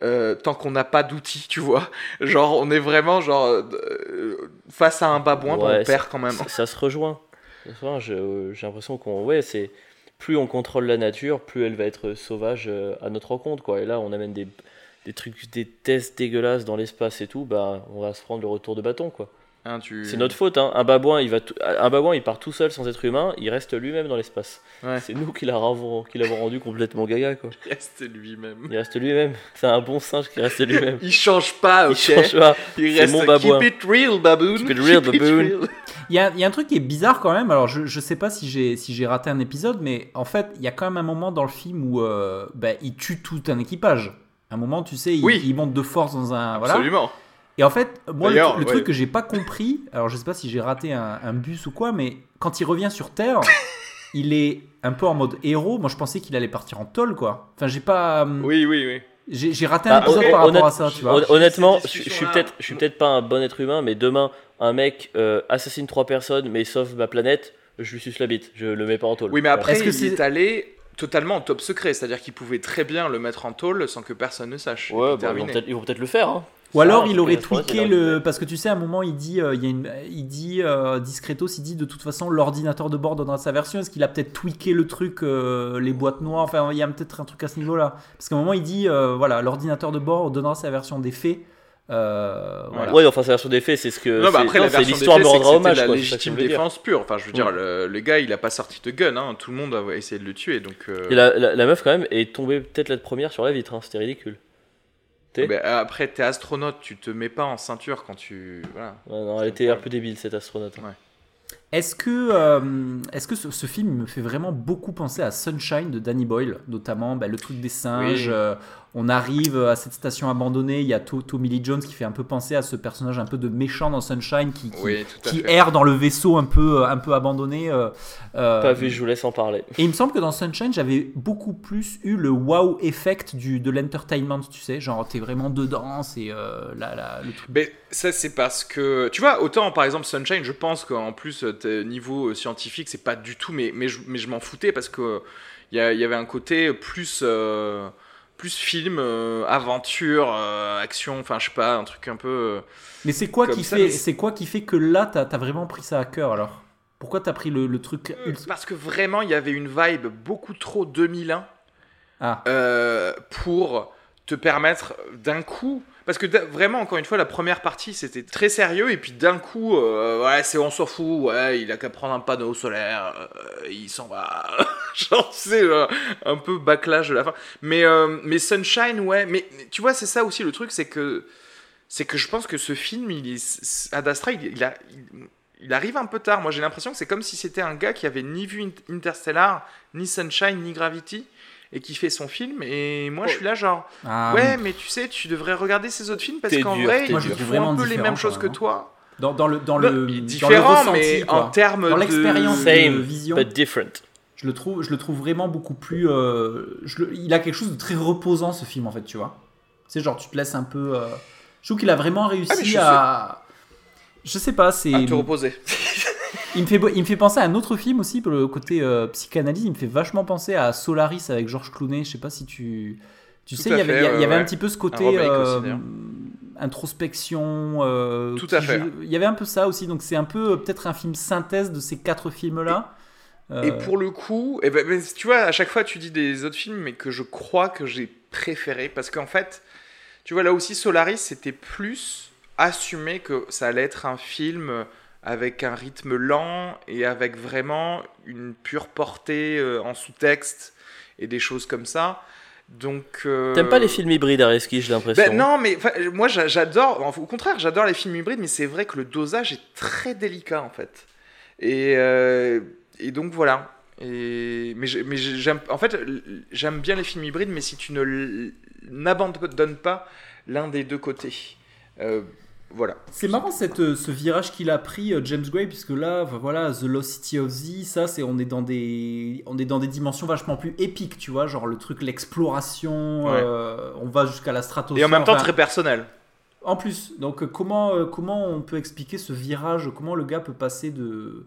euh, tant qu'on n'a pas d'outils, tu vois. Genre, on est vraiment genre euh, face à un babouin, Ouais, on perd quand même. Ça, ça se rejoint. Je- J'ai l'impression qu'on. Ouais, c'est. Plus on contrôle la nature, plus elle va être sauvage euh, à notre rencontre, quoi. Et là, on amène des, des trucs, des tests dégueulasses dans l'espace et tout, bah, on va se prendre le retour de bâton, quoi. Hein, tu- C'est notre faute, hein. Un babouin, il va tout- un babouin, il part tout seul sans être humain, il reste lui-même dans l'espace. Ouais. C'est nous qui l'avons qui l'avons rendu complètement gaga, quoi. Il reste lui-même. Il reste lui-même. C'est un bon singe qui reste lui-même. Il change pas, ok. Il change pas. Il C'est reste mon babouin. Keep it real, baboon. Keep it real, Keep it baboon. real. Il y a, il y a un truc qui est bizarre quand même. Alors, je, je sais pas si j'ai si j'ai raté un épisode, mais en fait, il y a quand même un moment dans le film où euh, bah, il tue tout un équipage. Un moment, tu sais, il, Oui. il monte de force dans un. Voilà. Absolument. Et en fait, moi, le, D'ailleurs, le ouais. truc que j'ai pas compris, alors je sais pas si j'ai raté un, un bus ou quoi, mais quand il revient sur Terre, il est un peu en mode héros. Moi, je pensais qu'il allait partir en tôle, quoi. Enfin, j'ai pas. hum, Oui, oui, oui. J'ai raté un Bah, épisode hon- par rapport honnête- à ça, tu vois. hon- honnêtement, je, je suis peut-être, je suis peut-être pas un bon être humain, mais demain, un mec euh, assassine trois personnes, mais sauve ma planète, je lui suce la bite, je le mets pas en tôle. Oui, mais après, Est-ce que il c'est- est allé totalement en top secret. C'est-à-dire qu'il pouvait très bien le mettre en tôle sans que personne ne sache. Ouais, bah, ils, vont peut-être, le faire. Hein. Ou alors il aurait tweaké le parce que tu sais à un moment il dit euh, il y a une il dit euh, discretos il dit de toute façon l'ordinateur de bord donnera sa version est-ce qu'il a peut-être tweaké le truc euh, les boîtes noires? Enfin il y a peut-être un truc à ce niveau-là parce qu'à un moment il dit euh, voilà l'ordinateur de bord donnera sa version des faits Euh, voilà. Ouais, enfin, c'est la version des faits, c'est ce que. Non, bah c'est- après, non, la version l'histoire des me faits, c'est rendra hommage. la quoi, légitime défense pure. Enfin, je veux dire, Mm. le, le gars, il a pas sorti de gun. Hein. Tout le monde a essayé de le tuer. Donc, euh, Et la, la, la meuf, quand même, est tombée peut-être la première sur la vitre, hein, c'était ridicule. T'es bah, après, t'es astronaute, tu te mets pas en ceinture quand tu. Voilà. Ouais, non, elle était un peu débile, cette astronaute. hein. Ouais. Est-ce que, euh, est-ce que ce, ce film me fait vraiment beaucoup penser à Sunshine de Danny Boyle, notamment bah, le truc des singes. Oui. euh, on arrive à cette station abandonnée, il y a To- Tommy Lee Jones qui fait un peu penser à ce personnage un peu de méchant dans Sunshine qui, qui, Oui, erre dans le vaisseau un peu, un peu abandonné. euh, euh, Pas vu, je vous laisse en parler. Et il me semble que dans Sunshine, j'avais beaucoup plus eu le wow effect du, de l'entertainment, tu sais, genre t'es vraiment dedans, c'est euh, là, là, le truc. Mais ça, c'est parce que. Tu vois, autant par exemple Sunshine, je pense qu'en plus, euh, niveau euh, scientifique, c'est pas du tout. Mais, mais, je, mais je m'en foutais parce que il y, avait un côté plus. euh, plus film, euh, aventure, euh, action, enfin je sais pas, un truc un peu. euh, Mais c'est quoi qui ça, fait, mais- c'est quoi qui fait que là t'as as vraiment pris ça à cœur alors? Pourquoi t'as pris le, le truc Parce que vraiment, il y avait une vibe beaucoup trop 2001 Ah, pour te permettre d'un coup. Parce que vraiment, encore une fois, la première partie c'était très sérieux, et puis d'un coup, euh, ouais, c'est on s'en fout, ouais, il a qu'à prendre un panneau solaire, euh, il s'en va. Genre, c'est euh, un peu backlash de la fin. Mais, euh, mais Sunshine, ouais, mais mais tu vois, c'est ça aussi le truc, c'est que, c'est que je pense que ce film, il est, Ad Astra, il, il a. il- il arrive un peu tard. Moi, j'ai l'impression que c'est comme si c'était un gars qui avait ni vu Int- Interstellar, ni Sunshine, ni Gravity, et qui fait son film. Et moi, je suis là, genre, Ah, ouais, mais tu sais, tu devrais regarder ces autres films parce qu'en vrai, ils Moi, je le font un peu les mêmes choses que hein. toi. dans, dans le dans Non, le différent, ressenti, mais quoi. en termes dans de- l'expérience de Same, vision, but different. Je le trouve je le trouve vraiment beaucoup plus. euh, je le- il a quelque chose de très reposant ce film en fait, tu vois. C'est genre tu te laisses un peu. euh, Je trouve qu'il a vraiment réussi Ah, je à. Je sais pas, c'est. À te reposer. Il me, fait, il me fait penser à un autre film aussi, pour le côté euh, psychanalyse. Il me fait vachement penser à Solaris avec Georges Clooney. Je sais pas si tu. Tu Tout sais, il y avait, fait, y ouais, un petit peu ce côté. Introspection. Tout à fait. Il y avait un peu ça aussi. Donc c'est un peu peut-être un film synthèse de ces quatre films-là. Euh, Et pour le coup, eh ben, mais tu vois, à chaque fois, tu dis des autres films, mais que je crois que j'ai préféré. Parce qu'en fait, tu vois, là aussi, Solaris, c'était plus assumé que ça allait être un film avec un rythme lent et avec vraiment une pure portée euh, en sous-texte et des choses comme ça. Donc. euh, T'aimes pas les films hybrides, Areski, j'ai l'impression. Ben non, mais moi j'a- j'adore, au contraire, j'adore les films hybrides, mais c'est vrai que le dosage est très délicat en fait. Et, euh, et donc voilà. Et mais j'aime en fait j'aime bien les films hybrides, mais si tu ne n'abandonnes pas l'un des deux côtés, Euh, voilà. C'est marrant cette, euh, ce virage qu'il a pris euh, James Gray puisque là voilà The Lost City of Z ça c'est on est dans des on est dans des dimensions vachement plus épiques tu vois genre le truc l'exploration Ouais. euh, on va jusqu'à la stratosphère Et en même temps enfin, très personnel. en plus donc comment comment on peut expliquer ce virage? Comment le gars peut passer de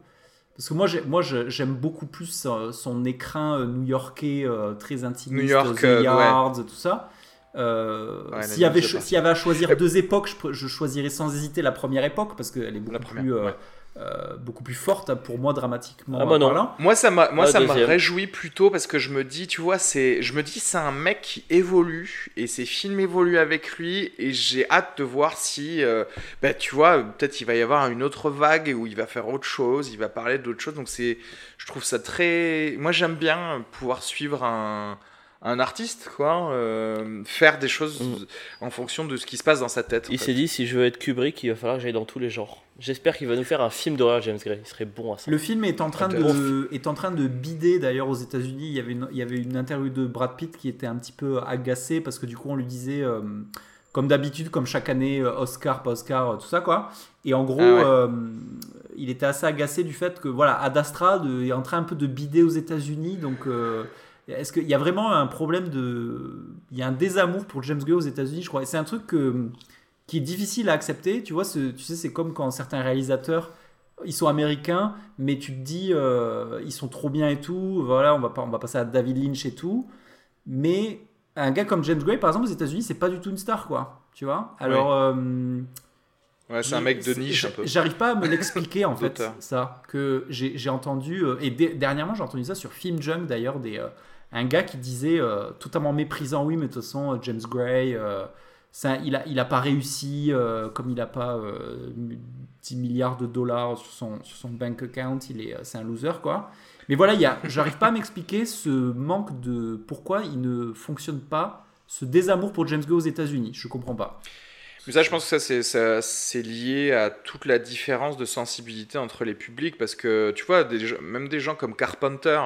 parce que moi moi j'aime beaucoup plus euh, son écrin euh, new-yorkais euh, très intimiste New York, The ouais. Yards tout ça Euh, Ouais, s'il y avait y avait à choisir deux époques, je, choisirais sans hésiter la première époque parce qu'elle est beaucoup première, plus, euh, ouais. Euh, beaucoup plus forte pour moi dramatiquement. Ah, moi, non. parlant. Moi ça m'a moi Ah, ça réjouit plutôt parce que je me dis tu vois c'est je me dis c'est un mec qui évolue et ses films évoluent avec lui et j'ai hâte de voir si euh, bah, tu vois peut-être il va y avoir une autre vague où il va faire autre chose il va parler d'autre chose donc c'est je trouve ça très moi j'aime bien pouvoir suivre un un artiste quoi euh, faire des choses Mm. en fonction de ce qui se passe dans sa tête Il s'est dit si je veux être Kubrick, il va falloir que j'aille dans tous les genres. J'espère qu'il va nous faire un film d'horreur James Gray. Il serait bon à ça. Le film est en train de, est en train de bider d'ailleurs aux États-Unis. Il y avait une, il y avait une interview de Brad Pitt qui était un petit peu agacé parce que du coup on lui disait euh, comme d'habitude, comme chaque année, euh, Oscar, pas Oscar, tout ça quoi. Et en gros, Ah ouais. euh, il était assez agacé du fait que voilà, Ad Astra de- est en train un peu de bider aux États-Unis. Donc, euh, est-ce qu'il y a vraiment un problème de, il y a un désamour pour James Gray aux États-Unis, je crois. Et c'est un truc que- qui est difficile à accepter. Tu vois, ce- tu sais, c'est comme quand certains réalisateurs ils sont américains, mais tu te dis, euh, ils sont trop bien et tout. Voilà, on va, pas, on va passer à David Lynch et tout. Mais un gars comme James Gray, par exemple, aux États-Unis, c'est pas du tout une star, quoi. Tu vois? Alors, euh, ouais c'est un mec de niche un peu J'arrive pas à me l'expliquer en fait, ça. Que j'ai entendu, euh, et dernièrement j'ai entendu ça sur Film Junk d'ailleurs, des, euh, un gars qui disait, euh, totalement méprisant, oui, mais de toute façon, James Gray, euh, il, a, il a pas réussi, euh, comme il a pas euh, 10 milliards de dollars sur son, bank account, il est, c'est un loser, quoi. Mais voilà, j'arrive pas à m'expliquer ce manque de. Pourquoi il ne fonctionne pas, ce désamour pour James Gray aux États-Unis. Je comprends pas. Mais ça, je pense que c'est, lié à toute la différence de sensibilité entre les publics, parce que tu vois, même des gens comme Carpenter,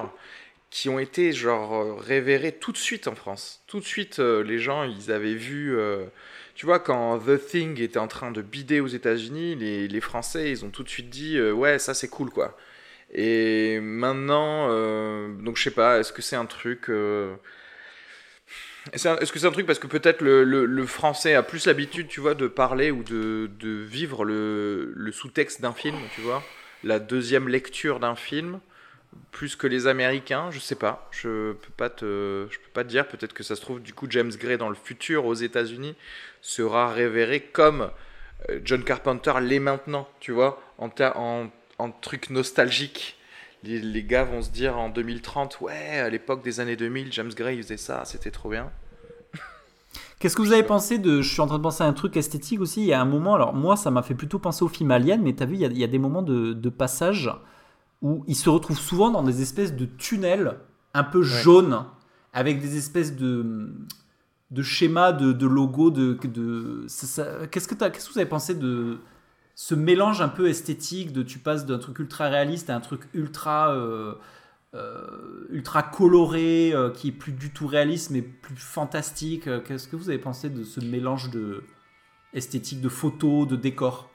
qui ont été genre euh, révérés tout de suite en France. Tout de suite, euh, les gens, ils avaient vu, euh, tu vois, quand The Thing était en train de bider aux États-Unis, les, les Français, ils ont tout de suite dit, ouais, ça c'est cool, quoi. Et maintenant, donc je sais pas, est-ce que c'est un truc... Est-ce que c'est un truc parce que peut-être le, le- le français a plus l'habitude, tu vois, de parler ou de, de vivre le, le sous-texte d'un film, tu vois, la deuxième lecture d'un film, plus que les Américains, je sais pas, je peux pas te, je peux pas te dire. Peut-être que ça se trouve du coup James Gray dans le futur aux États-Unis sera révéré comme euh, John Carpenter l'est maintenant, tu vois, en, en, en truc nostalgique. Les, gars vont se dire en 2030, ouais, à l'époque des années 2000, James Gray faisait ça, c'était trop bien. Qu'est-ce que vous avez pensé de. Je suis en train de penser à un truc esthétique aussi. Il y a un moment, alors moi, ça m'a fait plutôt penser au film Alien, mais t'as vu, il y, a, des moments de passage où il se retrouve souvent dans des espèces de tunnels un peu jaunes, avec des espèces de, de schémas, de, de logos. De, de, qu'est-ce, que qu'est-ce que vous avez pensé de ce mélange un peu esthétique de tu passes d'un truc ultra réaliste à un truc ultra. euh, euh, ultra coloré, euh, qui est plus du tout réaliste, mais plus fantastique. Qu'est-ce que vous avez pensé de ce mélange de esthétique, de photos, de décors?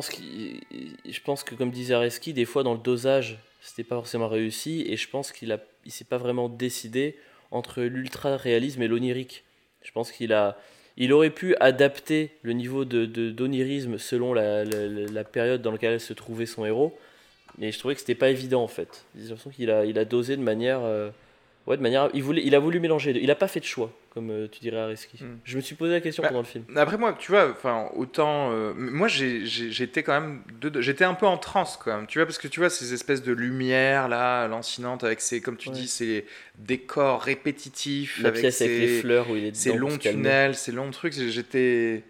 Je pense que, comme disait Areski, des fois dans le dosage, c'était pas forcément réussi, et je pense qu'il a, il s'est pas vraiment décidé entre l'ultra réalisme et l'onirique. Je pense qu'il a, il aurait pu adapter le niveau de, d'onirisme selon la, période dans laquelle se trouvait son héros, mais je trouvais que c'était pas évident en fait. J'ai l'impression qu'il a, il a dosé de manière, euh, ouais, de manière, il il a voulu mélanger. Il a pas fait de choix, comme euh, tu dirais Areski. Hmm. Je me suis posé la question Bah, pendant le film. Après moi, tu vois, enfin autant, euh, moi j'étais quand même, j'étais un peu en transe quand même, tu vois, parce que tu vois ces espèces de lumière là, lancinantes avec ces, comme tu Ouais. dis, ces décors répétitifs, La avec pièce avec les fleurs où il est ces longs tunnels, ces longs trucs, j'étais,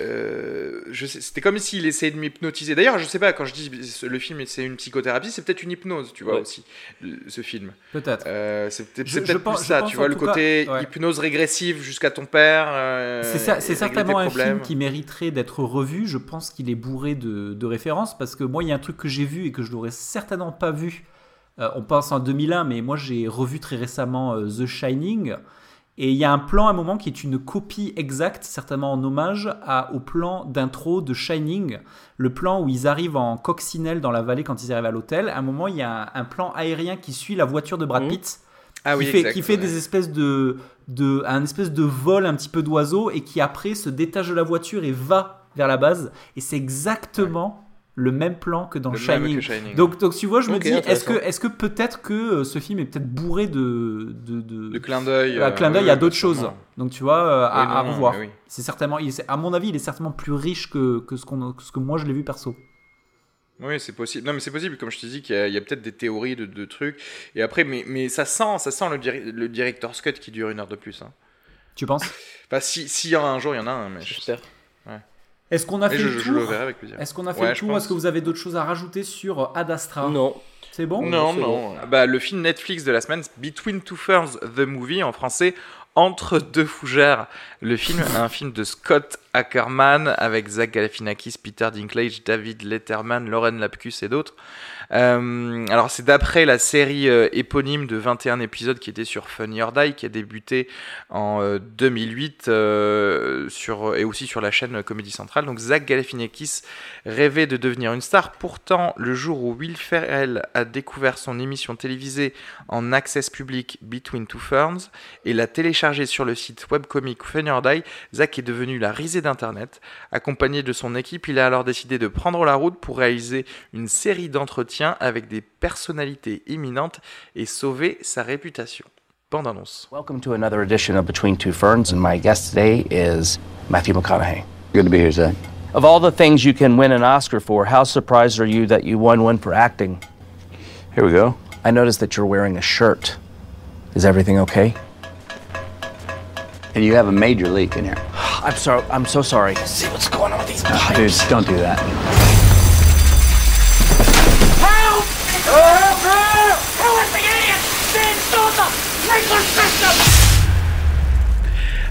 euh, c'était comme s'il essayait de m'hypnotiser. D'ailleurs, je sais pas, quand je dis le film c'est une psychothérapie, c'est peut-être une hypnose, tu vois Ouais. aussi, le- ce film. Peut-être. Euh, c'est peut-être je ça, tu vois, le cas- côté ouais. hypnose régressive jusqu'à ton père. euh, C'est certainement un film qui mériterait d'être revu. Je pense qu'il est bourré de, de références parce que moi, il y a un truc que j'ai vu et que je n'aurais certainement pas vu Euh, on pense en 2001, mais moi j'ai revu très récemment euh, The Shining. Et il y a un plan à un moment qui est une copie exacte, certainement en hommage à, au plan d'intro de Shining, le plan où ils arrivent en coccinelle dans la vallée quand ils arrivent à l'hôtel. À un moment, il y a un, un plan aérien qui suit la voiture de Brad Mhm. Pitt, Ah qui fait, exact, qui fait ouais. des espèces de, de, un espèce de vol un petit peu d'oiseau et qui après se détache de la voiture et va vers la base. Et c'est exactement le même plan que dans Le même Shining. que Shining. Donc, donc tu vois, je me dis, est-ce que, est-ce que peut-être que euh, ce film est peut-être bourré de, de, de, Le clin d'œil. euh, clin d'œil oui, à d'autres choses. Donc tu vois, euh, à, non, à revoir. oui. C'est certainement, il est- à mon avis, il est certainement plus riche que, que ce, qu'on, que ce que moi je l'ai vu perso. Oui, c'est possible. Non, mais c'est possible, comme je te dis, qu'il y a, peut-être des théories de, de trucs. Et après, mais, mais ça sent, ça sent le, diri- le director's cut qui dure une heure de plus. Hein. Tu penses? Enfin, si, s'il y en a un jour, il y en a un. Mais je- J'espère. Est-ce qu'on a fait je, le tour. Est-ce qu'on a fait Ouais, le je tour pense. Est-ce que vous avez d'autres choses à rajouter sur Ad Astra Non. C'est bon Non, non. bon. Ah Bah, le film Netflix de la semaine, Between Two Ferns, The Movie, en français, Entre deux fougères. Le film, un film de Scott Ackerman avec Zach Galifianakis, Peter Dinklage, David Letterman, Lauren Lapkus et d'autres. Euh, alors, c'est d'après la série euh, éponyme de 21 épisodes qui était sur Funny or Die, qui a débuté en euh, 2008 euh, sur, et aussi sur la chaîne Comédie Centrale. Donc, Zach Galifianakis rêvait de devenir une star. Pourtant, le jour où Will Ferrell a découvert son émission télévisée en access public Between Two Ferns et l'a téléchargée sur le site webcomic Funny or Die, Zach est devenu la risée d'Internet. Accompagné de son équipe, il a alors décidé de prendre la route pour réaliser une série d'entretiens avec des personnalités éminentes et sauver sa réputation. Bande annonce. Welcome to another edition of Between Two Ferns, and my guest today is Matthew McConaughey. Good to be here, Zach. Of all the things you can win an Oscar for, how surprised are you that you won one for acting? Here we go. I noticed that you're wearing a shirt. Is everything okay? And you have a major leak in here. I'm sorry. I'm so sorry. See what's going on with these pipes. Dude, don't do that.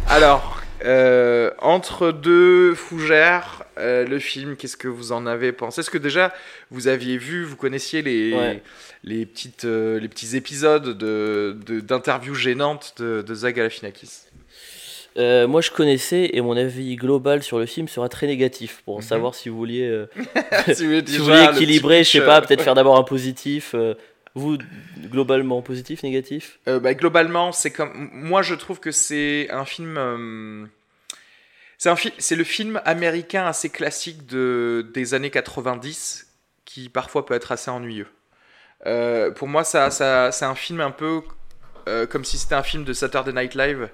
Alors, euh, entre deux fougères, euh, le film, qu'est-ce que vous en avez pensé? Est-ce que déjà vous aviez vu, vous connaissiez les, Ouais. les, petites, euh, les petits épisodes de, de- d'interviews gênantes de, de Galifianakis? Euh, moi, je connaissais et mon avis global sur le film sera très négatif pour Mhm. savoir si vous vouliez, euh, Si vous si le équilibrer, je sais pas, euh, peut-être faire d'abord un positif. euh, vous, globalement, positif, négatif? Bah, globalement, c'est comme moi je trouve que c'est un film. C'est fi- le film américain assez classique de des années 90 qui parfois peut être assez ennuyeux. Pour moi, ça, ça, c'est un film un peu comme si c'était un film de Saturday Night Live,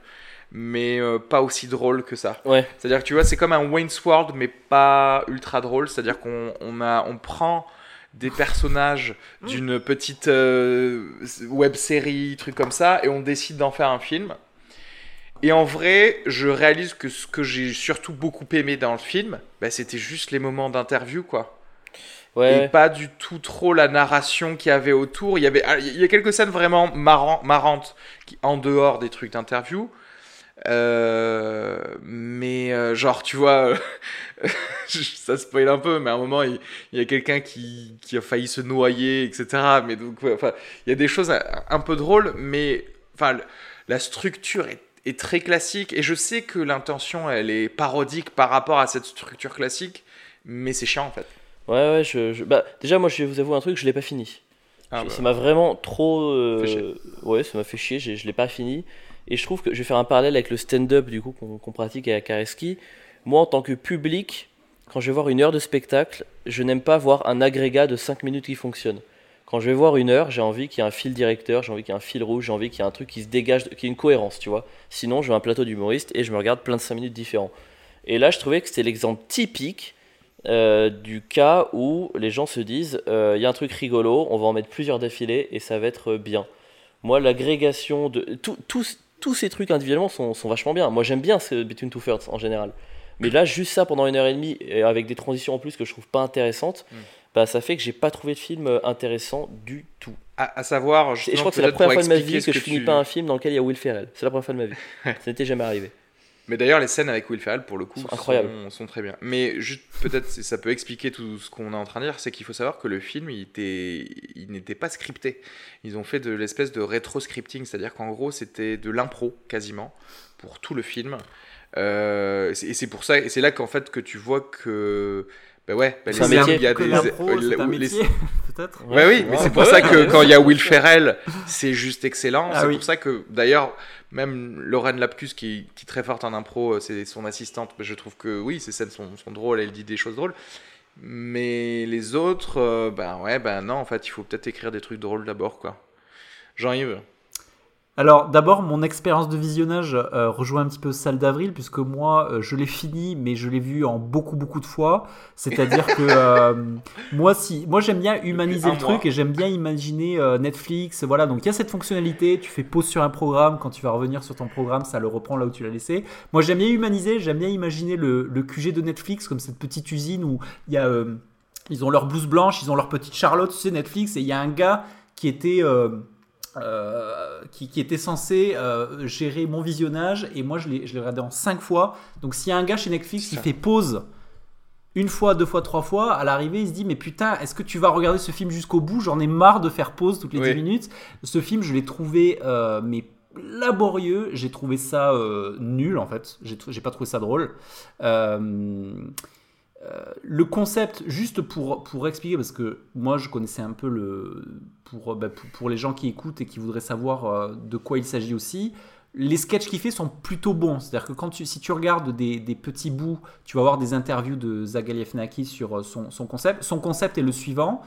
mais euh, pas aussi drôle que ça. Ouais. C'est-à-dire que tu vois, c'est comme un Wayne's World, mais pas ultra drôle. C'est-à-dire qu'on on a, on prend des personnages d'une petite euh, web série, truc comme ça, et on décide d'en faire un film. Et en vrai, je réalise que ce que j'ai surtout beaucoup aimé dans le film, bah, c'était juste les moments d'interview, quoi. Ouais, Et pas du tout trop la narration qu'il y avait autour. Il y avait, ah, il y a quelques scènes vraiment marrant, marrantes qui, en dehors des trucs d'interview. Euh, mais euh, genre, tu vois, ça spoil un peu, mais à un moment, il, il y a quelqu'un qui, qui a failli se noyer, etc. Mais donc, ouais, enfin, il y a des choses un, un peu drôles, mais enfin, la structure est, est très classique. Et je sais que l'intention, elle est parodique par rapport à cette structure classique, mais c'est chiant en fait. Ouais, ouais, je, je- Bah, déjà, moi, je vais vous avouer un truc, je l'ai pas fini. Ah, Je- bah. Ça m'a vraiment trop. euh. Ouais, ça m'a fait chier, j'ai- je l'ai pas fini. Et je trouve que je vais faire un parallèle avec le stand-up du coup qu'on pratique à Kareski. Moi, en tant que public, quand je vais voir une heure de spectacle, je n'aime pas voir un agrégat de 5 minutes qui fonctionne. Quand je vais voir une heure, j'ai envie qu'il y ait un fil directeur, j'ai envie qu'il y ait un fil rouge, j'ai envie qu'il y ait un truc qui se dégage, qui ait une cohérence, tu vois. Sinon, je veux un plateau d'humoriste et je me regarde plein de 5 minutes différents. Et là, je trouvais que c'était l'exemple typique euh, du cas où les gens se disent euh, il y a un truc rigolo, on va en mettre plusieurs d'affilée et ça va être bien. Moi, l'agrégation de. tout- tous- tous ces trucs individuellement sont, sont vachement bien. Moi, j'aime bien ce Between Two Thirds en général. Mais là, juste ça pendant une heure et demie, et avec des transitions en plus que je trouve pas intéressantes, Mm. bah, ça fait que j'ai pas trouvé de film euh, intéressant du tout. À, à savoir, je crois que c'est la première fois de ma vie que je finis pas un film dans lequel il y a Will Ferrell. C'est la première fois de ma vie. ça n'était jamais arrivé. Mais d'ailleurs, les scènes avec Will Ferrell, pour le coup, Sont incroyables. Sont, sont très bien. Mais juste, peut-être, ça peut expliquer tout ce qu'on est en train de dire, c'est qu'il faut savoir que le film, il, était, il n'était pas scripté. Ils ont fait de l'espèce de rétro-scripting, c'est-à-dire qu'en gros, c'était de l'impro, quasiment, pour tout le film. Euh, et c'est pour ça, et c'est là qu'en fait, que tu vois que... Bah ouais, C'est un les- métier. il y a des... peut-être. Ouais, oui, mais c'est pour ça que quand il y a Will Ferrell, c'est juste excellent. Ah c'est oui. pour ça que, d'ailleurs, même Lorraine Lapkus, qui, qui est très forte en impro, euh, c'est son assistante. mais Je trouve que oui, ces scènes sont, sont drôles, elle dit des choses drôles. Mais les autres, euh, ben ouais, ben non, en fait, il faut peut-être écrire des trucs drôles d'abord, quoi. Jean-Yves? Alors d'abord, mon expérience de visionnage euh, rejoint un petit peu celle d'Avril, puisque moi, euh, je l'ai fini, mais je l'ai vu en beaucoup, beaucoup de fois. C'est-à-dire que euh, moi, si, moi j'aime bien humaniser le truc mois. et j'aime bien imaginer Netflix. Voilà, donc il y a cette fonctionnalité, tu fais pause sur un programme, quand tu vas revenir sur ton programme, ça le reprend là où tu l'as laissé. Moi j'aime bien humaniser, j'aime bien imaginer le, le QG de Netflix comme cette petite usine où il y a... ils ont leur blouse blanche, ils ont leur petite Charlotte, tu sais, Netflix, et il y a un gars qui était... euh, qui, qui était censé euh, gérer mon visionnage et moi je l'ai regardé en 5 fois donc s'il y a un gars chez Netflix qui fait pause une fois, deux fois, trois fois, à l'arrivée, il se dit Mais putain, est-ce que tu vas regarder ce film jusqu'au bout? J'en ai marre de faire pause toutes les Oui. 10 minutes. Ce film, je l'ai trouvé euh, mais laborieux. J'ai trouvé ça nul en fait. J'ai pas trouvé ça drôle. Euh, euh, le concept, juste pour, pour expliquer, parce que moi je connaissais un peu le. Pour, bah, pour, les gens qui écoutent et qui voudraient savoir euh, de quoi il s'agit aussi, les sketchs qu'il fait sont plutôt bons. C'est-à-dire que quand tu, si tu regardes des, des petits bouts, tu vas voir des interviews de Zach Galifianakis sur euh, son, son concept. Son concept est le suivant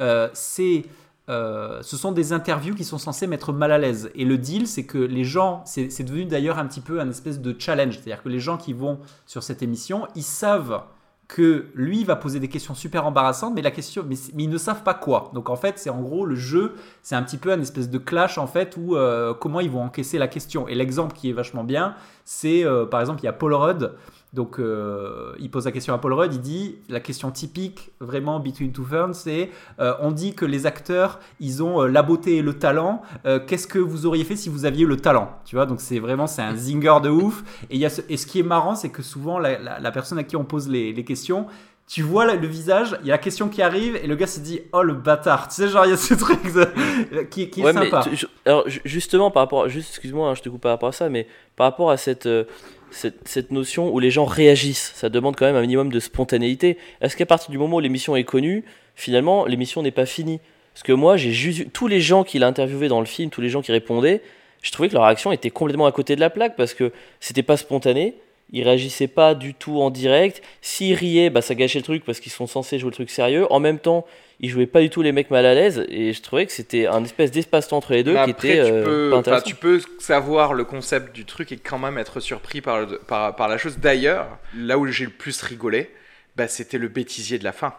euh, c'est. euh, ce sont des interviews qui sont censées mettre mal à l'aise. Et le deal, c'est que les gens, c'est devenu d'ailleurs un petit peu un espèce de challenge. C'est-à-dire que les gens qui vont sur cette émission, ils savent que lui va poser des questions super embarrassantes, mais la question, mais, ils ne savent pas quoi. Donc en fait, c'est en gros le jeu, c'est un petit peu un espèce de clash en fait où euh, comment ils vont encaisser la question. Et l'exemple qui est vachement bien, c'est euh, par exemple il y a Paul Rudd. Donc euh, il pose la question à Paul Rudd, il dit la question typique vraiment between two ferns, c'est euh, on dit que les acteurs ils ont euh, la beauté et le talent. Qu'est-ce que vous auriez fait si vous aviez le talent? Tu vois, donc c'est vraiment c'est un zinger de ouf. Et, y a ce, et ce qui est marrant, c'est que souvent la, la- la personne à qui on pose les, les questions, tu vois le visage, il y a la question qui arrive et le gars se dit oh le bâtard. Tu sais genre il y a ce truc de- qui, qui est Ouais, mais sympa. tu- alors ju- justement par rapport, juste excuse-moi, hein, je te coupe par rapport à ça, mais par rapport à cette, euh, cette notion où les gens réagissent, ça demande quand même un minimum de spontanéité. Est-ce qu'à partir du moment où l'émission est connue, finalement l'émission n'est pas finie? Parce que moi j'ai juste tous les gens qu'il a interviewés dans le film, tous les gens qui répondaient, je trouvais que leur réaction était complètement à côté de la plaque parce que c'était pas spontané. Ils réagissaient pas du tout en direct. S'ils riaient, bah, ça gâchait le truc parce qu'ils sont censés jouer le truc sérieux. En même temps, ils jouaient pas du tout les mecs mal à l'aise. Et je trouvais que c'était un espèce d'espace-temps entre les deux qui après, était tu, euh, peux, pas intéressant. tu peux savoir le concept du truc et quand même être surpris par, le- par, par la chose. D'ailleurs, là où j'ai le plus rigolé, bah, c'était le bêtisier de la fin.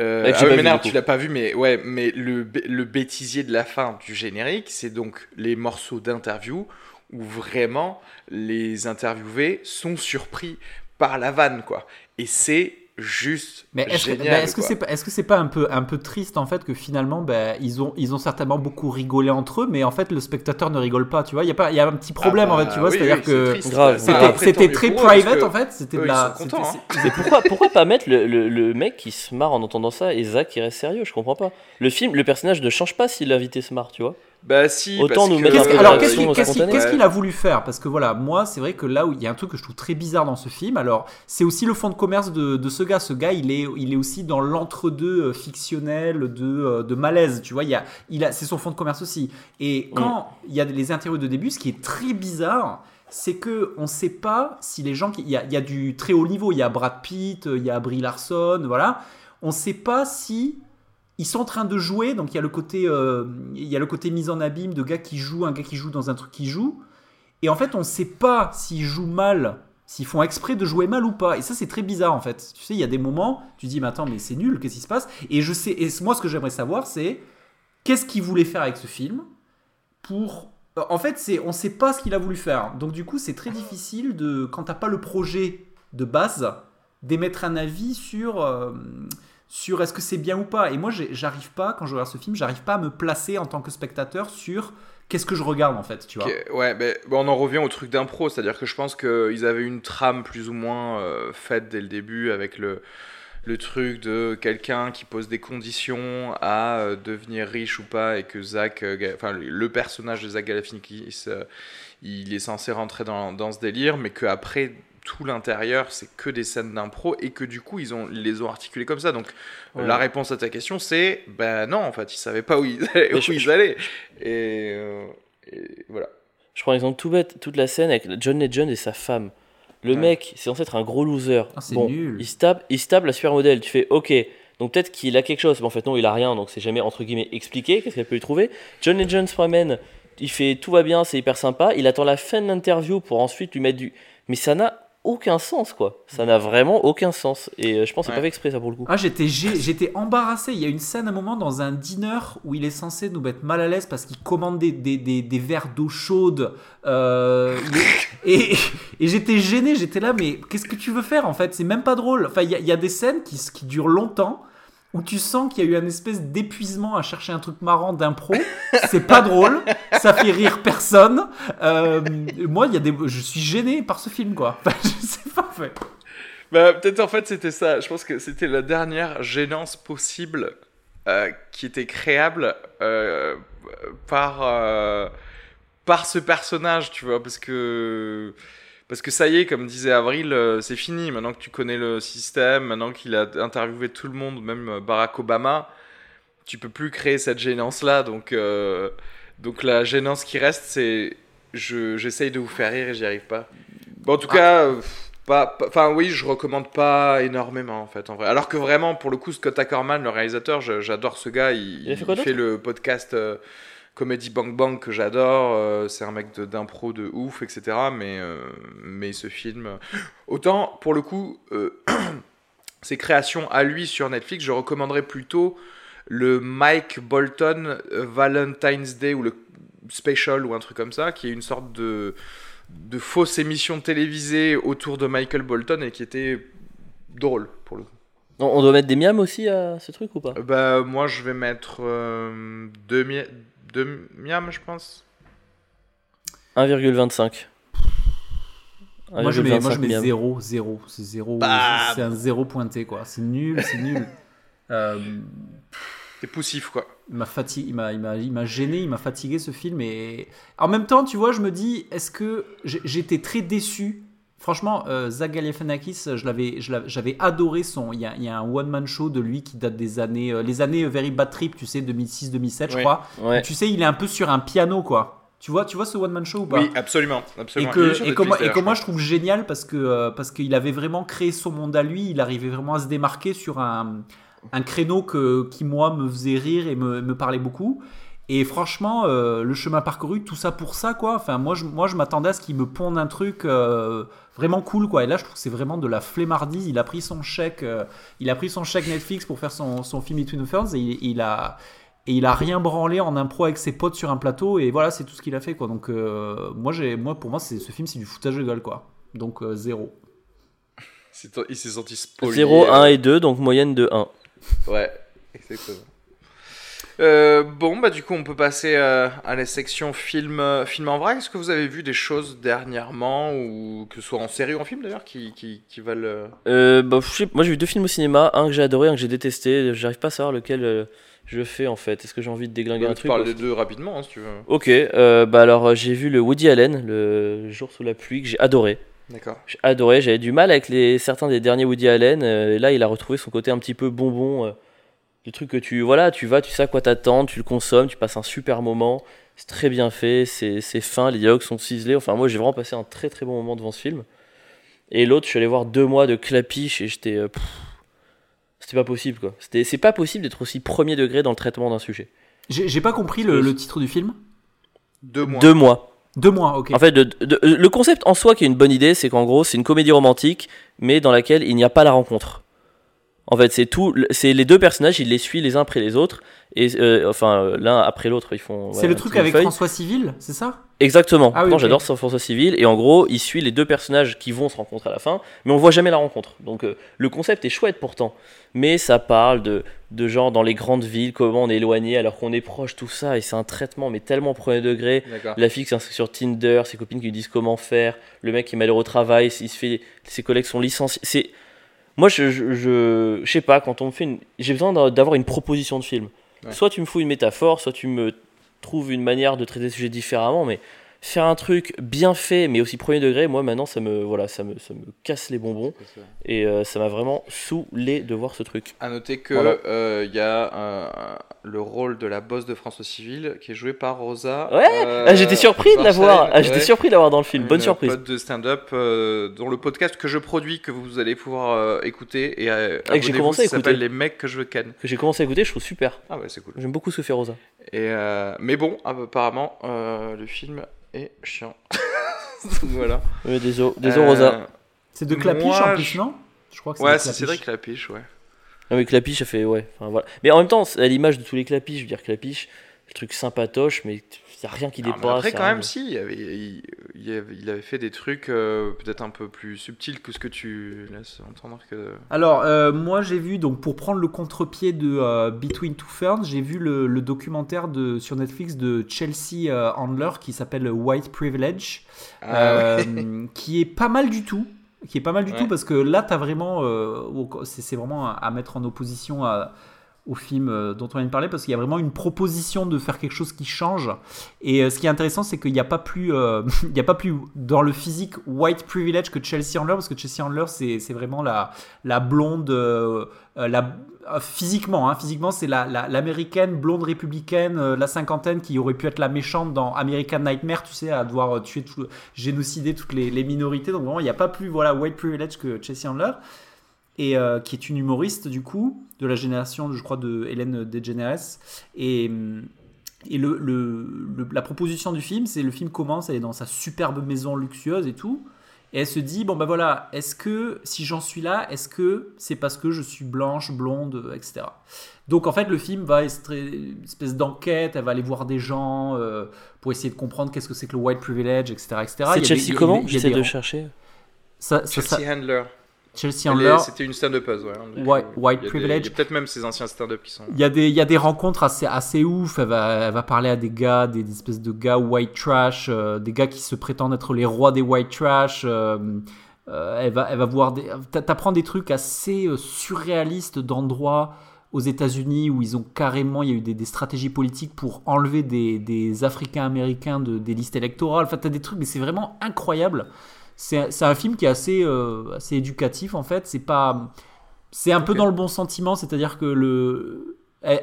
Euh, ah du coup. tu l'as pas vu, mais ouais, mais le, le bêtisier de la fin du générique, c'est donc les morceaux d'interview où vraiment les interviewés sont surpris par la vanne, quoi. Et c'est juste Mais est-ce que, est-ce que c'est pas, est-ce que c'est pas un peu, un peu triste en fait que finalement ben, ils ont, ils ont certainement beaucoup rigolé entre eux, mais en fait le spectateur ne rigole pas, tu vois? Il y a pas, il y a un petit problème Ah en bah fait, tu vois. oui, C'est-à-dire oui, que c'est triste. Grave. c'était, Bah, après, c'était très private en fait. C'était eux, de ils la. sont contents, c'était- hein. Mais pourquoi, pourquoi pas mettre le, le- le mec qui se marre en entendant ça et Zach qui reste sérieux? Je comprends pas. Le film, le personnage ne change pas si l'invité se marre, tu vois? Bah si, Autant nous mettre peu alors de qu'est-ce qu'il, a voulu faire? Parce que voilà, moi c'est vrai que là où il y a un truc que je trouve très bizarre dans ce film, alors c'est aussi le fond de commerce de, de ce gars. Ce gars, il est, il est aussi dans l'entre-deux euh, fictionnel de, euh, de malaise. Tu vois, il y a, il a, c'est son fond de commerce aussi. Et quand il y a les interviews de début, ce qui est très bizarre. C'est que on sait pas si les gens qui il y a, il y a du très haut niveau, il y a Brad Pitt, il y a Brie Larson, voilà. On sait pas si ils sont en train de jouer, donc il y a le côté, euh, il y a le côté mise en abîme de gars qui jouent, un gars qui joue dans un truc qui joue, et en fait on ne sait pas s'ils jouent mal, s'ils font exprès de jouer mal ou pas, et ça c'est très bizarre en fait. Tu sais, il y a des moments, tu dis mais attends mais c'est nul, qu'est-ce qui se passe? Et je sais, et moi ce que j'aimerais savoir c'est qu'est-ce qu'il voulait faire avec ce film pour en fait, c'est on sait pas ce qu'il a voulu faire. Donc du coup, c'est très difficile de quand t'as pas le projet de base d'émettre un avis sur euh, sur est-ce que c'est bien ou pas. Et moi, j'arrive pas, quand je regarde ce film, j'arrive pas à me placer en tant que spectateur sur qu'est-ce que je regarde en fait, tu vois. Ouais, mais on en revient au truc d'impro, c'est-à-dire que je pense qu'ils avaient une trame plus ou moins euh, faite dès le début avec le, le truc de quelqu'un qui pose des conditions à euh, devenir riche ou pas et que Zach, euh, enfin le- personnage de Zach Galifianakis, il est censé rentrer dans, dans ce délire, mais qu'après tout l'intérieur c'est que des scènes d'impro et que du coup ils ont ils les ont articulés comme ça donc Ouais. la réponse à ta question c'est ben non en fait ils savaient pas où ils allaient, où je- ils allaient. Et, euh, et voilà Je prends l'exemple tout bête, toute la scène avec John Legend et sa femme. Le Ouais. mec, c'est censé être un gros loser. Ah, c'est bon, nul. Il se tape, il se tape la supermodèle. Tu fais OK. Donc peut-être qu'il a quelque chose, mais en fait non, il a rien. Donc c'est jamais entre guillemets expliqué. Qu'est-ce qu'elle peut lui trouver? John Legend se promène. Il fait tout va bien, c'est hyper sympa. Il attend la fin de l'interview pour ensuite lui mettre du. Mais ça n'a aucun sens quoi. Ça n'a vraiment aucun sens. Et euh, je pense que c'est Ouais. pas fait exprès ça pour le coup. Ah, j'étais gé- j'étais embarrassé. Il y a une scène à un moment dans un dîner où il est censé nous mettre mal à l'aise parce qu'il commande des, des, des, des verres d'eau chaude. Euh, il est- et et j'étais gêné. J'étais là, mais qu'est-ce que tu veux faire en fait? C'est même pas drôle. Enfin, il y, y a des scènes qui, qui durent longtemps où tu sens qu'il y a eu un espèce d'épuisement à chercher un truc marrant d'impro. C'est pas drôle. Ça fait rire personne. Euh, moi, y a des, je suis gêné par ce film quoi. Je sais pas. fait. Bah, peut-être en fait c'était ça. Je pense que c'était la dernière gênance possible euh, qui était créable euh, par, par ce personnage, tu vois. Parce que, parce que ça y est, comme disait Avril, euh, c'est fini. Maintenant que tu connais le système, maintenant qu'il a interviewé tout le monde, même euh, Barack Obama, tu peux plus créer cette gênance-là. Donc, euh, donc la gênance qui reste, c'est je- j'essaye de vous faire rire et j'y arrive pas. Bon, en tout cas. euh, pas, enfin oui, je recommande pas énormément en fait en vrai. Alors que vraiment pour le coup Scott Ackerman, le réalisateur, j'adore ce gars. Il, Il fait il fait le podcast euh, Comedy Bang Bang que j'adore. euh, c'est un mec d'impro de, ouf, etc. Mais euh, mais ce film, euh, autant pour le coup, ses créations à lui sur Netflix, je recommanderais plutôt le Mike Bolton Valentine's Day ou le Special ou un truc comme ça, qui est une sorte de de fausse émission télévisée autour de Michael Bolton et qui était drôle pour le coup. On, doit mettre des miams aussi à ce truc ou pas? Bah moi je vais mettre euh, deux, mi- deux miams je pense. 1,25. Moi je mets, moi, je 1,25 mets miams. 0, 0. C'est 0. Bam C'est un 0 pointé quoi. C'est nul, c'est nul. Euh, C'est poussif quoi. il m'a fati- il m'a, il m'a, il m'a gêné, il m'a fatigué ce film. Et en même temps, tu vois, je me dis, est-ce que j'ai- j'étais très déçu. Franchement, euh, Zach Galifianakis, j'avais adoré son. Il y a, il y a un one man show de lui qui date des années, euh, les années Very Bad Trip, tu sais, 2006-2007, je crois. Ouais. Tu sais, il est un peu sur un piano quoi. Tu vois, tu vois ce one man show ou pas? Oui absolument. et absolument. que, et que moi, et que moi, je trouve génial parce que euh, parce qu'il avait vraiment créé son monde à lui, il arrivait vraiment à se démarquer sur un, un créneau que, qui moi me faisait rire et me, me parlait beaucoup. Et franchement, euh, le chemin parcouru, tout ça pour ça, quoi. Enfin, moi, je, moi, je m'attendais à ce qu'il me ponde un truc euh, vraiment cool, quoi. Et là, je trouve que c'est vraiment de la flemmardise. Il a pris son chèque, euh, il a pris son chèque Netflix pour faire son, son film Between Ferns et il, il a et il a rien branlé en impro avec ses potes sur un plateau et voilà, c'est tout ce qu'il a fait, quoi. Donc, euh, moi, j'ai, moi, pour moi, c'est ce film, c'est du foutage de gueule, quoi. Donc euh, zéro. C'est- Il s'est senti spolié. 0, euh, 1 et 2, donc moyenne de 1. Ouais, exactement. Euh, bon, bah du coup, on peut passer euh, à la section film, euh, film en vrac. Est-ce que vous avez vu des choses dernièrement, ou que ce soit en série ou en film d'ailleurs, qui, qui, qui valent... bah, je sais- moi j'ai vu deux films au cinéma, un que j'ai adoré, un que j'ai détesté. J'arrive pas à savoir lequel euh, je fais en fait. Est-ce que j'ai envie de déglinguer un Tu truc parles ou- des deux rapidement, hein, si tu veux. Ok, euh, bah alors euh, j'ai vu le Woody Allen, le jour sous la pluie, que j'ai adoré. D'accord. J'ai adoré, j'avais du mal avec les, certains des derniers Woody Allen. euh, et là, il a retrouvé son côté un petit peu bonbon. euh, le truc que tu. Voilà, tu vas, tu sais à quoi t'attendre, tu le consommes, tu passes un super moment. C'est très bien fait, c'est c'est fin, les dialogues sont ciselés. Enfin, moi, j'ai vraiment passé un très très bon moment devant ce film. Et l'autre, je suis allé voir deux mois de clapiche et j'étais. euh, C'était pas possible, quoi. C'était- C'est pas possible d'être aussi premier degré dans le traitement d'un sujet. J'ai, j'ai pas compris le, le titre du film? Deux mois. Deux mois. Deux mois, ok. En fait, de- de- le concept en soi qui est une bonne idée, c'est qu'en gros, c'est une comédie romantique, mais dans laquelle il n'y a pas la rencontre. En fait, c'est tout, c'est les deux personnages, il les suit les uns après les autres, et euh, enfin euh, l'un après l'autre, ils font. c'est voilà, le truc avec. François Civil, c'est ça? Exactement. Ah oui, j'adore Force Civil. Et en gros, il suit les deux personnages qui vont se rencontrer à la fin, mais on voit jamais la rencontre. Donc, euh, le concept est chouette pourtant. Mais ça parle de, de genre dans les grandes villes, comment on est éloigné alors qu'on est proche, tout ça. Et c'est un traitement, mais tellement premier degré. D'accord. La fille qui s'inscrit sur Tinder, ses copines qui lui disent comment faire. Le mec qui est malheureux au travail, il se fait, ses collègues sont licenciés. C'est. Moi, je, je, je, je sais pas, quand on me fait une. J'ai besoin d'a- d'avoir une proposition de film. Ouais. Soit tu me fous une métaphore, soit tu me trouves une manière de traiter le sujet différemment, mais faire un truc bien fait, mais aussi premier degré, moi maintenant, ça me, voilà, ça me, ça me casse les bonbons. Et euh, ça m'a vraiment saoulé de voir ce truc. À noter que Voilà. euh, il y a euh, le rôle de la boss de François Civil qui est joué par Rosa. Ouais, ah, j'étais surpris de la voir. Barcel, Ah, j'étais ouais. surpris d'avoir dans le film. Bonne Une surprise. pote de stand-up dont le podcast que je produis que vous allez pouvoir écouter et Ah, que j'ai commencé à ça s'appelle écouter. les mecs que je veux ken. Que j'ai commencé à écouter, je trouve super. Ah ouais c'est cool. J'aime beaucoup ce que fait Rosa. Et euh, mais bon apparemment euh, le film est chiant. voilà. Désolé, désolé Euh, Rosa. C'est de Clapiche moi, en plus, je- non? Je crois que Ouais de c'est Clapiche. Cédric Lapiche ouais. Ah oui, Clapiche, ça fait. Ouais. Enfin, voilà. Mais en même temps, c'est à l'image de tous les Clapiches, je veux dire, Clapiche, le truc sympatoche, mais il n'y a rien qui Non, dépasse. après quand rien même si il avait, il, il avait, fait des trucs euh, peut-être un peu plus subtils que ce que tu laisses entendre que. Alors, euh, moi j'ai vu, donc pour prendre le contre-pied de euh, Between Two Ferns, j'ai vu le, le documentaire de, sur Netflix de Chelsea euh, Handler qui s'appelle White Privilege, Ah euh, qui est pas mal du tout. Qui est pas mal du Ouais. tout parce que là, t'as vraiment. euh, c'est c'est vraiment à, à mettre en opposition à- au film euh, dont on vient de parler parce qu'il y a vraiment une proposition de faire quelque chose qui change. Et euh, ce qui est intéressant, c'est qu'il n'y a pas plus, euh, il y a pas plus dans le physique white privilege que Chelsea Handler parce que Chelsea Handler, c'est c'est vraiment la, la blonde, la, physiquement, hein, physiquement, c'est la, la- l'américaine blonde républicaine, la cinquantaine qui aurait pu être la méchante dans American Nightmare, tu sais, à devoir tuer, tout, génocider toutes les, les minorités. Donc vraiment, il n'y a pas plus voilà white privilege que Chelsea Handler et euh, qui est une humoriste du coup de la génération, je crois, de Hélène DeGeneres. Et, et le, le- le- la proposition du film, c'est le film commence, elle est dans sa superbe maison luxueuse et tout. Et elle se dit, bon ben voilà, est-ce que si j'en suis là, est-ce que c'est parce que je suis blanche, blonde, etc. Donc en fait, le film va extrait- une espèce d'enquête, elle va aller voir des gens euh, pour essayer de comprendre qu'est-ce que c'est que le white privilege, etc. etc. C'est des- Chelsea a- comment J'essaie des- de chercher. Ça, ça- Chelsea ça- Handler. Chelsea Handler. C'était une stand-upeuse, ouais. White- white privilege. Peut-être même ses anciens stand-up qui sont. Il y, a des, il y a des rencontres assez, assez ouf. Elle va, elle va parler à des gars, des, des espèces de gars white trash, euh, des gars qui se prétendent être les rois des white trash. euh, euh, elle, va, elle va voir des. t'a- T'apprends des trucs assez euh, surréalistes d'endroits aux États-Unis où ils ont carrément. Il y a eu des, des stratégies politiques pour enlever des, des Africains-Américains de, des listes électorales. Enfin, t'as des trucs, mais c'est vraiment incroyable. C'est un film qui est assez, euh, assez éducatif en fait. C'est pas. C'est un peu dans le bon sentiment, c'est-à-dire que le.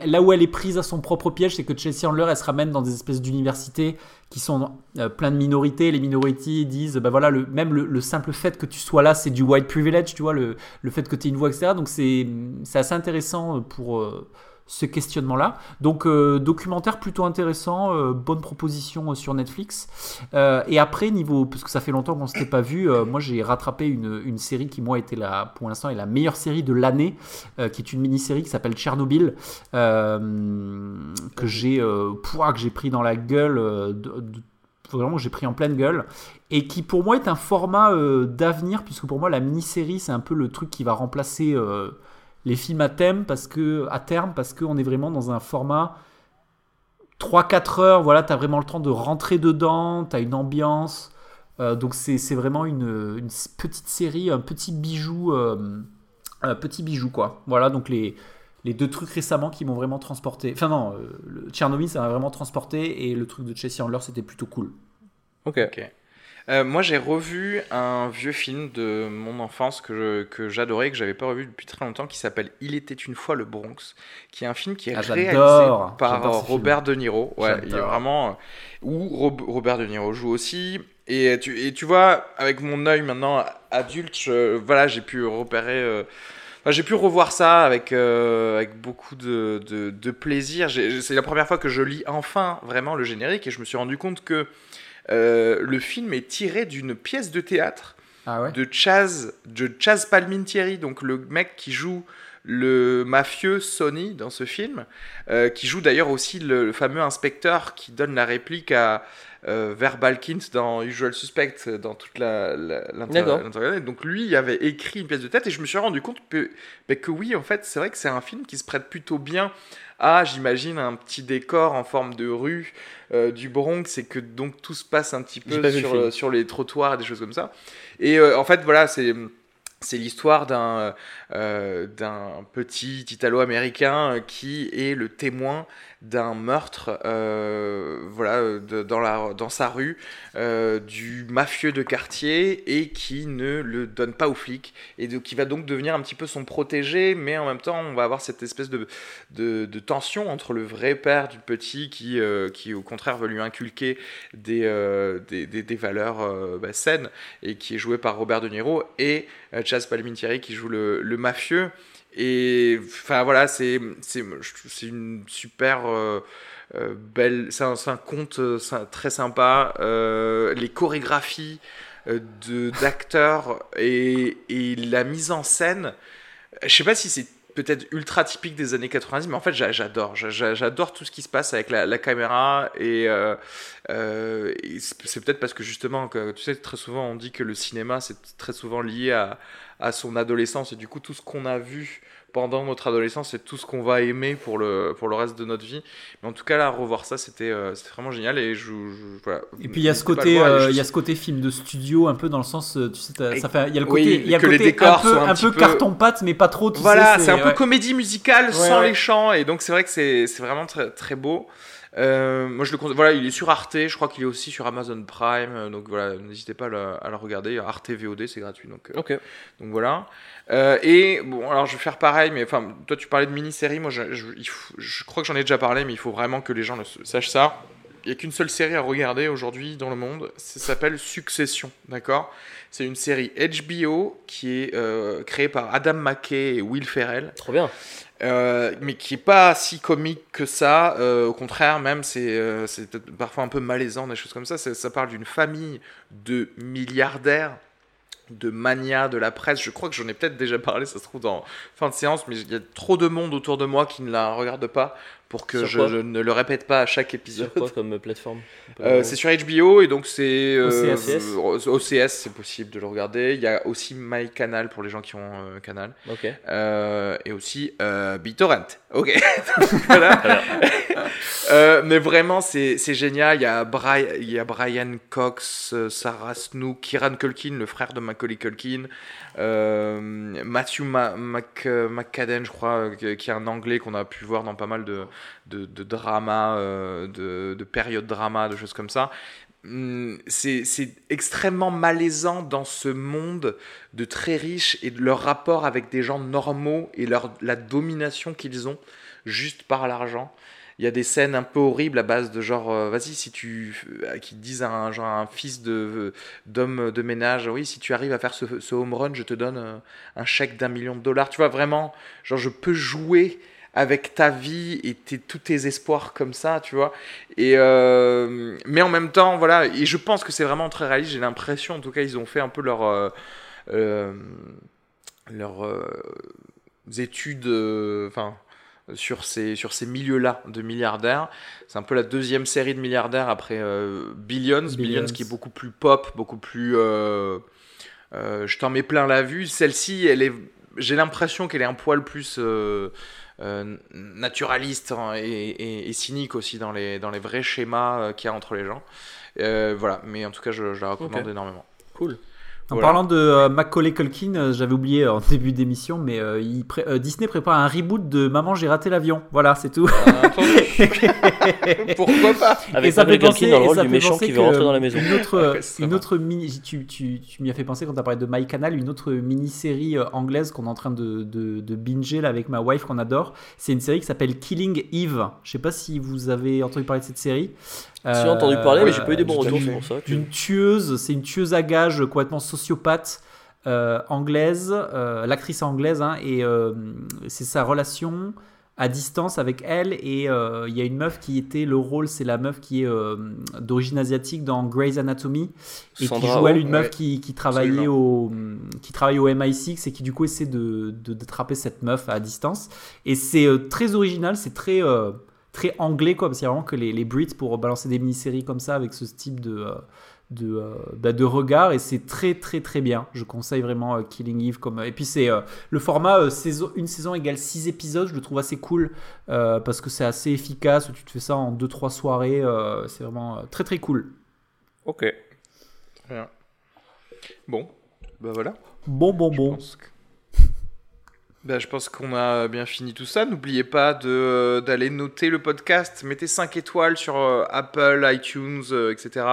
Là où elle est prise à son propre piège, c'est que Chelsea Handler, elle se ramène dans des espèces d'universités qui sont euh, plein de minorités. Les minorités disent, bah voilà, le, même le, le simple fait que tu sois là, c'est du white privilege, tu vois, le, le fait que tu aies une voix, etc. Donc c'est c'est assez intéressant pour euh, ce questionnement-là. Donc euh, documentaire plutôt intéressant, euh, bonne proposition euh, sur Netflix. Et après, niveau, parce que ça fait longtemps qu'on s'était pas vu, moi j'ai rattrapé une, une série qui moi était la, pour l'instant est la meilleure série de l'année, qui est une mini-série qui s'appelle Tchernobyl, que j'ai pris dans la gueule, de- de- vraiment j'ai pris en pleine gueule, et qui pour moi est un format d'avenir, puisque pour moi la mini-série c'est un peu le truc qui va remplacer les films à thème parce que à terme parce qu'on est vraiment dans un format 3-4 heures, voilà, tu as vraiment le temps de rentrer dedans, tu as une ambiance. Euh, donc c'est c'est vraiment une, une petite série, un petit bijou, euh, un petit bijou quoi. Voilà, donc les, les deux trucs récemment qui m'ont vraiment transporté. Enfin non, euh, le Tchernobyl ça m'a vraiment transporté et le truc de Chelsea Handler c'était plutôt cool. Ok. Ok. Euh, moi, j'ai revu un vieux film de mon enfance que je- que j'adorais, que j'avais pas revu depuis très longtemps, qui s'appelle Il était une fois le Bronx, qui est un film qui est Ah, réalisé par ce film. Robert De Niro. Ouais, il est vraiment euh, où Rob- Robert De Niro joue aussi. Et tu, et tu vois, avec mon œil maintenant adulte, je- voilà, j'ai pu repérer. euh, j'ai pu revoir ça avec, euh, avec beaucoup de, de, de plaisir. C'est la première fois que je lis enfin vraiment le générique et je me suis rendu compte que euh, le film est tiré d'une pièce de théâtre Ah ouais de Chaz, de Chaz Palminteri, donc le mec qui joue le mafieux Sonny dans ce film, euh, qui joue d'ailleurs aussi le, le fameux inspecteur qui donne la réplique à euh, Verbalkins dans Usual Suspect, euh, dans toute la, Donc lui, il avait écrit une pièce de tête et je me suis rendu compte que, bah, que oui, en fait, c'est vrai que c'est un film qui se prête plutôt bien à, j'imagine, un petit décor en forme de rue euh, du Bronx et que donc tout se passe un petit peu le sur, euh, sur les trottoirs et des choses comme ça. Et euh, en fait, voilà, c'est c'est l'histoire d'un euh, d'un petit Italo-américain qui est le témoin d'un meurtre euh, voilà, dans, la, dans sa rue euh, du mafieux de quartier et qui ne le donne pas aux flics et qui va donc devenir un petit peu son protégé mais en même temps on va avoir cette espèce de, de, tension entre le vrai père du petit qui, euh, qui au contraire veut lui inculquer des, des, des- valeurs bah, saines et qui est joué par Robert De Niro et Chaz Palminteri qui joue le, le mafieux et enfin voilà c'est une super euh, euh, belle c'est un, conte euh, très sympa. Les chorégraphies d'acteurs et, et la mise en scène je sais pas si c'est peut-être ultra typique des années 90 mais en fait j'a- j'adore. J'a- j'a- j'adore tout ce qui se passe avec la, caméra et, euh, euh, c'est peut-être parce que justement tu sais très souvent on dit que le cinéma c'est très souvent lié à son adolescence et du coup tout ce qu'on a vu pendant notre adolescence c'est tout ce qu'on va aimer pour le, pour le reste de notre vie mais en tout cas là revoir ça c'était euh, vraiment génial et je, je- voilà. Et puis il y a ce côté, voir, euh, et je- y a ce côté film de studio un peu dans le sens, euh, tu sais, Et- ça fait, il y a le oui, côté, il y a que le les côté décors un peu, un un peu peu- carton pâte, mais pas trop. Tu voilà, c'est un peu comédie musicale Ouais, sans ouais. les chants, et donc c'est vrai que c'est c'est vraiment très, très beau. Euh, moi je le. Voilà, il est sur Arte, je crois qu'il est aussi sur Amazon Prime, euh, donc voilà, n'hésitez pas à le, à le regarder. Arte VOD, c'est gratuit, donc. euh, Ok. Donc voilà. Euh, et bon, alors je vais faire pareil, mais enfin, toi tu parlais de mini-série, moi je, je- il faut- je crois que j'en ai déjà parlé, mais il faut vraiment que les gens le sachent ça. Il n'y a qu'une seule série à regarder aujourd'hui dans le monde, ça s'appelle Succession, d'accord? C'est une série HBO qui est créée par Adam McKay et Will Ferrell. Trop bien. Euh, mais qui est pas si comique que ça. euh, au contraire, même, c'est euh, parfois un peu malaisant, des choses comme ça. Ça, ça parle d'une famille de milliardaires, de manias de la presse. Je crois que j'en ai peut-être déjà parlé, ça se trouve dans fin de séance, mais il y a trop de monde autour de moi qui ne la regarde pas pour que je, ne le répète pas à chaque épisode. Sur quoi comme plateforme Euh, c'est sur HBO et donc c'est euh, OCS. OCS, c'est possible de le regarder. Il y a aussi MyCanal pour les gens qui ont euh, Canal. Ok. Euh, et aussi euh, BitTorrent. Ok. Voilà. Euh, mais vraiment, c'est c'est génial. Il y, a Brian, il y a Brian Cox, euh, Sarah Snook, Kieran Culkin, le frère de Macaulay Culkin, euh, Matthew Ma- Mc- McCadden, je crois, euh, qui est un anglais qu'on a pu voir dans pas mal de, de, dramas, euh, de, de périodes drama, de choses comme ça. Hum, C'est extrêmement malaisant dans ce monde de très riches et de leur rapport avec des gens normaux et leur, la domination qu'ils ont juste par l'argent. Il y a des scènes un peu horribles à base de genre, euh, vas-y, si tu. euh, qui disent à un, genre, un fils de- d'homme de, ménage, oui, si tu arrives à faire ce, home run, je te donne un chèque d'un million de dollars. Tu vois, vraiment, genre, je peux jouer avec ta vie et tes- tous tes espoirs comme ça, tu vois. Et euh, mais en même temps, voilà, et je pense que c'est vraiment très réaliste. J'ai l'impression, en tout cas, ils ont fait un peu leur. euh, euh, leurs études, enfin, sur ces, sur ces milieux-là de milliardaires. C'est un peu la deuxième série de milliardaires après euh, Billions. Billions. Billions. qui est beaucoup plus pop, beaucoup plus. euh, euh, je t'en mets plein la vue. Celle-ci, elle est. J'ai l'impression qu'elle est un poil plus. Euh, naturaliste hein, et, et- et cynique aussi dans les, dans les vrais schémas euh, qu'il y a entre les gens. Euh, voilà, mais en tout cas, je, je la recommande énormément. Cool. En Voilà. parlant de euh, Macaulay Culkin, euh, j'avais oublié euh, en début d'émission, mais euh, il pré- euh, Disney prépare un reboot de Maman j'ai raté l'avion. Voilà, c'est tout. Pourquoi pas Avec Et ça Macaulay Culkin dans le rôle du méchant qui veut rentrer dans la maison. Une autre, Ouais, une autre mini, tu, tu, tu m'y as fait penser quand tu as parlé de My Canal, une autre mini-série anglaise qu'on est en train de, de, de binger là, avec ma wife qu'on adore. C'est une série qui s'appelle Killing Eve. Je sais pas si vous avez entendu parler de cette série. J'ai entendu parler, mais j'ai pas eu des bons retours, fait. c'est pour ça. que- d'une tueuse, c'est une tueuse à gages complètement sociopathe euh, anglaise, euh, l'actrice anglaise, hein, et euh, c'est sa relation à distance avec elle. Et il y a une meuf qui était le rôle, c'est la meuf qui est d'origine asiatique dans Grey's Anatomy et qui joue elle Oh, une meuf ouais. qui, qui travaillait au qui travaille au MI6 et qui du coup essaie de d'attraper cette meuf à distance. Et c'est très original, c'est très très anglais, quoi, parce qu'il y a vraiment que les, les Brits pour balancer des mini-séries comme ça avec ce type de, de, euh, bah, de regard, et c'est très très très bien. Je conseille vraiment euh, Killing Eve. Comme, et puis c'est euh, le format euh, saison, une saison égale 6 épisodes, je le trouve assez cool, euh, parce que c'est assez efficace, tu te fais ça en 2-3 soirées, euh, c'est vraiment euh, très très cool. Ok. Très bien. Bon, bah voilà. Bon, bon, Je bon. pense que- Bah, je pense qu'on a bien fini tout ça. N'oubliez pas euh, d'aller noter le podcast. Mettez 5 étoiles sur euh, Apple, iTunes, euh, etc.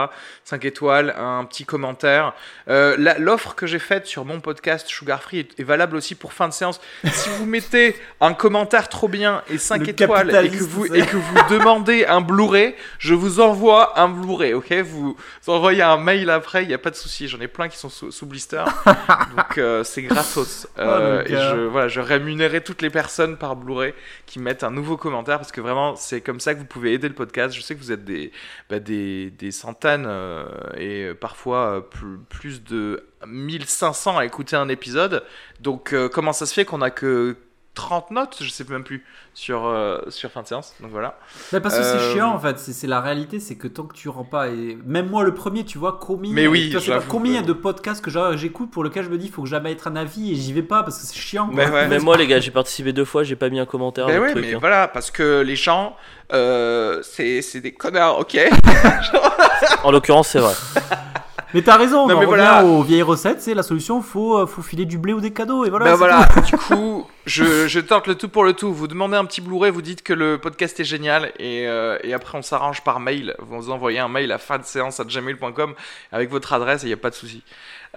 5 étoiles, un petit commentaire. L'offre que j'ai faite sur mon podcast Sugar Free est, est valable aussi pour fin de séance. Si vous mettez un commentaire trop bien et 5 Le étoiles et que, vous, et que vous demandez un Blu-ray, je vous envoie un Blu-ray, ok? Vous, envoyez un mail après, il n'y a pas de souci. J'en ai plein qui sont sous, sous blister. Donc c'est gratos. Oh, et je, voilà, je rémunérerai toutes les personnes par Blu-ray qui mettent un nouveau commentaire parce que vraiment c'est comme ça que vous pouvez aider le podcast. Je sais que vous êtes des, bah, des, des centaines euh, et parfois euh, plus, plus de 1500 à écouter un épisode. Donc euh, comment ça se fait qu'on a que 30 notes, je sais même plus, sur, euh, sur fin de séance. Donc voilà. Mais parce que Euh, c'est chiant en fait, c'est c'est la réalité, c'est que tant que tu rends pas, et même moi le premier, tu vois, combien, Mais oui, vois, pas- combien que- de podcasts que j'écoute pour lequel je me dis, faut que jamais être un avis et j'y vais pas parce que c'est chiant. quoi. Mais ouais. Même moi, les gars, j'ai participé deux fois, j'ai pas mis un commentaire. Le ouais, truc, mais hein. voilà, parce que les gens, euh, c'est c'est des connards, ok? En l'occurrence, c'est vrai. Mais t'as raison, on Non, en mais voilà. aux vieilles recettes, c'est la solution, faut, euh, faut filer du blé ou des cadeaux et voilà. Ben c'est voilà, tout. du coup, je, je tente le tout pour le tout. Vous demandez un petit Blu-ray, vous dites que le podcast est génial et, euh, et après on s'arrange par mail. Vous envoyez un mail à fin de séance à gmail.com avec votre adresse et il n'y a pas de souci.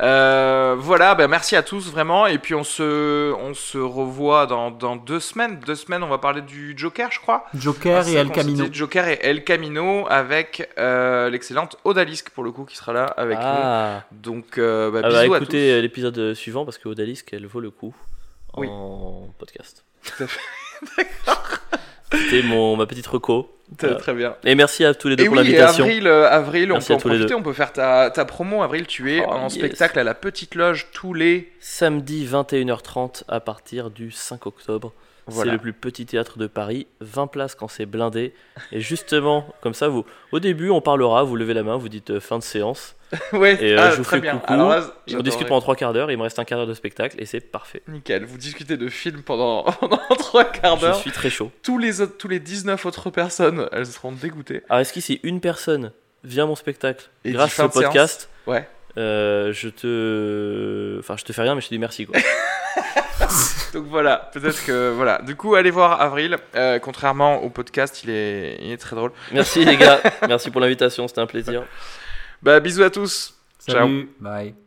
Euh, voilà, ben merci à tous vraiment et puis on se, on se revoit dans, dans deux semaines. Deux semaines, on va parler du Joker, je crois. Joker Ah, et El Camino. Joker et El Camino avec euh, l'excellente Odalisque pour le coup qui sera là avec Ah. nous. Donc euh, bah, Ah bisous bah, à écoutez tous. euh, l'épisode suivant parce que Odalisque, elle vaut le coup Oui. en podcast. Tout à fait. C'était mon ma petite reco. Très, Voilà. très bien. Et merci à tous les deux Et pour oui, et l'invitation. avril, euh, avril on peut en profiter, on peut faire ta, ta promo. Avril, tu es Oh, en yes. spectacle à la Petite Loge tous les. Samedi 21h30 à partir du 5 octobre. Voilà. C'est le plus petit théâtre de Paris, 20 places quand c'est blindé. Et justement, comme ça, vous, au début, on parlera, vous levez la main, vous dites euh, fin de séance. ouais, Et euh, ah, je vous très fais bien. coucou. Alors là, et on discute pendant trois quarts d'heure. Il me reste un quart d'heure de spectacle et c'est parfait. Nickel, vous discutez de films pendant, pendant trois quarts Je d'heure. suis très chaud. Tous les, autres, tous les 19 autres personnes, elles seront dégoûtées. Alors, est-ce que si une personne vient à mon spectacle Et grâce au séance podcast, Ouais. euh, je te. Enfin, je te fais rien, mais je te dis merci. Quoi. Donc voilà, peut-être que. Voilà. Du coup, allez voir Avril. Euh, contrairement au podcast, il est, il est très drôle. merci les gars, merci pour l'invitation, c'était un plaisir. Bah, bisous à tous. Ciao. Salut, bye.